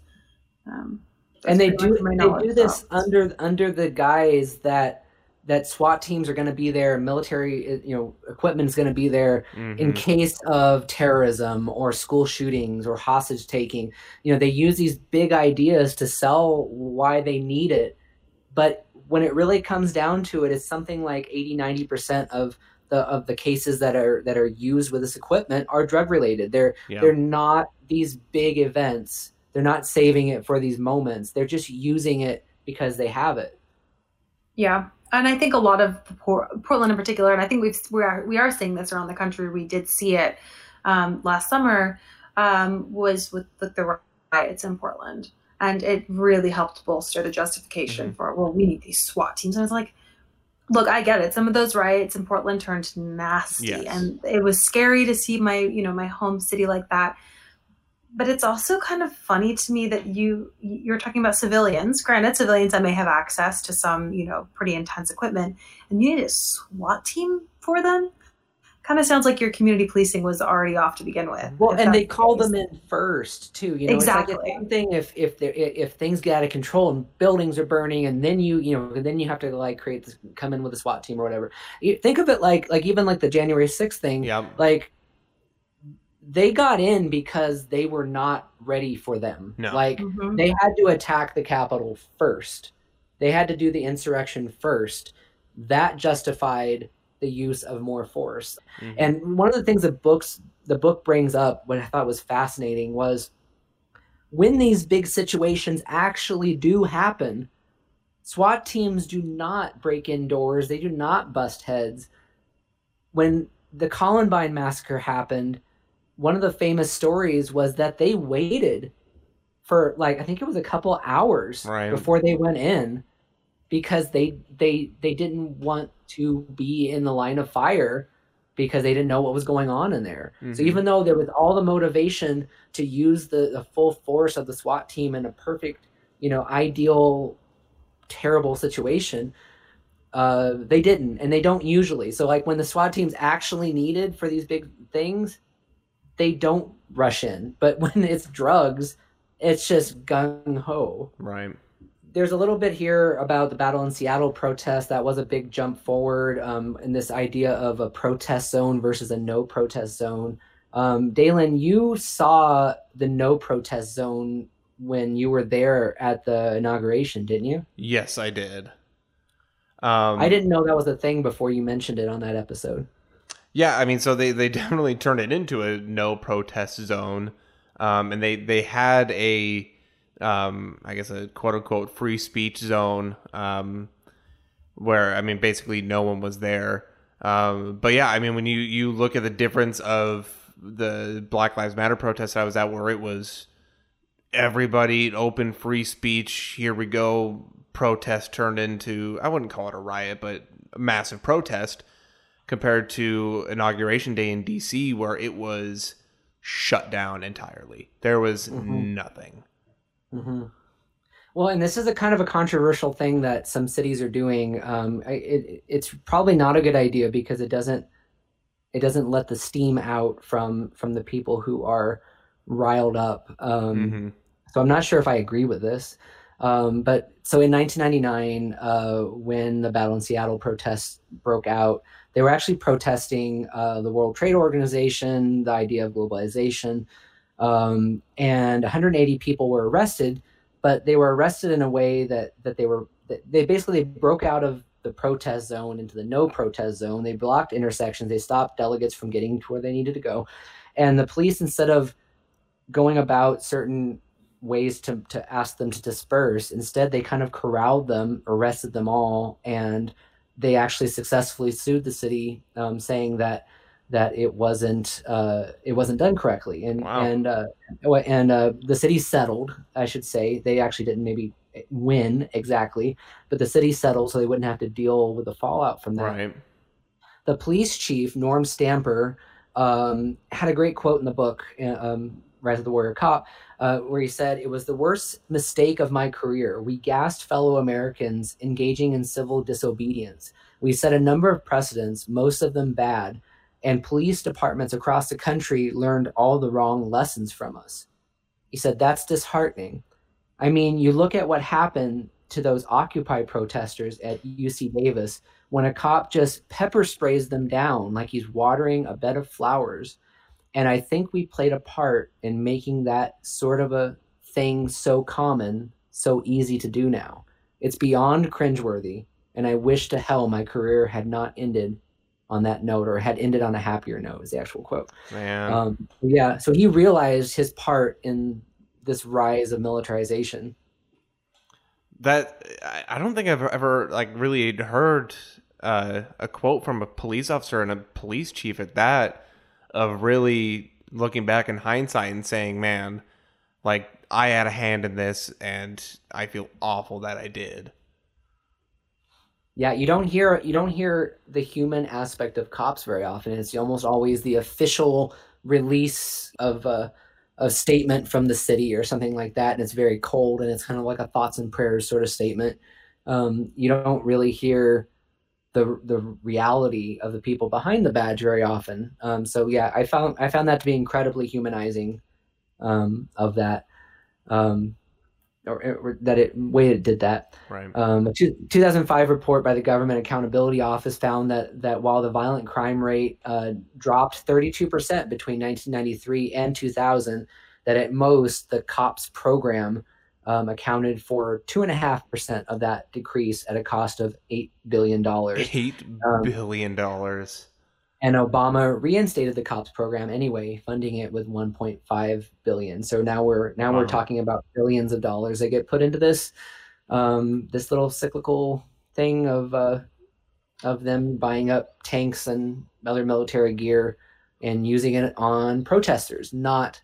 Um, and they do they do this under under the guise that that SWAT teams are going to be there, military, uh, you know, equipment is going to be there mm-hmm. in case of terrorism or school shootings or hostage taking. You know, they use these big ideas to sell why they need it, but when it really comes down to it, it's something like 80, 90% of the of the cases that are that are used with this equipment are drug related. They're yeah. they're not these big events. They're not saving it for these moments. They're just using it because they have it. Yeah, and I think a lot of Portland in particular, and I think we've we are we are seeing this around the country. We did see it um, last summer. Um, was with, with the riots in Portland, and it really helped bolster the justification mm-hmm. for well, we need these SWAT teams. And I was like, look, I get it. Some of those riots in Portland turned nasty, yes. and it was scary to see my you know my home city like that but it's also kind of funny to me that you you're talking about civilians granted civilians that may have access to some you know pretty intense equipment and you need a swat team for them kind of sounds like your community policing was already off to begin with well and they call them in first too you know exactly it's like thing if if there if things get out of control and buildings are burning and then you you know then you have to like create this come in with a swat team or whatever you think of it like like even like the january 6th thing yeah like they got in because they were not ready for them. No. Like mm-hmm. they had to attack the Capitol first. They had to do the insurrection first. That justified the use of more force. Mm-hmm. And one of the things that books the book brings up, what I thought was fascinating, was when these big situations actually do happen, SWAT teams do not break in doors, they do not bust heads. When the Columbine massacre happened, one of the famous stories was that they waited for like I think it was a couple hours right. before they went in because they they they didn't want to be in the line of fire because they didn't know what was going on in there. Mm-hmm. So even though there was all the motivation to use the, the full force of the SWAT team in a perfect, you know, ideal, terrible situation, uh, they didn't, and they don't usually. So like when the SWAT team's actually needed for these big things, they don't rush in. But when it's drugs, it's just gung ho. Right. There's a little bit here about the battle in Seattle protest. That was a big jump forward um, in this idea of a protest zone versus a no protest zone. Um, Dalen, you saw the no protest zone when you were there at the inauguration, didn't you? Yes, I did. Um, I didn't know that was a thing before you mentioned it on that episode. Yeah, I mean, so they, they definitely turned it into a no protest zone, um, and they they had a, um, I guess a quote unquote free speech zone, um, where I mean basically no one was there. Um, but yeah, I mean when you you look at the difference of the Black Lives Matter protest I was at, where it was everybody open free speech, here we go, protest turned into I wouldn't call it a riot, but a massive protest compared to inauguration day in DC where it was shut down entirely. There was Mhm. nothing. Hmm Well, and this is a kind of a controversial thing that some cities are doing. Um, it, it's probably not a good idea because it doesn't it doesn't let the steam out from from the people who are riled up. Um, Mhm. So I'm not sure if I agree with this. Um, but so in 1999, uh, when the Battle in Seattle protests broke out, they were actually protesting uh, the World Trade Organization, the idea of globalization, um, and 180 people were arrested. But they were arrested in a way that that they were that they basically broke out of the protest zone into the no protest zone. They blocked intersections. They stopped delegates from getting to where they needed to go, and the police instead of going about certain ways to, to ask them to disperse. Instead, they kind of corralled them, arrested them all, and they actually successfully sued the city, um, saying that that it wasn't uh, it wasn't done correctly, and Wow. and uh, and uh, the city settled. I should say they actually didn't maybe win exactly, but the city settled so they wouldn't have to deal with the fallout from that Right. the police chief Norm Stamper um, had a great quote in the book, uh, um, Rise of the Warrior Cop, uh, where he said, "It was the worst mistake of my career. We gassed fellow Americans engaging in civil disobedience. We set a number of precedents, most of them bad, and police departments across the country learned all the wrong lessons from us." He said, "That's disheartening." I mean, you look at what happened to those Occupy protesters at UC Davis when a cop just pepper sprays them down like he's watering a bed of flowers. And I think we played a part in making that sort of a thing so common, so easy to do now. It's beyond cringeworthy. And I wish to hell my career had not ended on that note or had ended on a happier note, is the actual quote. Man. Um, yeah, so he realized his part in this rise of militarization. that I, don't think I've ever like really heard uh, a quote from a police officer and a police chief at that of really looking back in hindsight and saying, "Man, like I had a hand in this, and I feel awful that I did." Yeah, you don't hear you don't hear the human aspect of cops very often. It's almost always the official release of a, a statement from the city or something like that, and it's very cold and it's kind of like a thoughts and prayers sort of statement. Um, you don't really hear the the reality of the people behind the badge very often. Um, so yeah, I found I found that to be incredibly humanizing um, of that, um, or, or that it way it did that. Right. Um, a two, 2005 report by the Government Accountability Office found that that while the violent crime rate uh, dropped 32% between 1993 and 2000, that at most the COPS program um, accounted for two and a half percent of that decrease at a cost of eight billion dollars. Eight Um, billion dollars. And Obama reinstated the COPS program anyway, funding it with 1.5 billion. So now we're now Wow. we're talking about billions of dollars that get put into this um, this little cyclical thing of uh, of them buying up tanks and other military gear and using it on protesters, not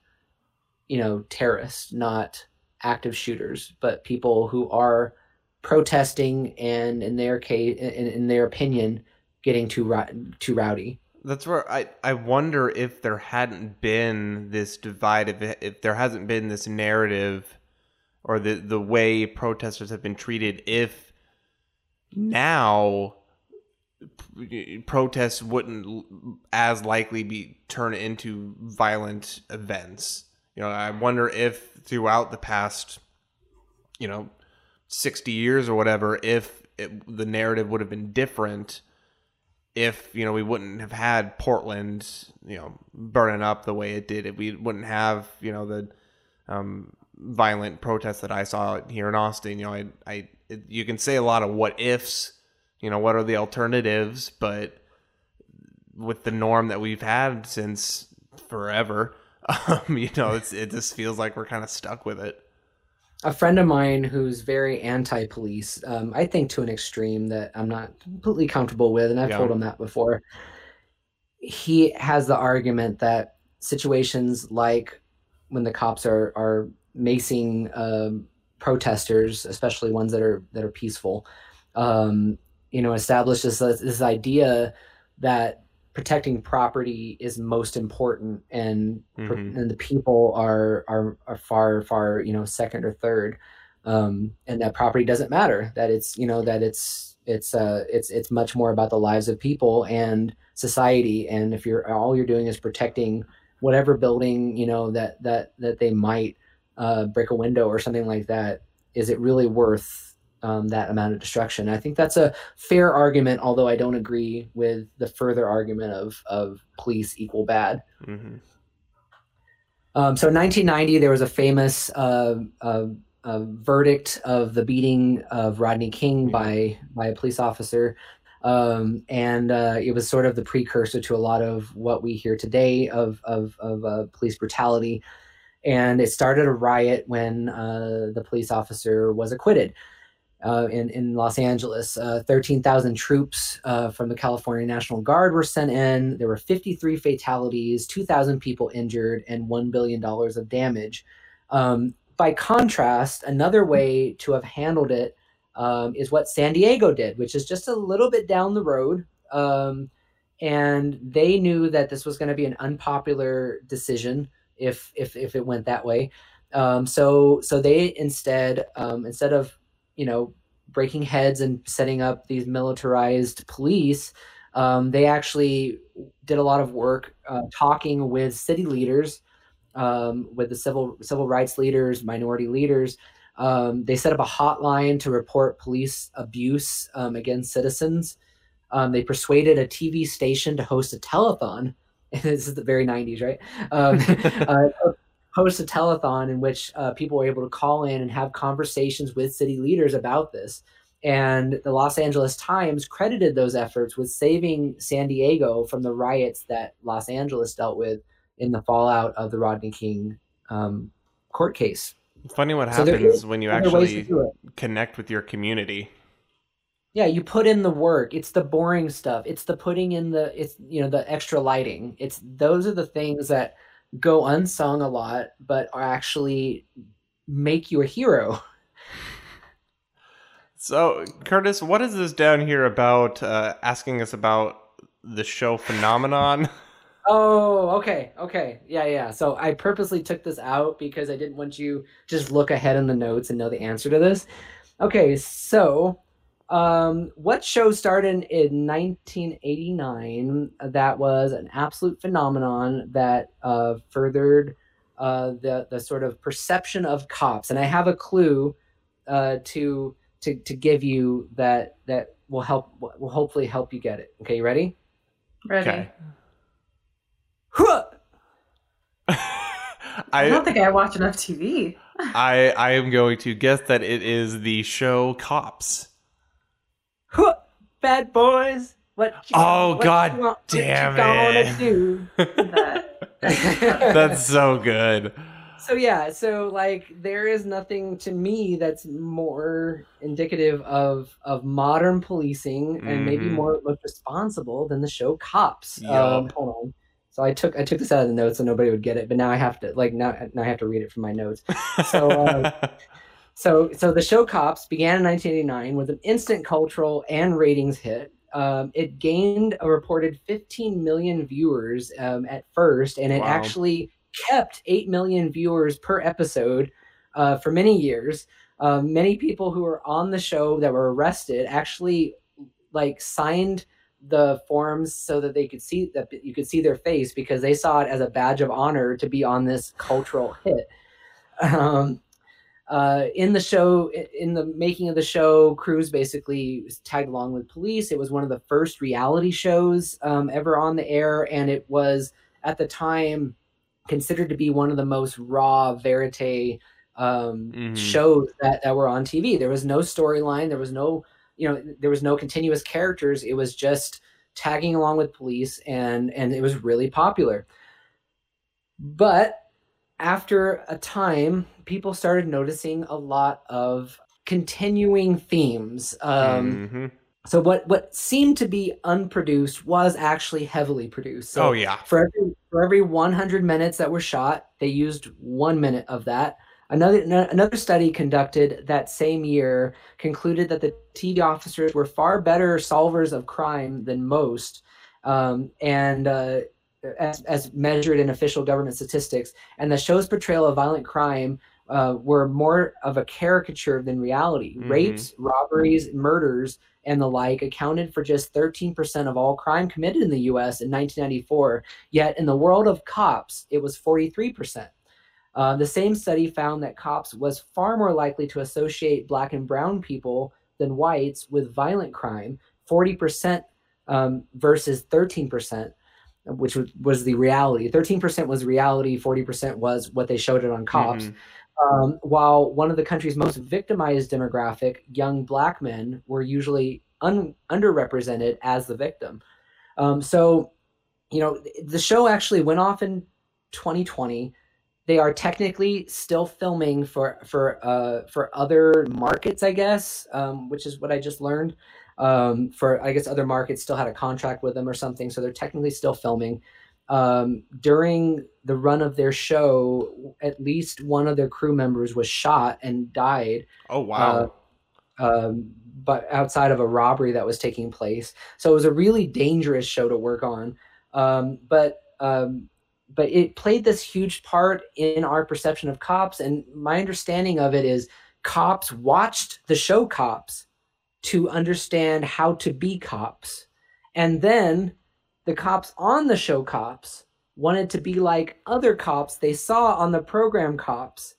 you know terrorists, not active shooters, but people who are protesting and in their case, in, in their opinion, getting too too rowdy. That's where I, I wonder if there hadn't been this divide, if, if there hasn't been this narrative or the, the way protesters have been treated, if now protests wouldn't as likely be turn into violent events. You know, I wonder if throughout the past, you know, 60 years or whatever if it, the narrative would have been different if you know we wouldn't have had Portland you know burning up the way it did if we wouldn't have you know the um, violent protests that I saw here in Austin you know I I it, you can say a lot of what ifs you know what are the alternatives but with the norm that we've had since forever um, you know it's it just feels like we're kind of stuck with it a friend of mine who's very anti-police um, i think to an extreme that i'm not completely comfortable with and i've Yeah. told him that before he has the argument that situations like when the cops are are macing um, protesters especially ones that are that are peaceful um, you know establishes this, this idea that protecting property is most important and Mhm. and the people are, are are far far you know second or third um and that property doesn't matter that it's you know that it's it's uh it's it's much more about the lives of people and society and if you're all you're doing is protecting whatever building you know that that that they might uh break a window or something like that is it really worth um, that amount of destruction. I think that's a fair argument although i don't agree with the further argument of of police equal bad. Hmm um, so in 1990, there was a famous uh, uh, uh, verdict of the beating of Rodney King by by a police officer, um, and uh, it was sort of the precursor to a lot of what we hear today of of, of uh, police brutality. And it started a riot when uh, the police officer was acquitted. Uh, in, in Los Angeles. Uh, 13,000 troops uh, from the California National Guard were sent in. There were 53 fatalities, 2,000 people injured, and $1 billion of damage. Um, by contrast, another way to have handled it um, is what San Diego did, which is just a little bit down the road. Um, and they knew that this was going to be an unpopular decision if if if it went that way. Um, so so they instead um, instead of you know breaking heads and setting up these militarized police, um, they actually did a lot of work uh, talking with city leaders, um, with the civil civil rights leaders, minority leaders. Um, they set up a hotline to report police abuse um, against citizens. Um, they persuaded a TV station to host a telethon. this is the very 90s, right? Um, uh, host a telethon in which uh, people were able to call in and have conversations with city leaders about this. And the Los Angeles Times credited those efforts with saving San Diego from the riots that Los Angeles dealt with in the fallout of the Rodney King um, court case. Funny what So happens is when you Other ways to actually connect with your community. Yeah, you put in the work. It's the boring stuff. It's the putting in the it's you know the extra lighting. It's those are the things that go unsung a lot, but are actually make you a hero. So, Curtis, what is this down here about uh, asking us about the show phenomenon? Oh, okay, okay, yeah, yeah. So I purposely took this out because I didn't want you just look ahead in the notes and know the answer to this. Okay, so um, what show started in 1989 that was an absolute phenomenon that uh, furthered uh, the the sort of perception of cops? And I have a clue uh, to to to give you that that will help will hopefully help you get it. Okay, you ready? Ready. Okay. Huh! I don't think I watch enough TV. I I am going to guess that it is the show Cops. Bad boys. What? You, Oh, what God want- what you damn gonna it. That's so good. so yeah, so like there is nothing to me that's more indicative of of modern policing and maybe Mhm. more responsible than the show Cops. Yup. Um, hold on. So I took I took this out of the notes so nobody would get it, but now I have to like now now I have to read it from my notes. So, uh, So, so the show Cops began in 1989 with an instant cultural and ratings hit. Um, it gained a reported 15 million viewers um, at first, and it Wow. actually kept 8 million viewers per episode uh, for many years. Um, many people who were on the show that were arrested actually like signed the forms so that they could see that you could see their face because they saw it as a badge of honor to be on this cultural hit. Um, uh, in the show, in the making of the show, crews basically tagged along with police. It was one of the first reality shows um, ever on the air, and it was at the time considered to be one of the most raw verite um, Mhm. shows that, that were on TV. There was no storyline. There was no, you know, there was no continuous characters. It was just tagging along with police, and and it was really popular. But after a time, people started noticing a lot of continuing themes. Um, Mhm. So what what seemed to be unproduced was actually heavily produced. So oh yeah. for every for every 100 minutes that were shot, they used one minute of that. Another no- another study conducted that same year concluded that the TV officers were far better solvers of crime than most, um, and uh, as, as measured in official government statistics. And the show's portrayal of violent crime uh, were more of a caricature than reality. Mhm. Rapes, robberies, murders, and the like accounted for just 13% of all crime committed in the U.S. in 1994. Yet in the world of cops, it was 43%. Uh, the same study found that cops was far more likely to associate black and brown people than whites with violent crime, 40% um, versus 13%, which was, was the reality. 13% was reality, 40% was what they showed it on cops. Mhm. Um, while one of the country's most victimized demographic, young black men, were usually un- underrepresented as the victim. Um, so, you know, the show actually went off in 2020. They are technically still filming for for uh, for other markets, I guess, um, which is what I just learned. Um, for I guess other markets still had a contract with them or something, so they're technically still filming um, during the run of their show, at least one of their crew members was shot and died. Oh wow. Um, but outside of a robbery that was taking place, so it was a really dangerous show to work on. Um, but um, but it played this huge part in our perception of cops, and my understanding of it is cops watched the show Cops to understand how to be cops, and then the cops on the show cops wanted to be like other cops they saw on the program cops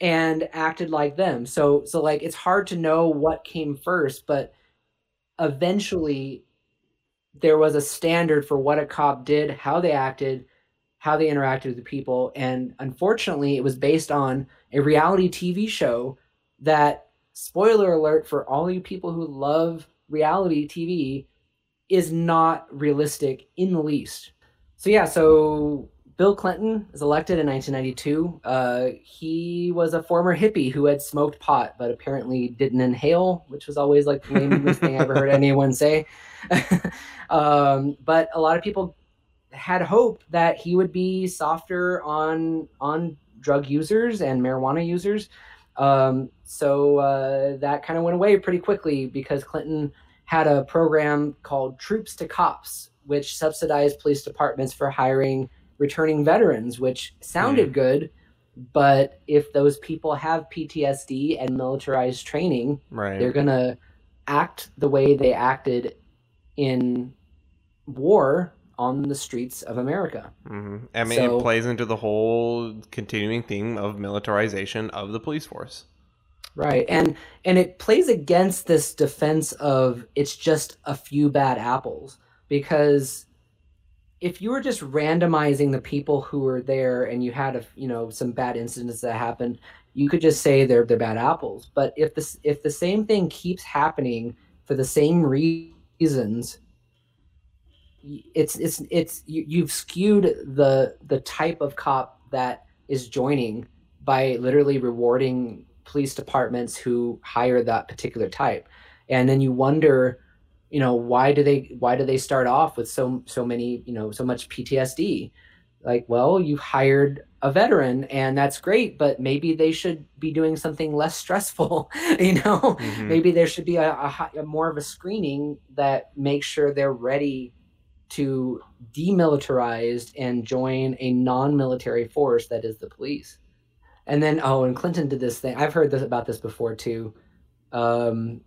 and acted like them. So so like it's hard to know what came first but eventually there was a standard for what a cop did how they acted how they interacted with the people. And unfortunately it was based on a reality tv show that spoiler alert for all you people who love reality tv is not realistic in the least. So yeah, so Bill Clinton is elected in 1992. Uh, he was a former hippie who had smoked pot, but apparently didn't inhale, which was always like the lamest thing I ever heard anyone say. um, but a lot of people had hope that he would be softer on on drug users and marijuana users. Um, so uh, that kind of went away pretty quickly because Clinton had a program called Troops to Cops, which subsidized police departments for hiring returning veterans, which sounded good. But if those people have PTSD and militarized training, right. they're going to act the way they acted in war on the streets of America. hmm I mean, So- it plays into the whole continuing theme of militarization of the police force. Right. And and it plays against this defense of it's just a few bad apples because if you were just randomizing the people who were there and you had a you know some bad incidents that happened, you could just say they're they're bad apples. But if this if the same thing keeps happening for the same reasons, it's it's it's you, you've skewed the the type of cop that is joining by literally rewarding police departments who hire that particular type. And then you wonder you know why do they why do they start off with so so many you know so much ptsd like well you've hired a veteran and that's great but maybe they should be doing something less stressful you know? Mhm. maybe there should be a, a, a more of a screening that makes sure they're ready to demilitarized and join a non-military force that is the police. And then oh and clinton did this thing. I've heard this about this before too. Um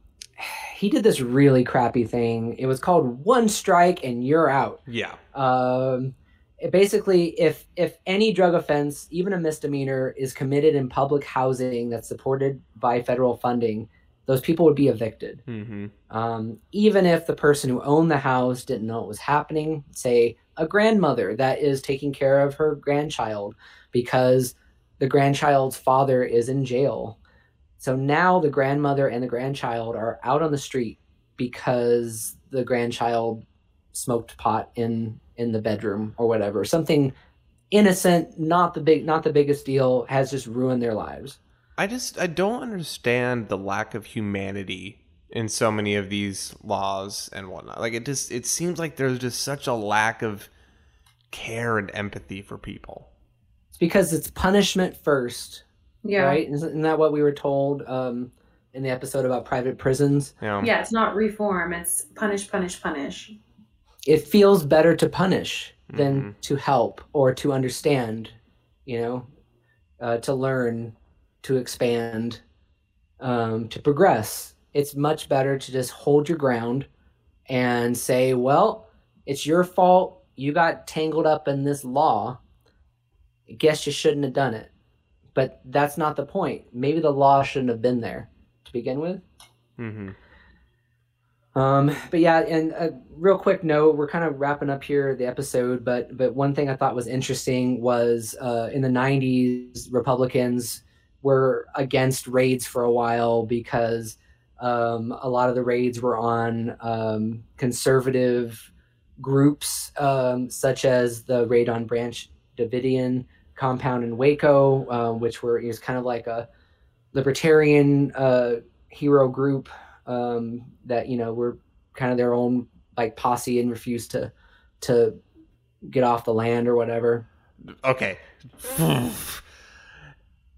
he did this really crappy thing. It was called one strike and you're out. Yeah. um it basically if if any drug offense even a misdemeanor is committed in public housing that's supported by federal funding those people would be evicted. Mm-hmm. um, even if the person who owned the house didn't know it was happening say a grandmother that is taking care of her grandchild because the grandchild's father is in jail. So now the grandmother and the grandchild are out on the street because the grandchild smoked pot in in the bedroom or whatever. Something innocent not the big not the biggest deal has just ruined their lives I just I don't understand the lack of humanity in so many of these laws and whatnot. Like it just it seems like there's just such a lack of care and empathy for people. it's because it's punishment first Yeah. right isn't, isn't that what we were told um in the episode about private prisons You know? Yeah, it's not reform. It's punish, punish, punish. it feels better to punish than Mhm. to help or to understand you know uh, to learn to expand um, to progress. It's much better to just hold your ground and say well it's your fault. You got tangled up in this law. I guess you shouldn't have done it. But that's not the point. Maybe the law shouldn't have been there to begin with. Mm-hmm. um, but yeah, and a real quick note, we're kind of wrapping up here the episode, but but one thing I thought was interesting was uh, in the '90s, Republicans were against raids for a while because um, a lot of the raids were on um, conservative groups, um, such as the raid on Branch Davidian compound in Waco, uh, which were is kind of like a libertarian uh, hero group um, that you know were kind of their own like posse and refused to to get off the land or whatever. Okay.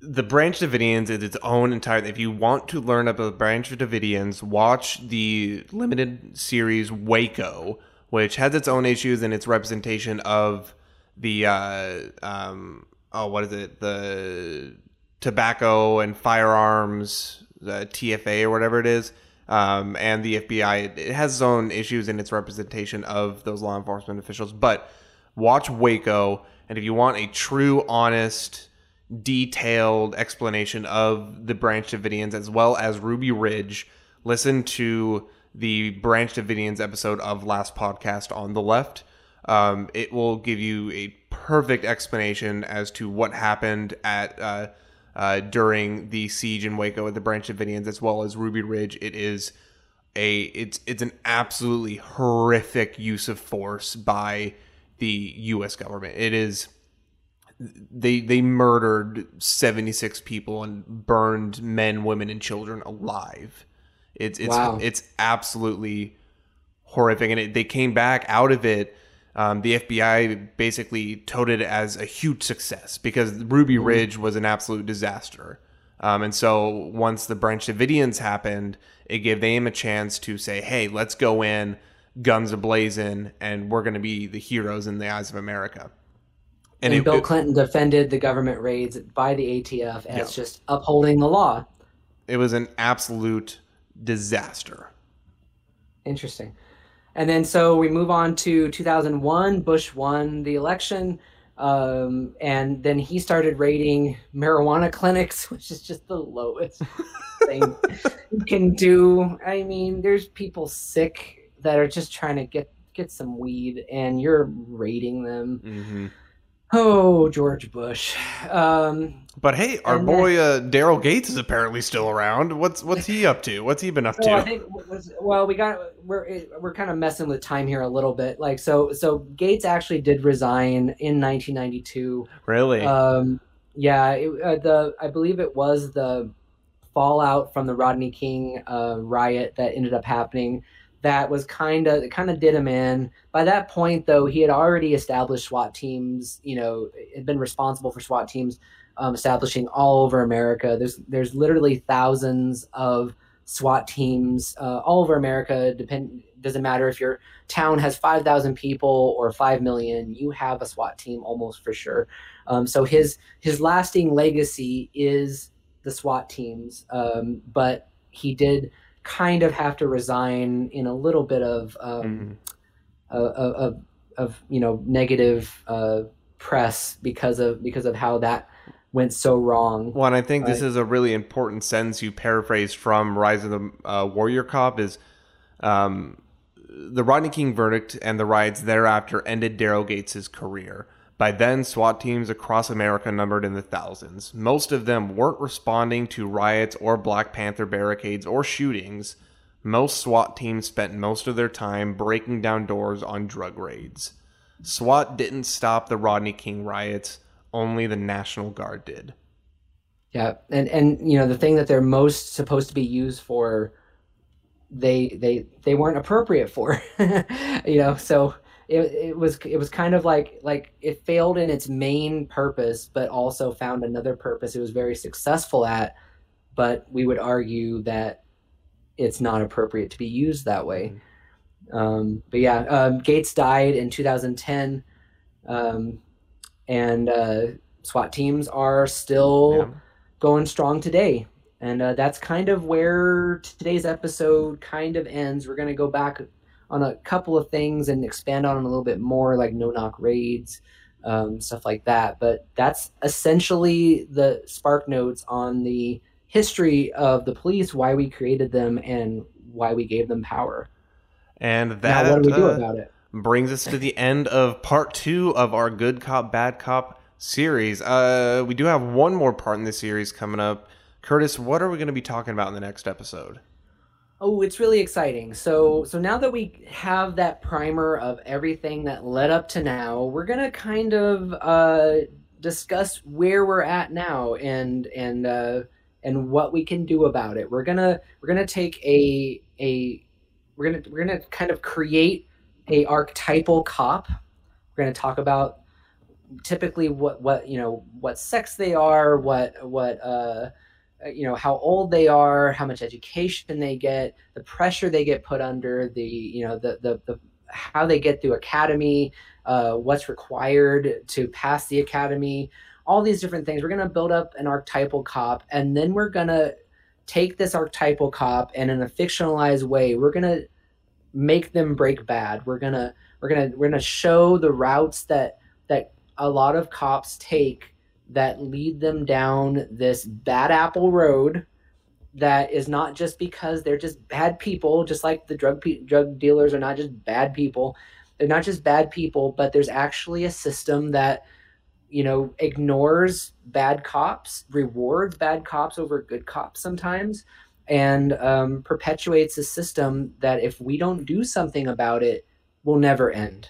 the Branch Davidians is its own entire. If you want to learn about the Branch Davidians, watch the limited series Waco, which has its own issues and its representation of the uh, um, oh, what is it? The tobacco and firearms, the TFA or whatever it is. Um, and the FBI, it has its own issues in its representation of those law enforcement officials. But watch Waco, and if you want a true, honest, detailed explanation of the Branch Davidians as well as Ruby Ridge, listen to the Branch Davidians episode of last podcast on the left. Um, it will give you a perfect explanation as to what happened at uh, uh, during the siege in Waco at the Branch Davidians as well as Ruby Ridge. It is a it's it's an absolutely horrific use of force by the U.S. government. It is they they murdered 76 people and burned men, women, and children alive. It's it's Wow. it's absolutely horrific, and it, they came back out of it. Um, the FBI basically touted it as a huge success because Ruby Ridge was an absolute disaster. Um, and so once the Branch Davidians happened, it gave them a chance to say, "Hey, let's go in, guns ablazing, and we're going to be the heroes in the eyes of America." And, it- Bill it- Clinton defended the government raids by the ATF as Yeah. just upholding the law. it was an absolute disaster. Interesting. And then so we move on to 2001. Bush won the election. Um, and then he started raiding marijuana clinics, which is just the lowest thing you can do. I mean, there's people sick that are just trying to get get some weed, and you're raiding them. hmm Oh, George Bush. Um, But hey, our boy uh, Daryl Gates is apparently still around. What's what's he up to? What's he been up Well, I to? think well, we got we're we're kind of messing with time here a little bit. Like so, so Gates actually did resign in 1992. Really? Um, yeah, it, uh, the I believe it was the fallout from the Rodney King uh, riot that ended up happening. That was kind of it kind of did him in. By that point, though, he had already established SWAT teams. You know, had been responsible for SWAT teams um, establishing all over America. There's there's literally thousands of SWAT teams uh, all over America. Depend doesn't matter if your town has five thousand people or five million. You have a SWAT team almost for sure. Um, so his his lasting legacy is the SWAT teams, um, but he did kind of have to resign in a little bit of um, Mhm. of, of, of you know negative uh, press because of because of how that went so wrong. Well, and I think this is a really important sentence you paraphrased from Rise of the uh, Warrior Cop is um, the Rodney King verdict and the riots thereafter ended Daryl Gates' career. By then, SWAT teams across America numbered in the thousands. Most of them weren't responding to riots or Black Panther barricades or shootings. Most SWAT teams spent most of their time breaking down doors on drug raids. SWAT didn't stop the Rodney King riots, only the National Guard did. Yeah, and and you know the thing that they're most supposed to be used for, they they they weren't appropriate for, you know. So it, it was it was kind of like like it failed in its main purpose, but also found another purpose it was very successful at. But we would argue that it's not appropriate to be used that way. Um, but yeah, um, Gates died in 2010, um, and uh, SWAT teams are still Yeah. going strong today. And uh, that's kind of where today's episode kind of ends. We're going to go back on a couple of things and expand on it a little bit more, like no knock raids, um, stuff like that. But that's essentially the spark notes on the history of the police, why we created them, and why we gave them power. And now, that what do we do uh, about it? brings us to the end of part two of our Good Cop, Bad Cop series. Uh, we do have one more part in this series coming up. Curtis, what are we going to be talking about in the next episode? Oh, it's really exciting. So so now that we have that primer of everything that led up to now, we're gonna kind of uh, discuss where we're at now and and uh, and what we can do about it. We're gonna we're gonna take a a we're gonna we're gonna kind of create a archetypal cop. We're gonna talk about typically what what you know what sex they are, what what uh, you know how old they are how much education they get the pressure they get put under the you know the the, the how they get through academy uh, what's required to pass the academy all these different things. We're going to build up an archetypal cop and then we're going to take this archetypal cop and in a fictionalized way we're going to make them break bad. We're going to we're going to we're going to show the routes that that a lot of cops take that lead them down this bad apple road that is not just because they're just bad people just like the drug pe- drug dealers are not just bad people they're not just bad people but there's actually a system that you know ignores bad cops rewards bad cops over good cops sometimes and um, perpetuates a system that if we don't do something about it will never end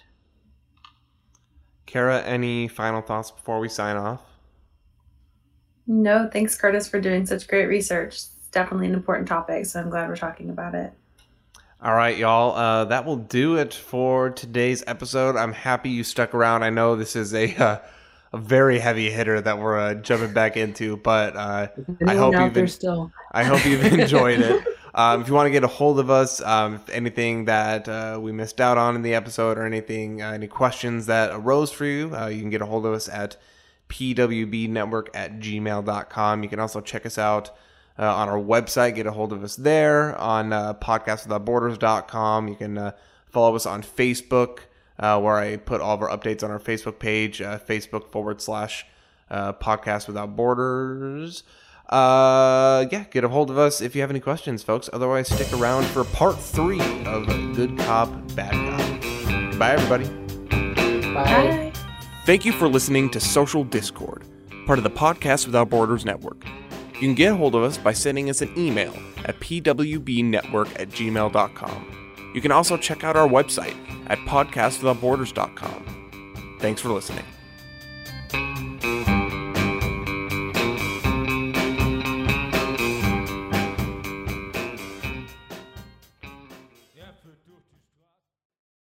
Kara, any final thoughts before we sign off? No, thanks, Curtis, for doing such great research. It's definitely an important topic, so I'm glad we're talking about it. All right, y'all. Uh, that will do it for today's episode. I'm happy you stuck around. I know this is a uh, a very heavy hitter that we're uh, jumping back into, but uh, Anyone hope you've there been- still I hope you've enjoyed it. Um, if you want to get a hold of us, um, if anything that uh, we missed out on in the episode or anything, uh, any questions that arose for you, uh, you can get a hold of us at pwbnetwork at gmail.com. You can also check us out uh, on our website, get a hold of us there on uh, podcastwithoutborders.com. You can uh, follow us on Facebook, uh, where I put all of our updates on our Facebook page, uh, Facebook forward slash uh, podcast without borders. Uh, yeah, get a hold of us if you have any questions, folks. Otherwise, stick around for part three of Good Cop, Bad Cop. Goodbye, everybody. Bye. Thank you for listening to Social Discord, part of the Podcast Without Borders network. You can get a hold of us by sending us an email at pwbnetwork at gmail.com. You can also check out our website at podcastwithoutborders.com. Thanks for listening.